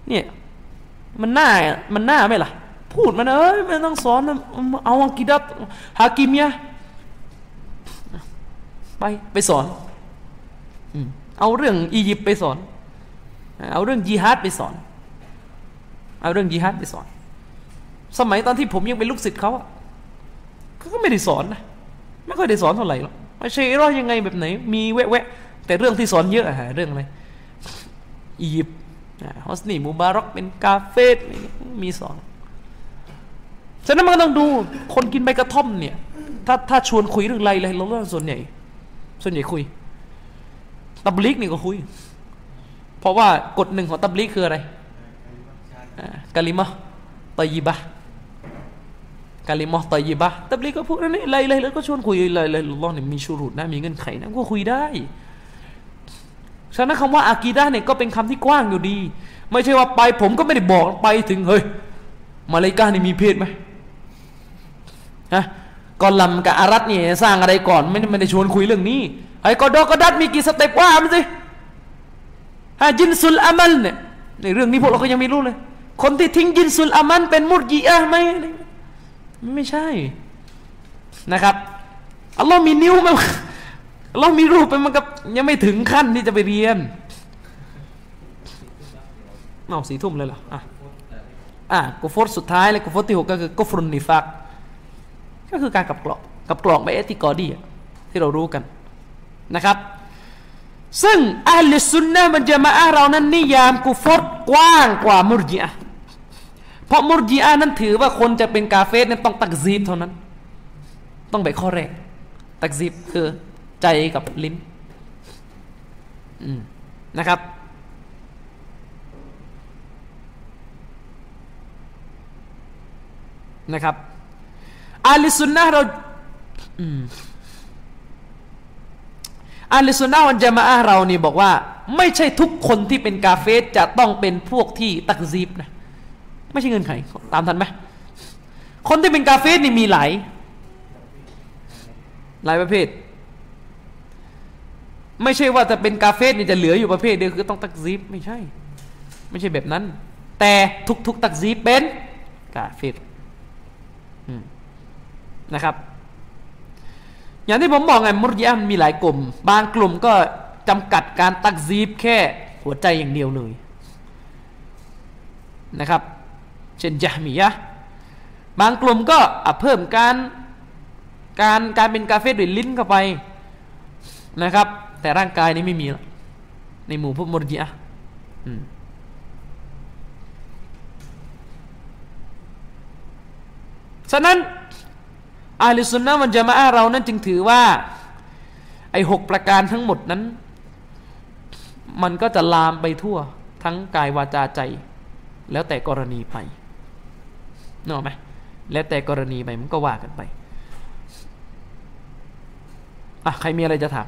เนี่ยมันหน่ามันหน่าไหมล่ะ พูดมันเอ้ยไม่ต้องสอนเอาอากีดะฮากีมียไปไปสอนเอาเรื่องอียิปต์ไปสอน เอาเรื่องยิฮัดไปสอน เอาเรื่องยิฮัดไปสอน สมัยตอนที่ผมยังเป็นลูกศิษย์เขาเขาก็ไม่ได้สอนนะไม่ค่อยได้สอนเท่าไหร่หรอกไม่ใช่รอยังไงแบบไหน มีแวะ แต่เรื่องที่สอนเยอะอะเรื่องอะไรอียิปต์ฮอสนีมูบารอกเป็นกาเฟสมีสอนฉะนั้นมันก็ต้องดูคนกินใบกระท่อมเนี่ย ถ้าถ้าชวนคุยเรื่องอะไรเลยเราก็ส่วนใหญ่ ส่วนใหญ่คุย ตับลิกนี่ก็คุย เพราะว่ากฎหนึ่งของตับลิกคืออะไรกาลิมะตอยิบะกาลิมะตอยิบะตับลิกก็พูดนั่นนี่อะไรอะไรแล้วก็ชวนคุยอะไรอะไรลอเนี่ยมีชูรุดนะมีเงื่อนไขนะก็คุยได้ ฉะนั้นคำว่าอากีดะเนี่ยก็เป็นคำที่กว้างอยู่ดี ไม่ใช่ว่าไปผมก็ไม่ได้บอกไปถึงเฮ้ยมาเลกานี่มีเพศไหมฮะกอลัมกับอารัตเนี่ยสร้างอะไรก่อนไม่ได้ไม่ได้ชวนคุยเรื่องนี้ไอ้กอดอกอดัดมีกี่สเต็ปว่ามันสิฮะจินสุลอามัลเนี่ยในเรื่องนี้พวกเราก็ยังไม่รู้เลย คนที่ทิ้งจินสุลอามัลเป็นมุรจีอะไหมไม่ใช่นะครับอัลลอฮ์มีนิ้วไหม อัลลอฮ์มีรูปไปมันกับยังไม่ถึงขั้นที่จะไปเรียนเอาสี่ทุ่มเลยเหรออะอะกุฟรสุดท้ายเลยกุฟรที่หกก็คือกุฟรุนนิฟักก็คือการกับกรอกกับกรอกใบเอติกอดีที่เรารู้กันนะครับ ซึ่งอัลลซุนนะมันจะมาอาเรานั้นนิยามกุฟรกว้างกว่ามุรจิอะเพราะมุรจิอะนั้นถือว่าคนจะเป็นกาเฟสนั้นต้องตักซีบเท่านั้น ต้องไปข้อแรก ตักซีบคือ ใจกับลิ้นนะครับ นะครับอาลิสุนนะเราอาลิสุนนะวันจะมาอาเรานี่บอกว่า ไม่ใช่ทุกคนที่เป็นกาเฟสจะต้องเป็นพวกที่ตักซีบนะไม่ใช่เงินไขตามทันไหมคนที่เป็นกาเฟสนี่มีหลายหลายประเภท ไม่ใช่ว่าจะเป็นกาเฟสเนี่ยจะเหลืออยู่ประเภทเดียวคือต้องตักซีบไม่ใช่ ไม่ใช่แบบนั้น แต่ทุกๆ ตักซีบเป็นกาเฟสนะครับ อย่างที่ผมบอกไงมุรยะมันมีหลายกลุ่ม บางกลุ่มก็จำกัดการตักซีบแค่หัวใจอย่างเดียวเลยนะครับ เช่นยะมียะบางกลุ่มก็เพิ่มการการการเป็นกาเฟสด้วยลิ้นเข้าไปนะครับ แต่ร่างกายนี้ไม่มีในหมู่พวกมุรยะฉะนั้นอาลิสุนนะมันจะมาอาเรานั้นจึงถือว่า ไอ้หกประการทั้งหมดนั้น มันก็จะลามไปทั่ว ทั้งกายวาจาใจ แล้วแต่กรณีไปนึกออกไหมแล้วแต่กรณีไปมันก็ว่ากันไปอะใครมีอะไรจะถาม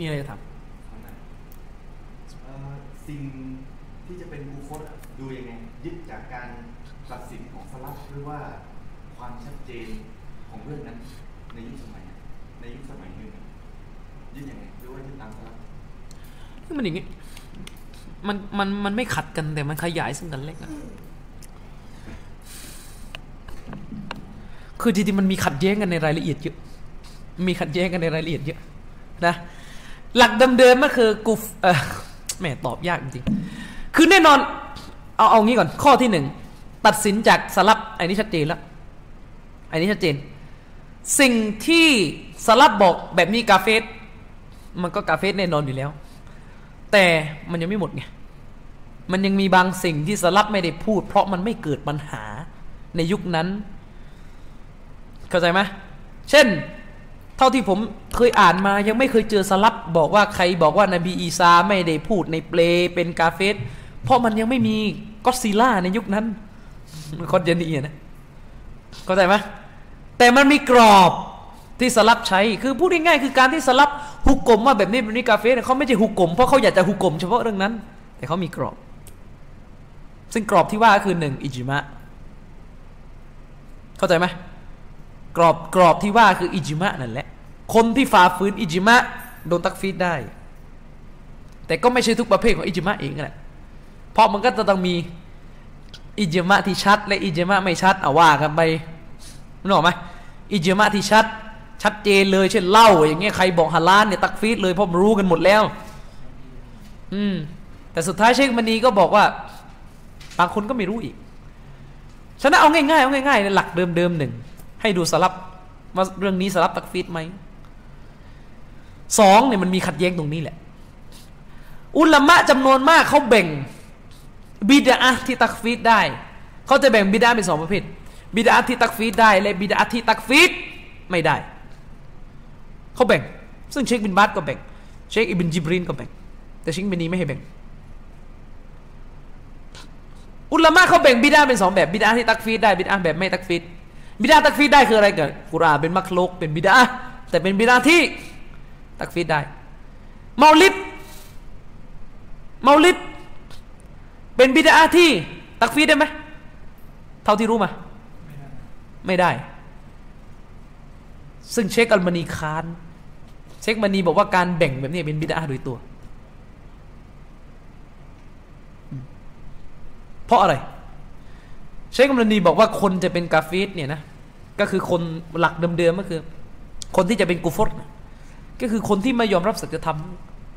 มีอะไรจะถามสิ่งที่จะเป็นกูฟตดูยังไงยึดจากการตัดสินของสลับหรือว่าความชัดเจนของเรื่องนั้น ในยุคสมัยในยุคสมัยหนึ่งยึดยังไงหรือว่ายึดตามสลับคือมันอย่างงี้มันมันมันไม่ขัดกันแต่มันขยายซึ่งกันเล็กอะคือจริงๆมันมีขัดแย้งกันในรายละเอียดเยอะ มีขัดแย้งกันในรายละเอียดเยอะนะ หลักเดิมๆก็คือกูเออแม่ตอบยากจริงคือแน่นอน เอาเอางี้ก่อนข้อที่หนึ่งตัดสินจากสลับไอ้นี้ชัดเจนแล้วไอ้นี้ชัดเจน สิ่งที่สลับบอกแบบนี้กาเฟสมันก็กาเฟสแน่นอนอยู่แล้ว แต่มันยังไม่หมดไงมันยังมีบางสิ่งที่สลับไม่ได้พูด เพราะมันไม่เกิดปัญหาในยุคนั้น เข้าใจไหมเช่น เท่าที่ผมเคยอ่านมายังไม่เคยเจอสลับบอกว่าใครบอกว่านบีอีซาไม่ได้พูดในเปลเป็นกาเฟสเพราะมันยังไม่มีก็ซีล่าในยุคนั้นคอนเจนีนะเข้าใจไหมแต่มันมีกรอบที่สลับใช้คือพูดง่ายๆคือการที่สลับฮุกกลมว่าแบบนี้แบบนี้กาเฟสเขาไม่ใช่ฮุกกลมเพราะเขาอยากจะฮุกกลมเฉพาะเรื่องนั้น แต่เขามีกรอบ ซึ่งกรอบที่ว่าคือหนึ่งอิจิมะ เข้าใจไหม กรอบกรอบที่ว่าคืออิจิมะนั่นแหละ คนที่ฝ่าฝืนอิจิมะโดนตักฟีดได้ แต่ก็ไม่ใช่ทุกประเภทของอิจิมะเองแหละเพราะมันก็จะต้องมีอิจิมะที่ชัด และอิจิมะไม่ชัดเอาว่ากันไปนึกออกไหมอิจิมะที่ชัด ชัดเจนเลยเช่นเล้าอย่างเงี้ยใครบอกฮาลาลเนี่ยตักฟีดเลยเพราะมันรู้กันหมดแล้ว อืม แต่สุดท้ายเชคมณีก็บอกว่า บางคนก็ไม่รู้อีกฉะนั้นเอาง่ายๆเอาง่ายๆในหลักเดิมๆหนึ่ง ให้ดูสลับว่าเรื่องนี้สลับตักฟีดไหมสองเนี่ยมันมีขัดแย้งตรงนี้แหละ อุลามะจำนวนมากเขาแบ่งบิดาที่ตักฟีดได้เขาจะแบ่งบิดาเป็นสองประเภทบิดาที่ตักฟีดได้และบิดาที่ตักฟีดไม่ได้เขาแบ่ง ซึ่งเชคบินบาสก็แบ่ง เชคอิบินจิบรินก็แบ่ง แต่เชคบินนีไม่ให้แบ่ง อุลามะเขาแบ่ง بدعة เป็นสองแบบ بدعة ที่ تكفير ได้ بدعة แบบไม่ تكفير بدعة تكفير ได้คืออะไรเกิดกุรอานเป็น مخلوق เป็น بدعة แต่เป็น بدعة ที่ تكفير ได้เมาลิดเมาลิดเป็น بدعة ที่ تكفير ได้ไหมเท่าที่รู้มาไม่ได้ ซึ่งเชคอัลมานีคาน เชคมานีบอกว่าการแบ่งแบบนี้เป็นบิดาโดยตัว เพราะอะไร เชคอัลมานีบอกว่าคนจะเป็นกาฟีดเนี่ยนะก็คือคนหลักเดิมๆก็คือ คนที่จะเป็นกุฟรก็คือคนที่ไม่ยอมรับสัจธรรม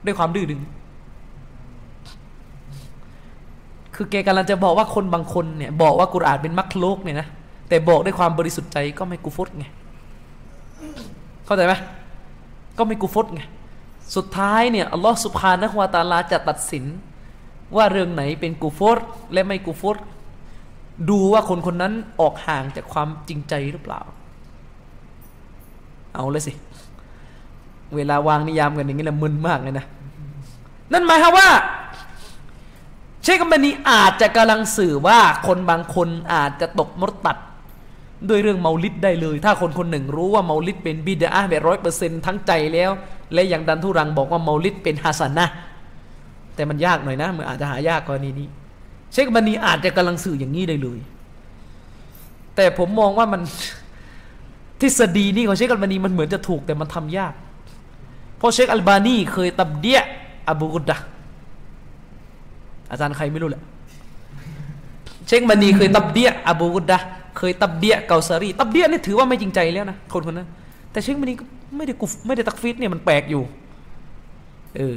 ด้วยความดื้อดึง คือแกกำลังจะบอกว่าคนบางคนเนี่ย บอกว่ากุรอานเป็นมักโลกเนี่ยนะแต่บอกด้วยความบริสุทธิ์ใจก็ไม่กุฟรไงเข้าใจไหมก็ไม่กุฟรไงสุดท้ายเนี่ยอัลลอฮ์สุบฮานะฮวาตาลาจะตัดสิน ว่าเรื่องไหนเป็นกุฟรและไม่กุฟร ดูว่าคนคนนั้นออกห่างจากความจริงใจหรือเปล่า เอาเลยสิ เวลาวางนิยามกันอย่างนี้ละมึนมากเลยนะ นั่นหมายความว่า เชคกัมบานีอาจจะกำลังสื่อว่าคนบางคนอาจจะตกมรตัดด้วยเรื่องเมาลิดได้เลย ถ้าคนคนหนึ่งรู้ว่าเมาลิดเป็นบิดาแบบร้อยเปอร์เซ็นทั้งใจแล้ว และยังดันทุรังบอกว่าเมาลิดเป็นฮัสันนะ แต่มันยากหน่อยนะมันอาจจะหายากกรณีนี้ เชคกัมบานีอาจจะกำลังสื่ออย่างนี้ได้เลย แต่ผมมองว่ามันทฤษฎีนี้ของเชคอัลบานีมันเหมือนจะถูกแต่มันทำยาก เพราะเชคอัลบานีเคยตับเดียอบูกุดดะอาจารย์ใครไม่รู้แหละ เชคบันีเคยตับเดียอบูกุดดะเคยตับเดียเกาซารีตับเดียนี่ถือว่าไม่จริงใจแล้วนะคนคนนั้น แต่เชคบันีก็ไม่ได้กุฟไม่ได้ตักฟิดเนี่ยมันแปลกอยู่เออ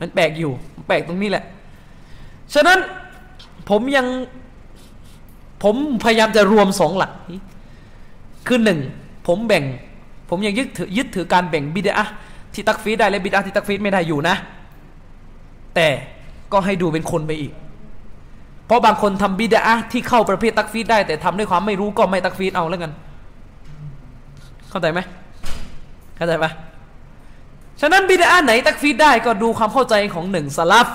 มันแปลกอยู่แปลกตรงนี้แหละ ฉะนั้น ผมยัง ผมพยายามจะรวมสองหลักนี้ คือหนึ่งผมแบ่ง ผมยังยึดถือยึดถือการแบ่งบิดาที่ตักฟีดได้และบิดาที่ตักฟีดไม่ได้อยู่นะ แต่ก็ให้ดูเป็นคนไปอีก เพราะบางคนทำบิดาที่เข้าประเภทตักฟีดได้ แต่ทำด้วยความไม่รู้ก็ไม่ตักฟีดเอาแล้วกัน เข้าใจไหมเข้าใจปะฉะนั้นบิดาไหนตักฟีดได้ก็ดูความเข้าใจของหนึ่งสลับ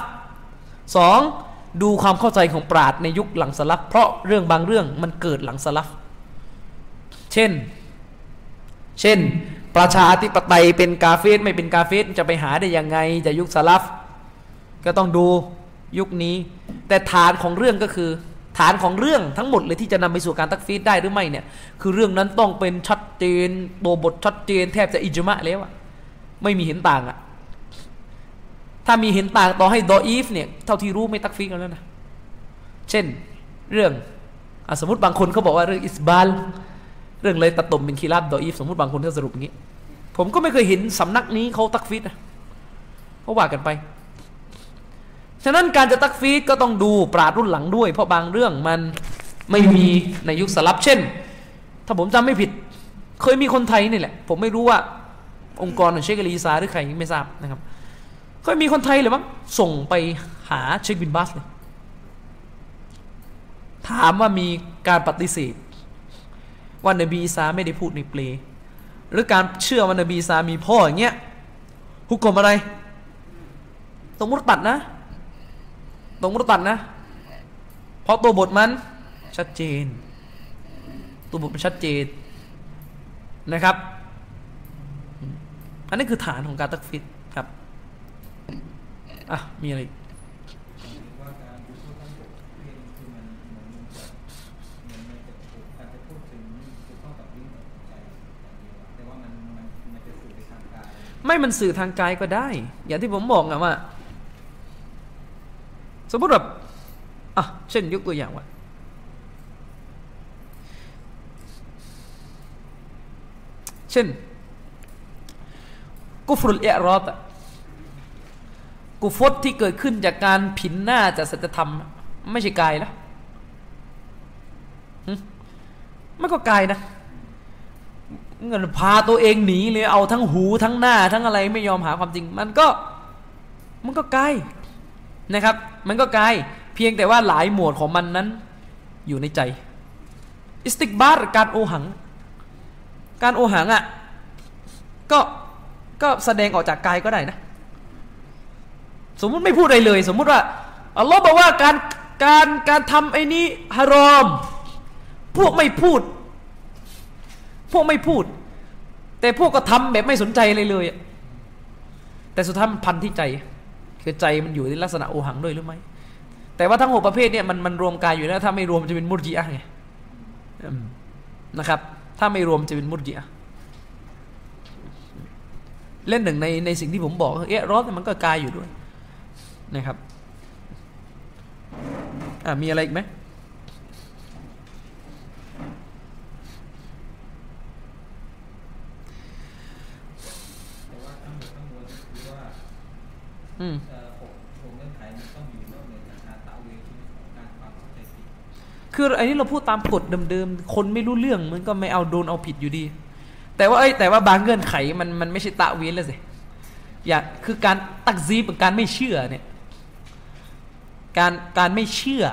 สอง ดูความเข้าใจของปราดในยุคหลังสลับเพราะเรื่องบางเรื่องมันเกิดหลังสลับเช่น เช่น ประชาธิปไตยเป็นกาเฟสไม่เป็นกาเฟสจะไปหาได้ยังไงจะยุคสลับก็ต้องดูยุคนี้ แต่ฐานของเรื่องก็คือ ฐานของเรื่องทั้งหมดเลยที่จะนำไปสู่การตักฟีดได้หรือไม่เนี่ย คือเรื่องนั้นต้องเป็นชัดเจนโตบทชัดเจน แทบจะอิจมะแล้วอะไม่มีเห็นต่างอะ ถ้ามีเห็นต่างต่อให้ดออีฟเนี่ยเท่าที่รู้ไม่ตักฟีดกันแล้วนะ เช่นเรื่องอสมมติบางคนเขาบอกว่าเรื่องอิสบาล เรื่องเลยตะตมเป็นคีราบดออีฟสมมติบางคนก็สรุปอย่างนี้ ผมก็ไม่เคยเห็นสำนักนี้เขาตักฟีดนะเขาว่ากันไป ฉะนั้นการจะตักฟีดก็ต้องดูปราดรุ่นหลังด้วย เพราะบางเรื่องมันไม่มีในยุคสลับเช่น ถ้าผมจำไม่ผิด เคยมีคนไทยนี่แหละ ผมไม่รู้ว่าองค์กรของเชคอลีซาหรือใครไม่ทราบนะครับ เคยมีคนไทยเลยมั้งส่งไปหาเชคบินบัสเลยถามว่ามีการปฏิเสธว่านบีอีสาไม่ได้พูดในเปลหรือการเชื่อว่านบีอีสามีพ่ออย่างเงี้ยฮุกกลมอะไรตรงมุตตัดนะตรงมุตตัดนะ เพราะตัวบทมันชัดเจน ตัวบทมันชัดเจนนะครับ อันนี้คือฐานของการตักฟิตร อะ มีอะไรไม่มันสื่อทางกายก็ได้ อย่างที่ผมบอกนะว่า สมมติแบบอะเช่นยกตัวอย่างว่าเช่นกุฟรุลเอรอตอะ กุฟรที่เกิดขึ้นจากการผินหน้าจากสัจธรรม ไม่ใช่กายนะหึมันก็กายนะเงินพาตัวเองหนีเลยเอาทั้งหูทั้งหน้าทั้งอะไรไม่ยอมหาความจริง มันก็มันก็กายนะครับ มันก็กายเพียงแต่ว่าหลายหมวดของมันนั้น อยู่ในใจ อิสติกบาร์การโอหัง การโอหังอะก็ก็แสดงออกจากกายก็ได้นะ สมมุติไม่พูดอะไรเลย สมมุติว่าอัลลอฮ์บอกว่าการการการทำไอ้นี้ฮารอม พวกไม่พูด พวกไม่พูด แต่พวกก็ทำแบบไม่สนใจเลยเลยแต่สุดท้ายมันพันที่ใจ คือใจมันอยู่ในลักษณะโอหังด้วยหรือไม่แต่ว่าทั้งหกประเภทเนี่ยมันมันรวมกายอยู่แล้ว ถ้าไม่รวมจะเป็นมุรจิอะไงนะครับ ถ้าไม่รวมจะเป็นมุรจิอะเล่นหนึ่งในในสิ่งที่ผมบอกเอ๊ะรอนมันก็กายอยู่ด้วย นะครับอ่ามีอะไรอีกไหมคือว่าอืมเอ่อหกหกเงื่อนไขมันต้องอยู่นอกเหนือจากการตะเวนของการความเข้าใจผิดคืออันนี้เราพูดตามกฎเดิมๆ คนไม่รู้เรื่องมันก็ไม่เอาโดนเอาผิดอยู่ดี แต่ว่าเอ้แต่ว่าบางเงื่อนไขมันมันไม่ใช่ตะเวนแล้วสิ อย่างคือการตักซีบการไม่เชื่อเนี่ย การการไม่เชื่อ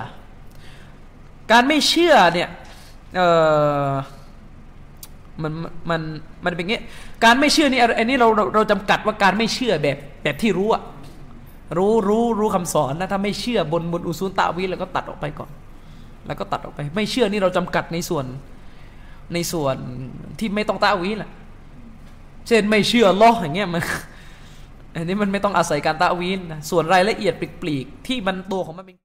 การไม่เชื่อเนี่ยเออมันมันมันเป็นงี้การไม่เชื่อนี่อันนี้เราเราเราจำกัดว่าการไม่เชื่อแบบแบบที่รู้อะรู้รู้รู้คำสอนนะถ้าไม่เชื่อบนบนอุซูลตะวีแล้วก็ตัดออกไปก่อน แล้วก็ตัดออกไป ไม่เชื่อนี่เราจำกัดในส่วนในส่วนที่ไม่ต้องตะวีแหละเช่นไม่เชื่อลลออย่างเงี้ยมัน อันนี้มันไม่ต้องอาศัยการตะวีนส่วนรายละเอียดปลีกๆที่มันตัวของมันเป็น